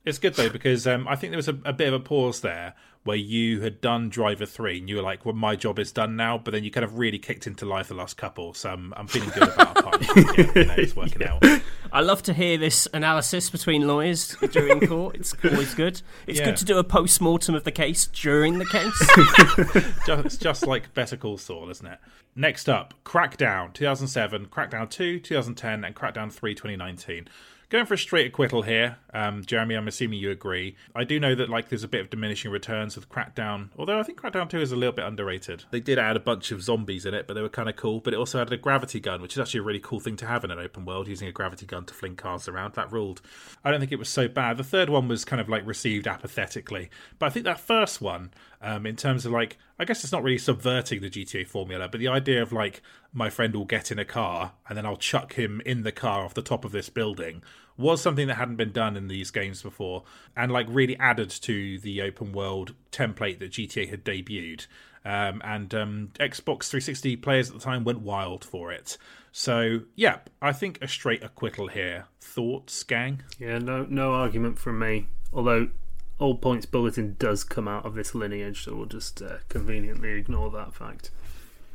It's good though because um, I think there was a, a bit of a pause there where you had done Driver Three and you were like, "Well, my job is done now," but then you kind of really kicked into life the last couple. So I'm, I'm feeling good about our partnership. Yeah, you know, it's working out. I love to hear this analysis between lawyers during court. It's always good. It's Yeah. good to do a post mortem of the case during the case. just, it's just like Better Call Saul, isn't it? Next up, Crackdown 2007, Crackdown 2 2010, and Crackdown 3 2019. Going for a straight acquittal here, um, Jeremy. I'm assuming you agree. I do know that like there's a bit of diminishing returns with Crackdown, although I think Crackdown 2 is a little bit underrated. They did add a bunch of zombies in it, but they were kind of cool. But it also added a gravity gun, which is actually a really cool thing to have in an open world, using a gravity gun to fling cars around. That ruled. I don't think it was so bad. The third one was kind of like received apathetically, but I think that first one, um, in terms of like, I guess it's not really subverting the GTA formula, but the idea of like my friend will get in a car and then I'll chuck him in the car off the top of this building was something that hadn't been done in these games before and like really added to the open world template that GTA had debuted. Um, and um, Xbox 360 players at the time went wild for it. So, yeah, I think a straight acquittal here. Thoughts, gang? yeah, no, no argument from me. Although All Points Bulletin does come out of this lineage, so we'll just uh, conveniently ignore that fact.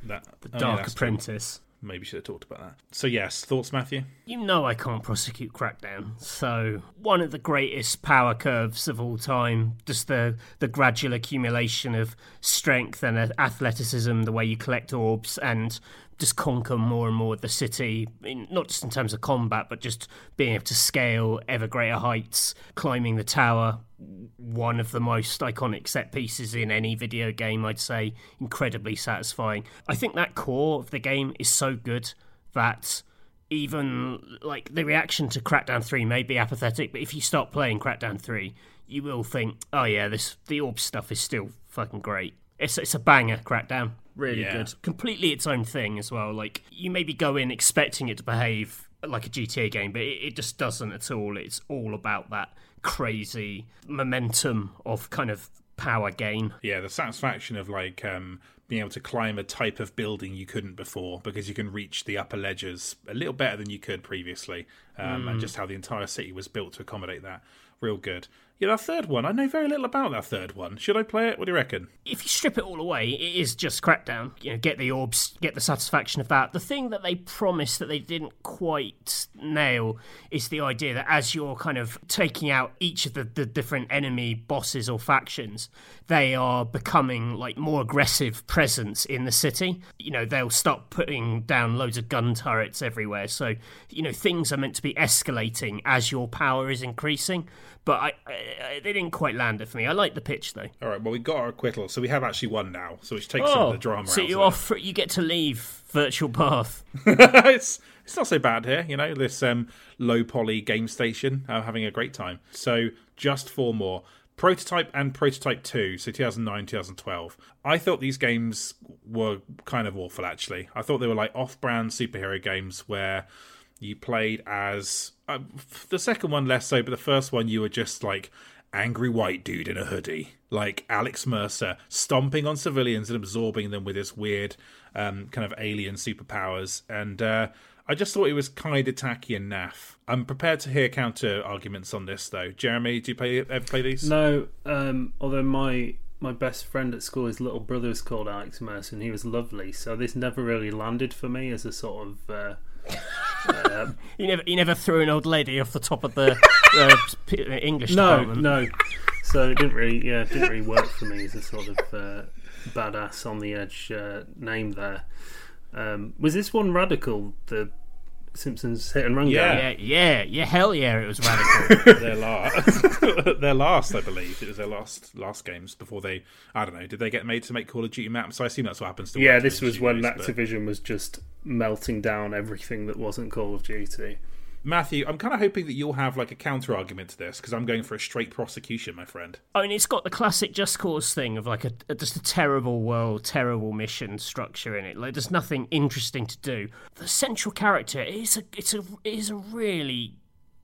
That The oh, yeah, Dark that's true. Apprentice. Maybe should have talked about that. So, yes, thoughts, Matthew? You know I can't prosecute Crackdown. So one of the greatest power curves of all time, just the the gradual accumulation of strength and athleticism, the way you collect orbs and just conquer more and more of the city, in, not just in terms of combat, but just being able to scale ever greater heights, climbing the tower. One of the most iconic set pieces in any video game, I'd say, incredibly satisfying. I think that core of the game is so good that even like the reaction to Crackdown 3 may be apathetic, but if you start playing Crackdown 3, you will think, oh yeah, this the orb stuff is still fucking great. It's it's a banger, Crackdown. Really Yeah. good. Completely its own thing as well. Like you maybe go in expecting it to behave like a GTA game, but it, it just doesn't at all. It's all about that crazy momentum of kind of power gain. Yeah, the satisfaction of like um, being able to climb a type of building you couldn't before because you can reach the upper ledges a little better than you could previously, um, and just how the entire city was built to accommodate that. Real good. Yeah, that third one, I know very little about that third one. Should I play it? What do you reckon? if you strip it all away, it is just Crackdown. You know, get the orbs, get the satisfaction of that. The thing that they promised that they didn't quite nail is the idea that as you're kind of taking out each of the, the different enemy bosses or factions, they are becoming like more aggressive presence in the city. You know, they'll start putting down loads of gun turrets everywhere. So, you know, things are meant to be escalating as your power is increasing. But I they didn't quite land it for me. I like the pitch though. All right, well, we got our acquittal, so we have actually won now, so which takes some of the drama Oh, so you off? You get to leave virtual path. it's it's not so bad here, you know. This um, low poly game station, uh, having a great time. So just four more. Prototype and Prototype 2, so 2009, 2012. I thought these games were kind of awful, actually. I thought they were like off brand superhero games where you played as. Uh, the second one less so, but the first one you were just like angry white dude in a hoodie, like Alex Mercer, stomping on civilians and absorbing them with his weird um, kind of alien superpowers. And uh, I just thought it was kind of tacky and naff. I'm prepared to hear counter arguments on this, though. Jeremy, do you play ever play these? No, um, although my my best friend at school, his little brother is called Alex Mercer, and he was lovely. So this never really landed for me as a sort of. Uh, uh, You never, you never threw an old lady off the top of the uh, English no, department. no. so it didn't really, yeah, it didn't really work for me as a sort of uh, badass on the edge uh, name there. Um, was this one radical? The Simpsons hit and run Yeah. game? Yeah, yeah, yeah. Hell yeah, it was radical. their last, their last, I believe, it was their last last games before they. I don't know. Did they get made to make Call of Duty maps? So I assume that's what happens to. Yeah, Activision this was when Studios, but- Activision was just melting down everything that wasn't Call of Duty. Matthew, I'm kind of hoping that you'll have like a counter argument to this because I'm going for a straight prosecution, my friend. I mean, it's got the classic Just Cause thing of like a, a- just a terrible world, terrible mission structure in it. Like, there's nothing interesting to do. The central character is a it's a is a really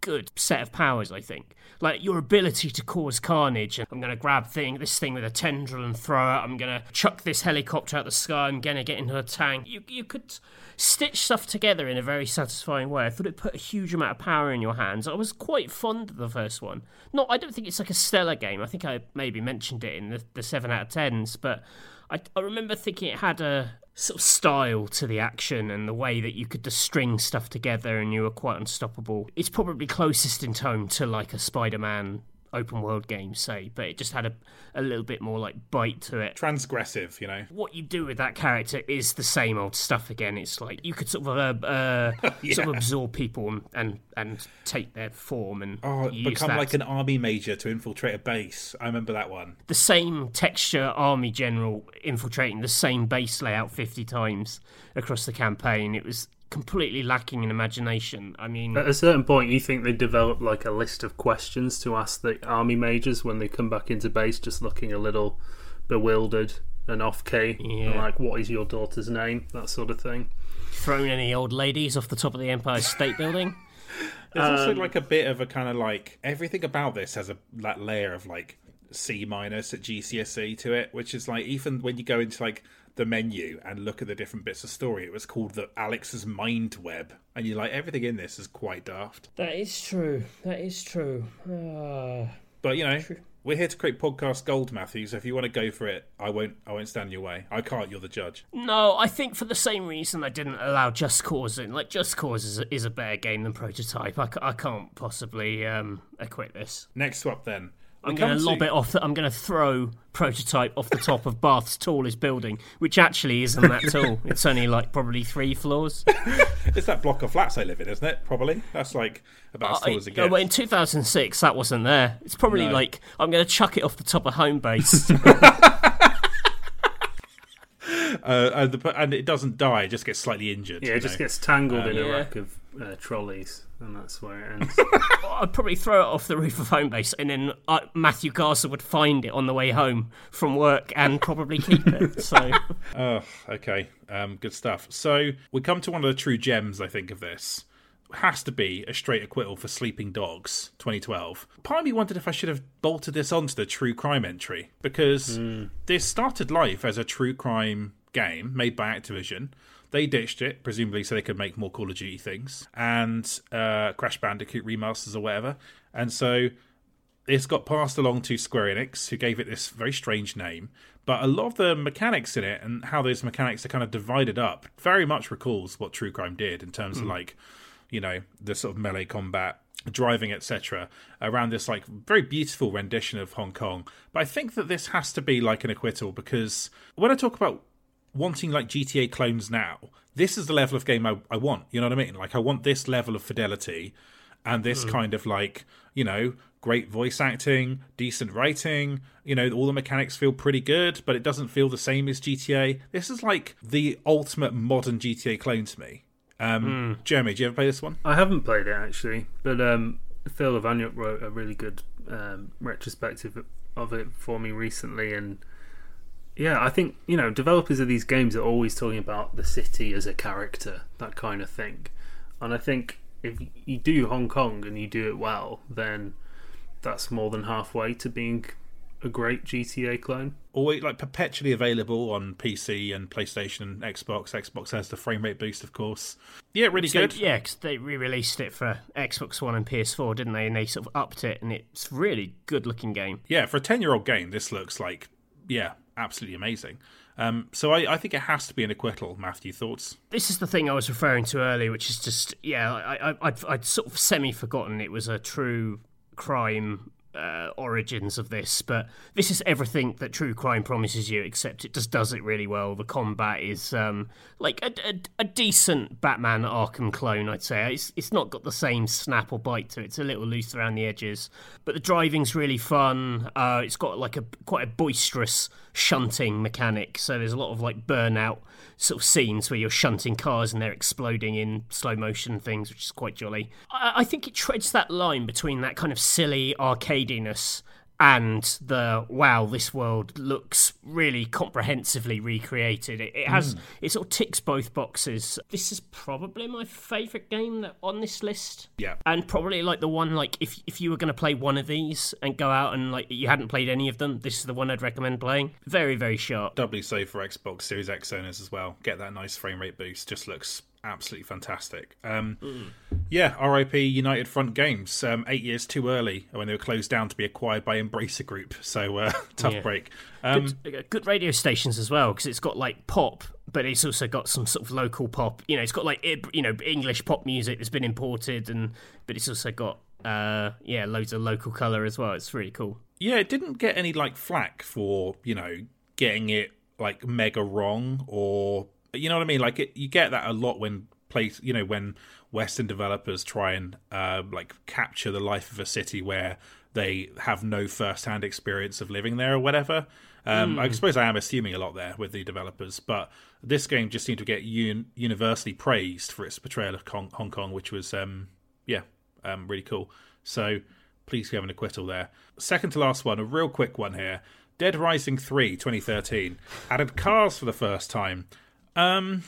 good set of powers. I think, like your ability to cause carnage. I'm gonna grab thing this thing with a tendril and throw it. I'm gonna chuck this helicopter out the sky. I'm gonna get into a tank. You you could stitch stuff together in a very satisfying way. I thought it put a huge amount of power in your hands. I was quite fond of the first one. Not, I don't think it's like a stellar game. I think I maybe mentioned it in the, the seven out of tens, but I, I remember thinking it had a sort of style to the action and the way that you could just string stuff together and you were quite unstoppable. It's probably closest in tone to like a Spider-Man open world game, say, but it just had a, a little bit more like bite to it Transgressive, you know. what you do with that character is the same old stuff again. It's like you could sort of uh, uh, sort of absorb people and, and and take their form and Oh, become that. like an army major to infiltrate a base. I remember that one. the same texture army general infiltrating the same base layout fifty times across the campaign. It was completely lacking in imagination. I mean, At a certain point, you think they develop like a list of questions to ask the army majors when they come back into base, just looking a little bewildered and off key. Yeah. Like, what is your daughter's name? That sort of thing. thrown any old ladies off the top of the Empire State Building. There's also Um, like a bit of a kind of like everything about this has a that layer of like C minus at GCSE to it, which is like even when you go into like the menu and look at the different bits of story, it was called the Alex's Mind Web, and you're like everything in this is quite daft. That is true. That is true. Ah. But you know, we're here to create podcast gold, Matthew. So if you want to go for it, I won't. I won't stand in your way. I can't. You're the judge. No, I think for the same reason I didn't allow Just Cause in. Like, Just Cause is a, is a better game than Prototype. I, I can't possibly um, acquit this. Next swap then. We I'm going to lob it off. The, I'm going to throw Prototype off the top of Bath's tallest building, which actually isn't that tall. It's only like probably three floors. It's that block of flats I live in, isn't it? Probably. That's like about as tall as it I- gets. well, in 2006, that wasn't there. It's probably No. like I'm going to chuck it off the top of home base. uh, and, the, and it doesn't die; it just gets slightly injured. Yeah, you it just gets tangled in a rack of uh, trolleys, and that's where it ends. I'd probably throw it off the roof of home base, and then uh, Matthew Garza would find it on the way home from work and probably keep it. So Oh, okay. Um, good stuff. So we come to one of the true gems, I think, of this. Has to be a straight acquittal for Sleeping Dogs 2012. Part of me wondered if I should have bolted this onto the true crime entry because this started life as a true crime game made by Activision. They ditched it, presumably so they could make more Call of Duty things and uh, Crash Bandicoot remasters or whatever. And so it's got passed along to Square Enix, who gave it this very strange name. But a lot of the mechanics in it and how those mechanics are kind of divided up very much recalls what True Crime did in terms of like, you know, the sort of melee combat, driving, etc. Around this like very beautiful rendition of Hong Kong. But I think that this has to be like an acquittal because when I talk about wanting like GTA clones now, this is the level of game I, I want. You know what I mean? Like I want this level of fidelity and this kind of like you know great voice acting decent writing you know all the mechanics feel pretty good but it doesn't feel the same as gta this is like the ultimate modern gta clone to me um jeremy do you ever play this one I haven't played it actually, but um, Phil Iwaniuk wrote a really good um, retrospective of it for me recently, and yeah, I think you know developers of these games are always talking about the city as a character, that kind of thing, and I think if you do Hong Kong and you do it well, then that's more than halfway to being a great GTA clone. always like perpetually available on pc and playstation and xbox xbox has the frame rate boost of course yeah really So, good yeah, because they re-released it for Xbox One and PS4, didn't they? And they sort of upped it, and it's a really good-looking game. yeah for a 10 year old game this looks like yeah absolutely amazing um so I, I think it has to be an acquittal matthew thoughts This is the thing I was referring to earlier, which is just yeah, I, I, I'd, I'd sort of semi-forgotten it was a true crime uh, origins of this, but this is everything that True Crime promises you, except it just does it really well. The combat is um, like a, a, a, decent Batman Arkham clone, I'd say. It's, it's not got the same snap or bite to it. It's a little loose around the edges, but the driving's really fun. Uh, it's got like a quite a boisterous shunting mechanic, so there's a lot of like burnout sort of scenes where you're shunting cars and they're exploding in slow motion things, which is quite jolly. I, I think it treads that line between that kind of silly arcadiness and the wow, this world looks really comprehensively recreated. It, it has mm. it sort of ticks both boxes. This is probably my favourite game that, on this list. Yeah, and probably like the one like if if you were going to play one of these and go out and like you hadn't played any of them, this is the one I'd recommend playing. Very very sharp. Doubly so for Xbox Series X owners as well. Get that nice frame rate boost. Just looks absolutely fantastic. Um, mm. Yeah, RIP United Front Games. Um, eight years too early when they were closed down to be acquired by Embracer Group. So uh, tough yeah. break. Um, good, uh, good, radio stations as well because it's got like pop, but it's also got some sort of local pop. You know, it's got like you know English pop music that's been imported, and but it's also got uh, yeah loads of local color as well. It's really cool. Yeah, it didn't get any like flack for you know getting it like mega wrong or you know what I mean? Like it, you get that a lot when place, you know, when Western developers try and uh, like capture the life of a city where they have no first-hand experience of living there or whatever. Um, mm. I suppose I am assuming a lot there with the developers, but this game just seemed to get un- universally praised for its portrayal of Hong, Hong Kong, which was, um, yeah, um, really cool. So please give an acquittal there. Second to last one, a real quick one here. Dead Rising 3 2013 added cars for the first time. Um,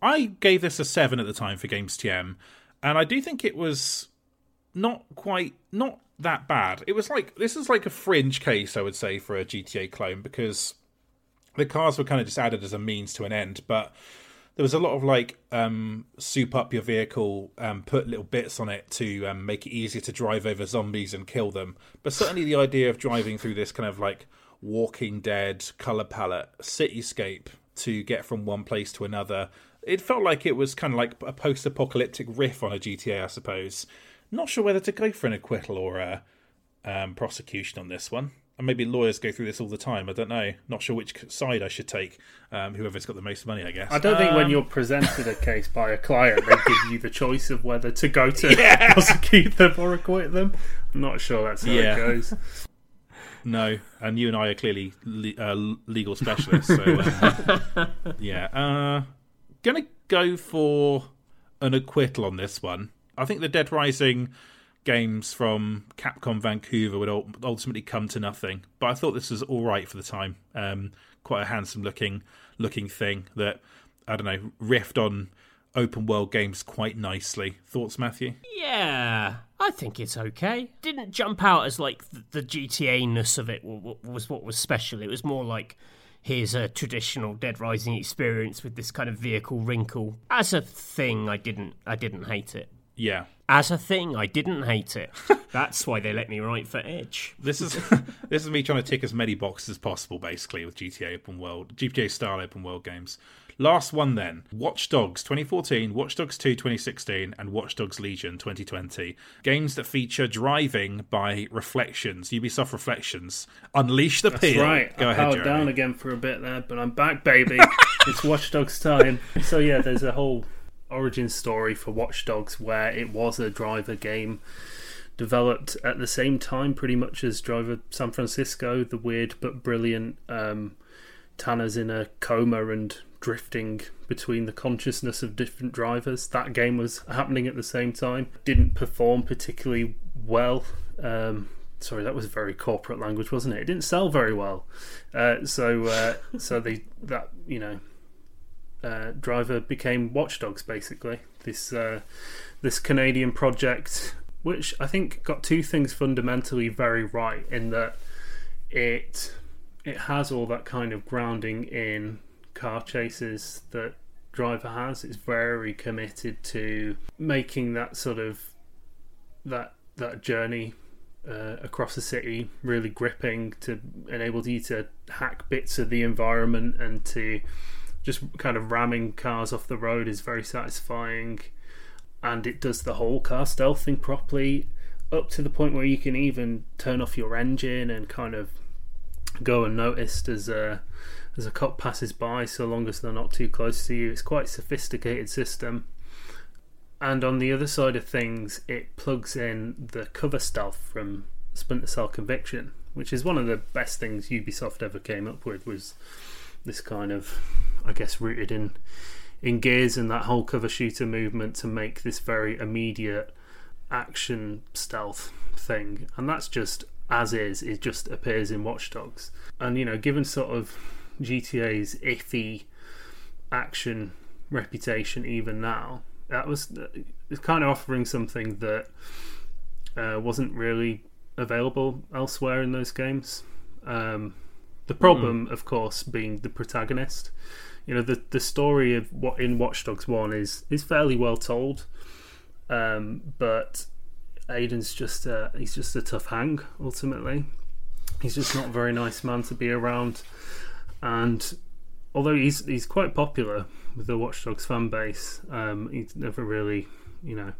I gave this a seven at the time for Games TM, and I do think it was not quite not that bad. It was like this is like a fringe case, I would say, for a GTA clone because the cars were kind of just added as a means to an end, but there was a lot of like um, soup up your vehicle, um, put little bits on it to um, make it easier to drive over zombies and kill them. But certainly the idea of driving through this kind of like Walking Dead color palette cityscape to get from one place to another. It felt like it was kind of like a post apocalyptic riff on a GTA, I suppose. Not sure whether to go for an acquittal or a um, prosecution on this one. And maybe lawyers go through this all the time. I don't know. Not sure which side I should take. Um, whoever's got the most money, I guess. I don't um, think when um, you're presented a case by a client, they give you the choice of whether to go to yeah. prosecute them or acquit them. I'm not sure that's how yeah. it goes. No, and you and I are clearly le- uh, legal specialists. So uh, yeah, uh, gonna go for an acquittal on this one. I think the Dead Rising games from Capcom Vancouver would ultimately come to nothing, but I thought this was all right for the time. Um, quite a handsome looking looking thing that I don't know riffed on open world games quite nicely. Thoughts, Matthew? Yeah, I think it's okay. Didn't jump out as like the, the GTA ness of it was what was special. It was more like here's a traditional Dead Rising experience with this kind of vehicle wrinkle. As a thing, I didn't I didn't hate it. Yeah. As a thing, I didn't hate it. That's why they let me write for Edge. This is this is me trying to tick as many boxes as possible, basically, with GTA open world, GTA style open world games. Last one then Watch Dogs 2014, Watch Dogs 2 2016, and Watch Dogs Legion 2020. Games that feature driving by Reflections, Ubisoft Reflections. Unleash the That's peel. right. Go I ahead, down again for a bit there, but I'm back, baby. it's Watch Dogs time. So, yeah, there's a whole origin story for Watch Dogs where it was a driver game developed at the same time pretty much as Driver San Francisco, the weird but brilliant um, Tanner's in a coma and drifting between the consciousness of different drivers. That game was happening at the same time. Didn't perform particularly well. Um, sorry, that was very corporate language, wasn't it? It didn't sell very well. Uh, so, uh, so the that you know, uh, driver became Watchdogs basically. This uh, this Canadian project, which I think got two things fundamentally very right in that it it has all that kind of grounding in car chases that driver has is very committed to making that sort of that that journey uh, across the city really gripping to enable you to hack bits of the environment and to just kind of ramming cars off the road is very satisfying. And it does the whole car stealth thing properly up to the point where you can even turn off your engine and kind of go unnoticed as a as a cop passes by, so long as they're not too close to you. It's quite a sophisticated system. And on the other side of things, it plugs in the cover stealth from Splinter Cell Conviction, which is one of the best things Ubisoft ever came up with. Was this kind of, I guess, rooted in in Gears and that whole cover shooter movement to make this very immediate action stealth thing, and that's just as is. It just appears in Watch Dogs, and you know, given sort of GTA's iffy action reputation, even now, that was it's kind of offering something that uh, wasn't really available elsewhere in those games. Um, the problem, mm. of course, being the protagonist. You know, the the story of what in Watch Dogs One is is fairly well told, um, but Aiden's just a, he's just a tough hang. Ultimately, he's just not a very nice man to be around, and although he's he's quite popular with the Watchdogs fan base, um, he's never really, you know,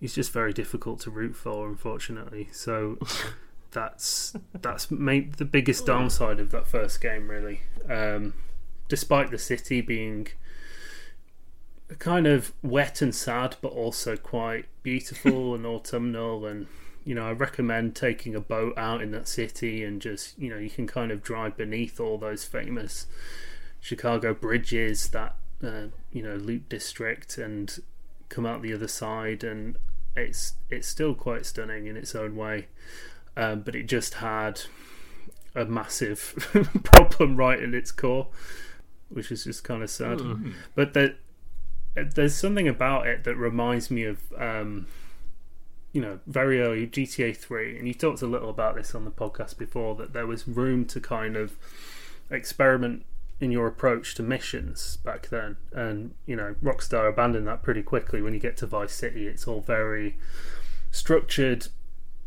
he's just very difficult to root for, unfortunately. So that's that's made the biggest downside of that first game, really. Um, despite the city being kind of wet and sad, but also quite beautiful and autumnal. And you know, I recommend taking a boat out in that city and just you know you can kind of drive beneath all those famous Chicago bridges, that uh, you know Loop District, and come out the other side, and it's it's still quite stunning in its own way. Um, but it just had a massive problem right at its core, which is just kind of sad. Mm. But there, there's something about it that reminds me of, um, you know, very early GTA 3. And you talked a little about this on the podcast before that there was room to kind of experiment in your approach to missions back then. And, you know, Rockstar abandoned that pretty quickly when you get to Vice City. It's all very structured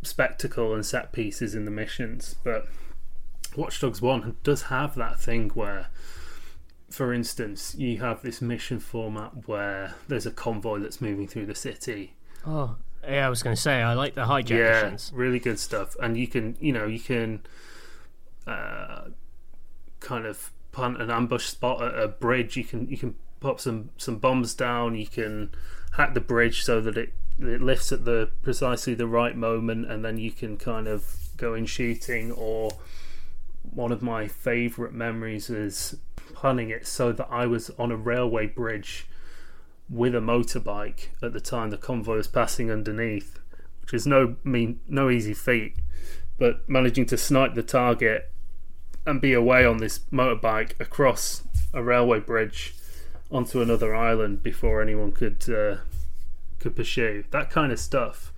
spectacle and set pieces in the missions. But Watch Dogs 1 does have that thing where, for instance, you have this mission format where there's a convoy that's moving through the city. Oh, yeah, I was going to say, I like the hijack yeah, missions. really good stuff. And you can, you know, you can uh, kind of plant an ambush spot at a bridge. You can you can pop some some bombs down. You can hack the bridge so that it it lifts at the precisely the right moment, and then you can kind of go in shooting. Or one of my favourite memories is planning it so that I was on a railway bridge with a motorbike at the time the convoy was passing underneath, which is no mean no easy feat. But managing to snipe the target and be away on this motorbike across a railway bridge onto another island before anyone could uh, could pursue. That kind of stuff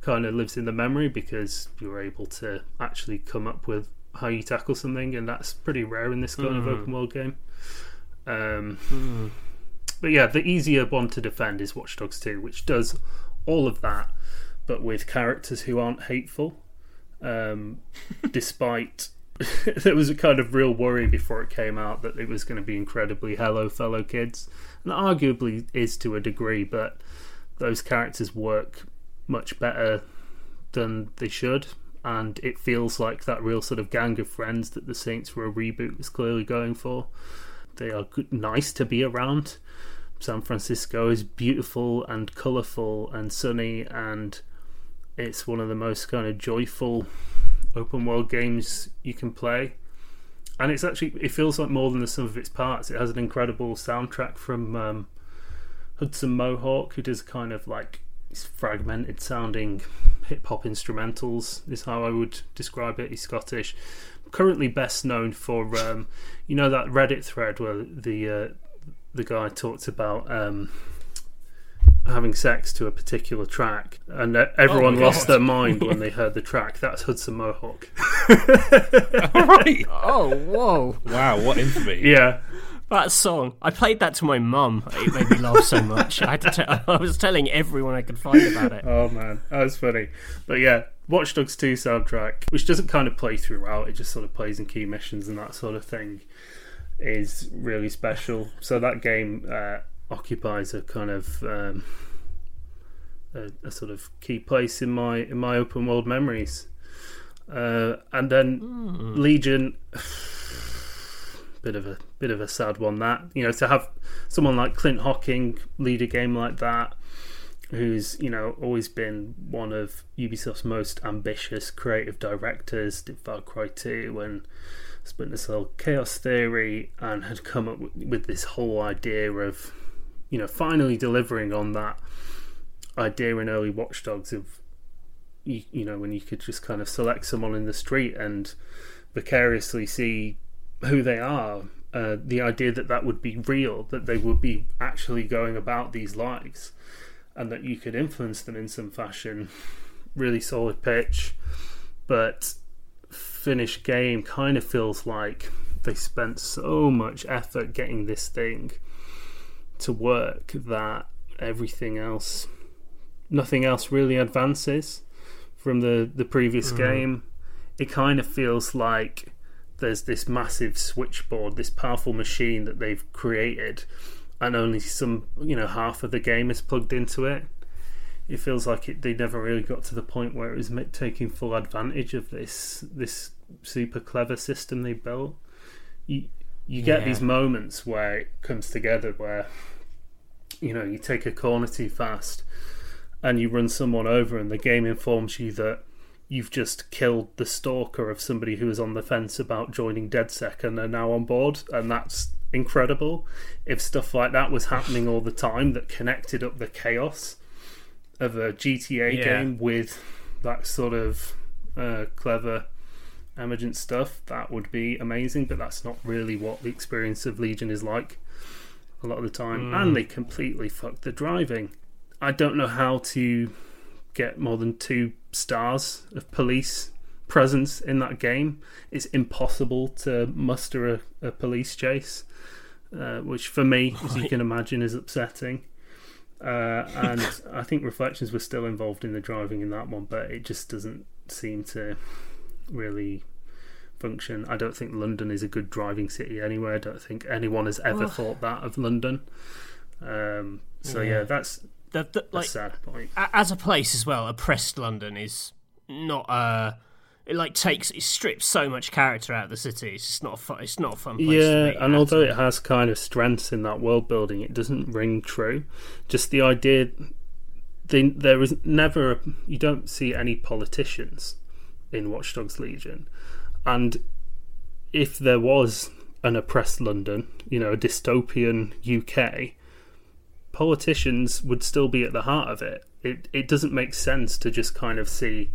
kind of lives in the memory because you're able to actually come up with how you tackle something, and that's pretty rare in this kind mm. of hmm. open world game. Um, mm. But yeah, the easier one to defend is Watch Dogs 2, which does all of that, but with characters who aren't hateful, um, despite there was a kind of real worry before it came out that it was going to be incredibly hello fellow kids. And arguably is to a degree but those characters work much better than they should. And it feels like that real sort of gang of friends that the saints row reboot was clearly going for they are good, nice to be around san francisco is beautiful and colorful and sunny and it's one of the most kind of joyful open world games you can play. And it's actually it feels like more than the sum of its parts. It has an incredible soundtrack from um, Hudson Mohawke, who does kind of like fragmented sounding hip hop instrumentals. Is how I would describe it. He's Scottish. Currently best known for um, you know that Reddit thread where the uh, the guy talked about um, having sex to a particular track, and everyone oh lost their mind when they heard the track. That's Hudson Mohawke. All right. Oh, whoa! Wow, what infamy! Yeah. That song, I played that to my mum. It made me laugh so much. I had to. Te- I was telling everyone I could find about it. Oh man, that was funny. But yeah, Watch Dogs 2 soundtrack, which doesn't kind of play throughout, it just sort of plays in key missions and that sort of thing, is really special. So that game uh, occupies a kind of um, a, a sort of key place in my in my open world memories. Uh, and then Hmm. Legion, bit of a bit of a sad one. That you know to have someone like Clint Hocking lead a game like that, who's you know always been one of Ubisoft's most ambitious creative directors, did Far Cry Two and Splinter Cell Chaos Theory, and had come up with, with this whole idea of you know finally delivering on that idea in early Watch Dogs of you, you know when you could just kind of select someone in the street and vicariously see who they are. Uh, the idea that that would be real, that they would be actually going about these lives, and that you could influence them in some fashion. Really solid pitch, but finished game kind of feels like they spent so much effort getting this thing to work that everything else, nothing else really advances from the the previous mm-hmm. game. It kind of feels like there's this massive switchboard, this powerful machine that they've created, and only some, you know, half of the game is plugged into it. It feels like it, they never really got to the point where it was taking full advantage of this this super clever system they built. You you get Yeah. these moments where it comes together, where you know you take a corner too fast, and you run someone over, and the game informs you that you've just killed the stalker of somebody who was on the fence about joining DedSec and they're now on board, and that's incredible. If stuff like that was happening all the time, that connected up the chaos of a GTA Yeah. game with that sort of uh, clever emergent stuff, that would be amazing. But that's not really what the experience of Legion is like a lot of the time, and they completely fucked the driving. I don't know how to get more than two stars of police presence in that game. It's impossible to muster a, a police chase, uh, which for me, as you can imagine, is upsetting. Uh, and I think Reflections were still involved in the driving in that one, but it just doesn't seem to really function. I don't think London is a good driving city anyway. I don't think anyone has ever Well- thought that of London. Um, so yeah, Yeah. that's The, the, a sad point. as a place as well, oppressed London is not uh it like takes it strips so much character out of the city. It's just not a fun. It's not a fun place. Yeah, and although it has kind of strengths in that world building, it doesn't ring true. Just the idea, there is never, a, you don't see any politicians in Watch Dogs Legion, and if there was an oppressed London, you know, a dystopian UK, politicians would still be at the heart of it. It it doesn't make sense to just kind of see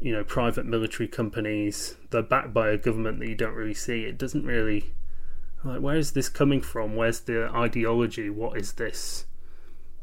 you know private military companies they're backed by a government that you don't really see. It doesn't really like where is this coming from? Where's the ideology? What is this?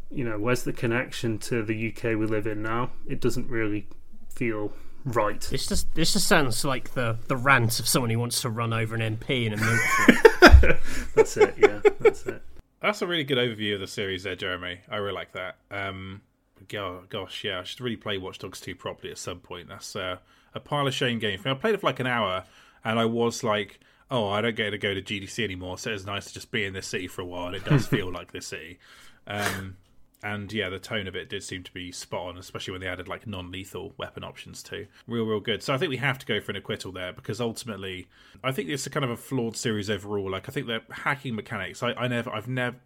You know where's the connection to the uk we live in now? It doesn't really feel right. This just this just sounds like the the rant of someone who wants to run over an MP in a military. that's it yeah that's it. That's a really good overview of the series there, Jeremy. I really like that. Um, go- gosh, yeah, I should really play Watch Dogs 2 properly at some point. That's uh, a pile of shame game for me. I played it for like an hour, and I was like, oh, I don't get to go to GDC anymore, so it's nice to just be in this city for a while. It does feel like this city. Um, and yeah, the tone of it did seem to be spot on, especially when they added like non-lethal weapon options too. Real, real good. So I think we have to go for an acquittal there because ultimately, I think it's a kind of a flawed series overall. Like I think the hacking mechanics, I, I never, I've never,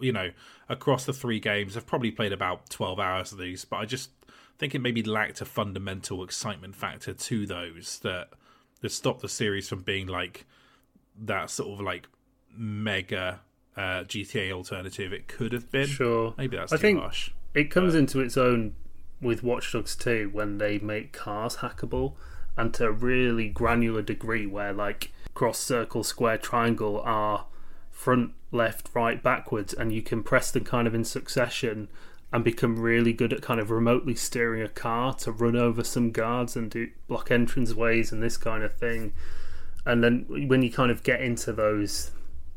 you know, across the three games, I've probably played about twelve hours of these, but I just think it maybe lacked a fundamental excitement factor to those that that stopped the series from being like that sort of like mega uh, GTA alternative it could have been. sure Maybe that's I think- harsh. it comes into its own with Watch Dogs 2 when they make cars hackable and to a really granular degree where like cross circle square triangle are front left right backwards and you can press them kind of in succession and become really good at kind of remotely steering a car to run over some guards and do block entrance ways and this kind of thing and then when you kind of get into those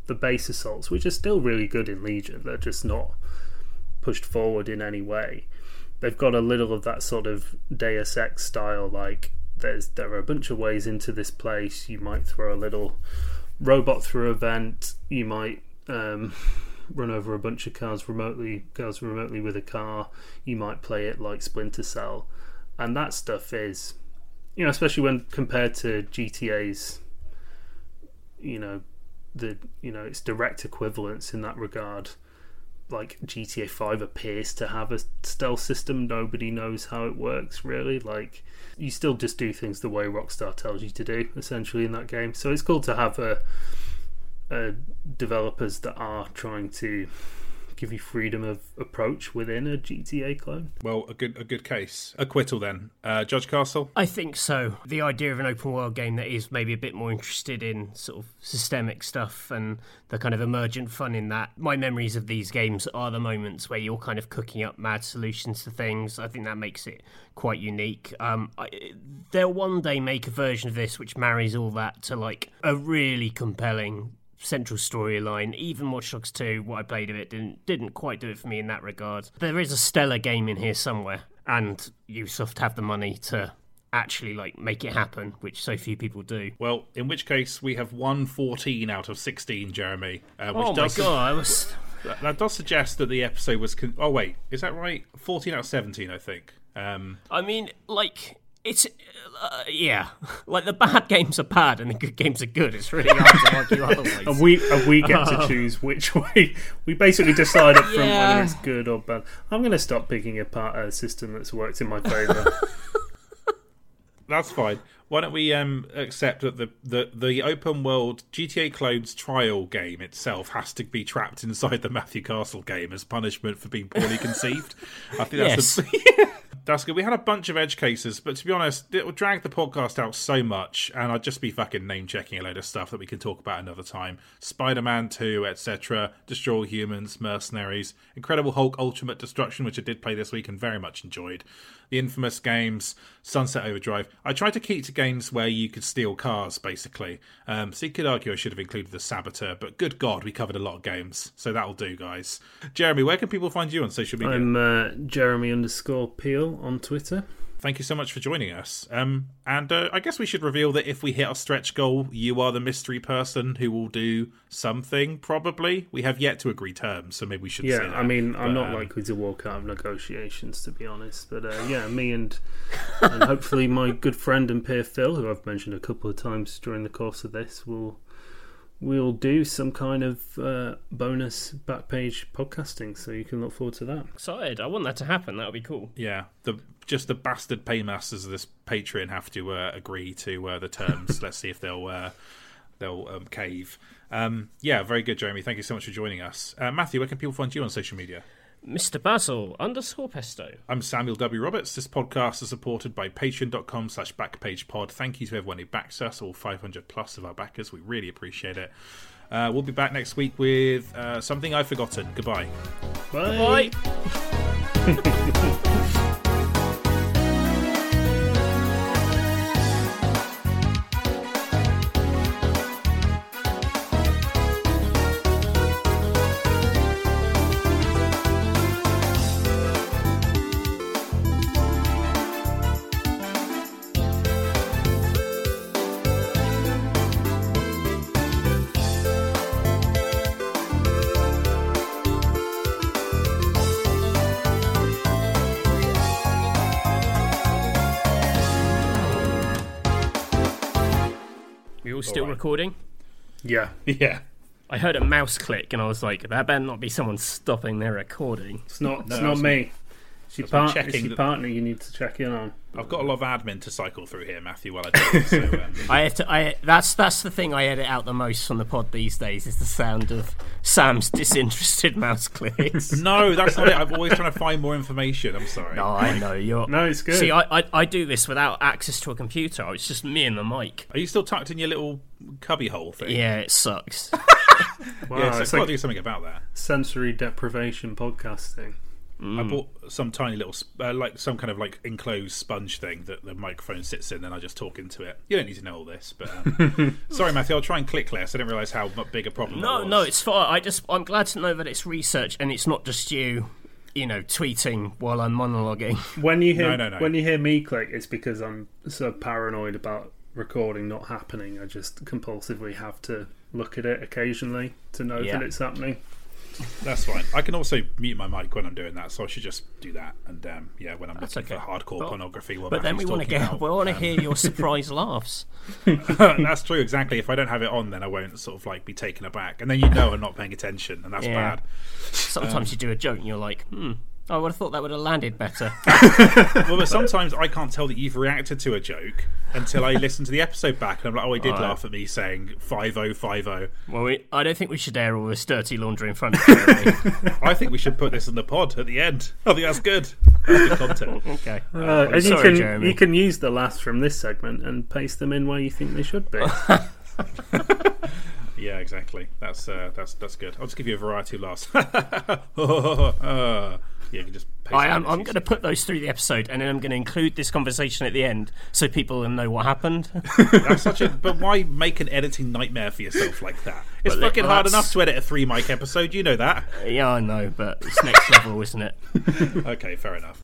the base assaults which are still really good in legion they're just not pushed forward in any way. They've got a little of that sort of Deus Ex style, like there's there are a bunch of ways into this place. You might throw a little robot through a vent. You might um, run over a bunch of cars remotely, cars remotely with a car. You might play it like Splinter Cell, and that stuff is, you know, especially when compared to GTA's, you know, the you know its direct equivalents in that regard. Like GTA Five appears to have a stealth system. Nobody knows how it works really. Like you still just do things the way Rockstar tells you to do, essentially in that game. So it's cool to have a, a developers that are trying to give you freedom of approach within a GTA clone. Well, a good a good case. Acquittal then. Uh, Judge Castle. I think so. The idea of an open world game that is maybe a bit more interested in sort of systemic stuff and the kind of emergent fun in that. My memories of these games are the moments where you're kind of cooking up mad solutions to things. I think that makes it quite unique. Um, I, they'll one day make a version of this which marries all that to like a really compelling central storyline. Even Watch Dogs 2, what I played of it, didn't didn't quite do it for me in that regard. There is a stellar game in here somewhere, and Ubisoft have soft have the money to actually like make it happen, which so few people do. Well, in which case we have won 14 out of 16, Jeremy. Uh, which Oh my god, I was that, that does suggest that the episode was. Con- oh wait, is that right? 14 out of 17, I think. Um, I mean, like it's uh, yeah, like the bad games are bad and the good games are good. It's really hard to argue otherwise. And we and we get to choose which way. We basically decide up front Yeah. whether it's good or bad. I'm going to stop picking apart a system that's worked in my favour. that's fine. Why don't we um, accept that the, the, the open world GTA Clones trial game itself has to be trapped inside the Matthew Castle game as punishment for being poorly conceived? I think that's a, that's good. We had a bunch of edge cases, but to be honest, it will drag the podcast out so much, and I'd just be fucking name checking a load of stuff that we can talk about another time. Spider Man 2, etc., Destroy Humans, Mercenaries, Incredible Hulk Ultimate Destruction, which I did play this week and very much enjoyed. The infamous games, Sunset Overdrive. I tried to keep to games where you could steal cars, basically. Um, so you could argue I should have included the Saboteur, but good God, we covered a lot of games, so that'll do, guys. Jeremy, where can people find you on social media? I'm uh, Jeremy underscore Peel on Twitter. Thank you so much for joining us. Um, and uh, I guess we should reveal that if we hit our stretch goal, you are the mystery person who will do something. Probably, we have yet to agree terms, so maybe we should. Yeah, say that. I mean, I'm not um, likely to walk out of negotiations, to be honest. But uh, yeah, me and and hopefully my good friend and peer Phil, who I've mentioned a couple of times during the course of this, will we'll do some kind of uh, bonus back page podcasting. So you can look forward to that. excited. I want that to happen. That would be cool. Yeah, the just the bastard paymasters of this Patreon have to uh, agree to uh, the terms. Let's see if they'll uh, they'll um, cave. Um, yeah, very good, Jeremy. Thank you so much for joining us, uh, Matthew. Where can people find you on social media? Mr. Basil underscore pesto. I'm Samuel W. Roberts. This podcast is supported by patreon.com slash backpagepod. Thank you to everyone who backs us, all 500 plus of our backers. We really appreciate it. Uh, we'll be back next week with uh, something I've forgotten. Goodbye. Bye. Bye. recording? Yeah, Yeah. I heard a mouse click and I was like, that better not be someone stopping their recording. it's not. It's No, not it's me. It's your, part, checking it's your that- partner you need to check in on. I've got a lot of admin to cycle through here, Matthew, while I do this. So, um, I have to, I that's that's the thing I edit out the most from the pod these days is the sound of Sam's disinterested mouse clicks. no, that's not it. I'm always trying to find more information. I'm sorry. no, I know you're. No, it's good. See, I, I I do this without access to a computer. It's just me and the mic. Are you still tucked in your little cubby hole thing? Yeah, it sucks. wow, Yeah, so it's I've got to do something about that. sensory deprivation podcasting. I bought some tiny little, uh, like some kind of like enclosed sponge thing that the microphone sits in, and I just talk into it. You don't need to know all this, but um, sorry, Matthew. I'll try and click less. I didn't realize how big a problem. No, that was. no, it's fine. I just I'm glad to know that it's research and it's not just you, you know, tweeting while I'm monologuing. When you hear No, no, no. when you hear me click, it's because I'm so paranoid about recording not happening. I just compulsively have to look at it occasionally to know Yeah. that it's happening. That's fine. I can also mute my mic when I'm doing that, so I should just do that. And um, yeah, when I'm looking okay. for hardcore But- pornography, But then we want to get, about- we want to hear your surprise laughs. that's true, exactly. If I don't have it on, then I won't sort of like be taken aback, and then you know I'm not paying attention, and that's Yeah. bad. Sometimes you do a joke and you're like, hmm, I would have thought that would have landed better. Well, but sometimes I can't tell that you've reacted to a joke until I listen to the episode back, and I'm like, oh, he did Alright. laugh at me saying five oh five oh. well, we, I don't think we should air all this dirty laundry in front of Jeremy. I think we should put this in the pod at the end. I think that's good. That's good content. okay. Uh, I'm and you sorry, can Jeremy. you can use the laughs from this segment and paste them in where you think they should be. Yeah, exactly. That's uh, that's that's good. I'll just give you a variety of laughs. Yeah, you can just. I am. I'm going to put those through the episode, and then I'm going to include this conversation at the end, so people will know what happened. That's such a. But why make an editing nightmare for yourself like that? It's Well, fucking hard that's- enough to edit a three mic episode. You know that. yeah, I know, but it's next level, isn't it? Okay, fair enough.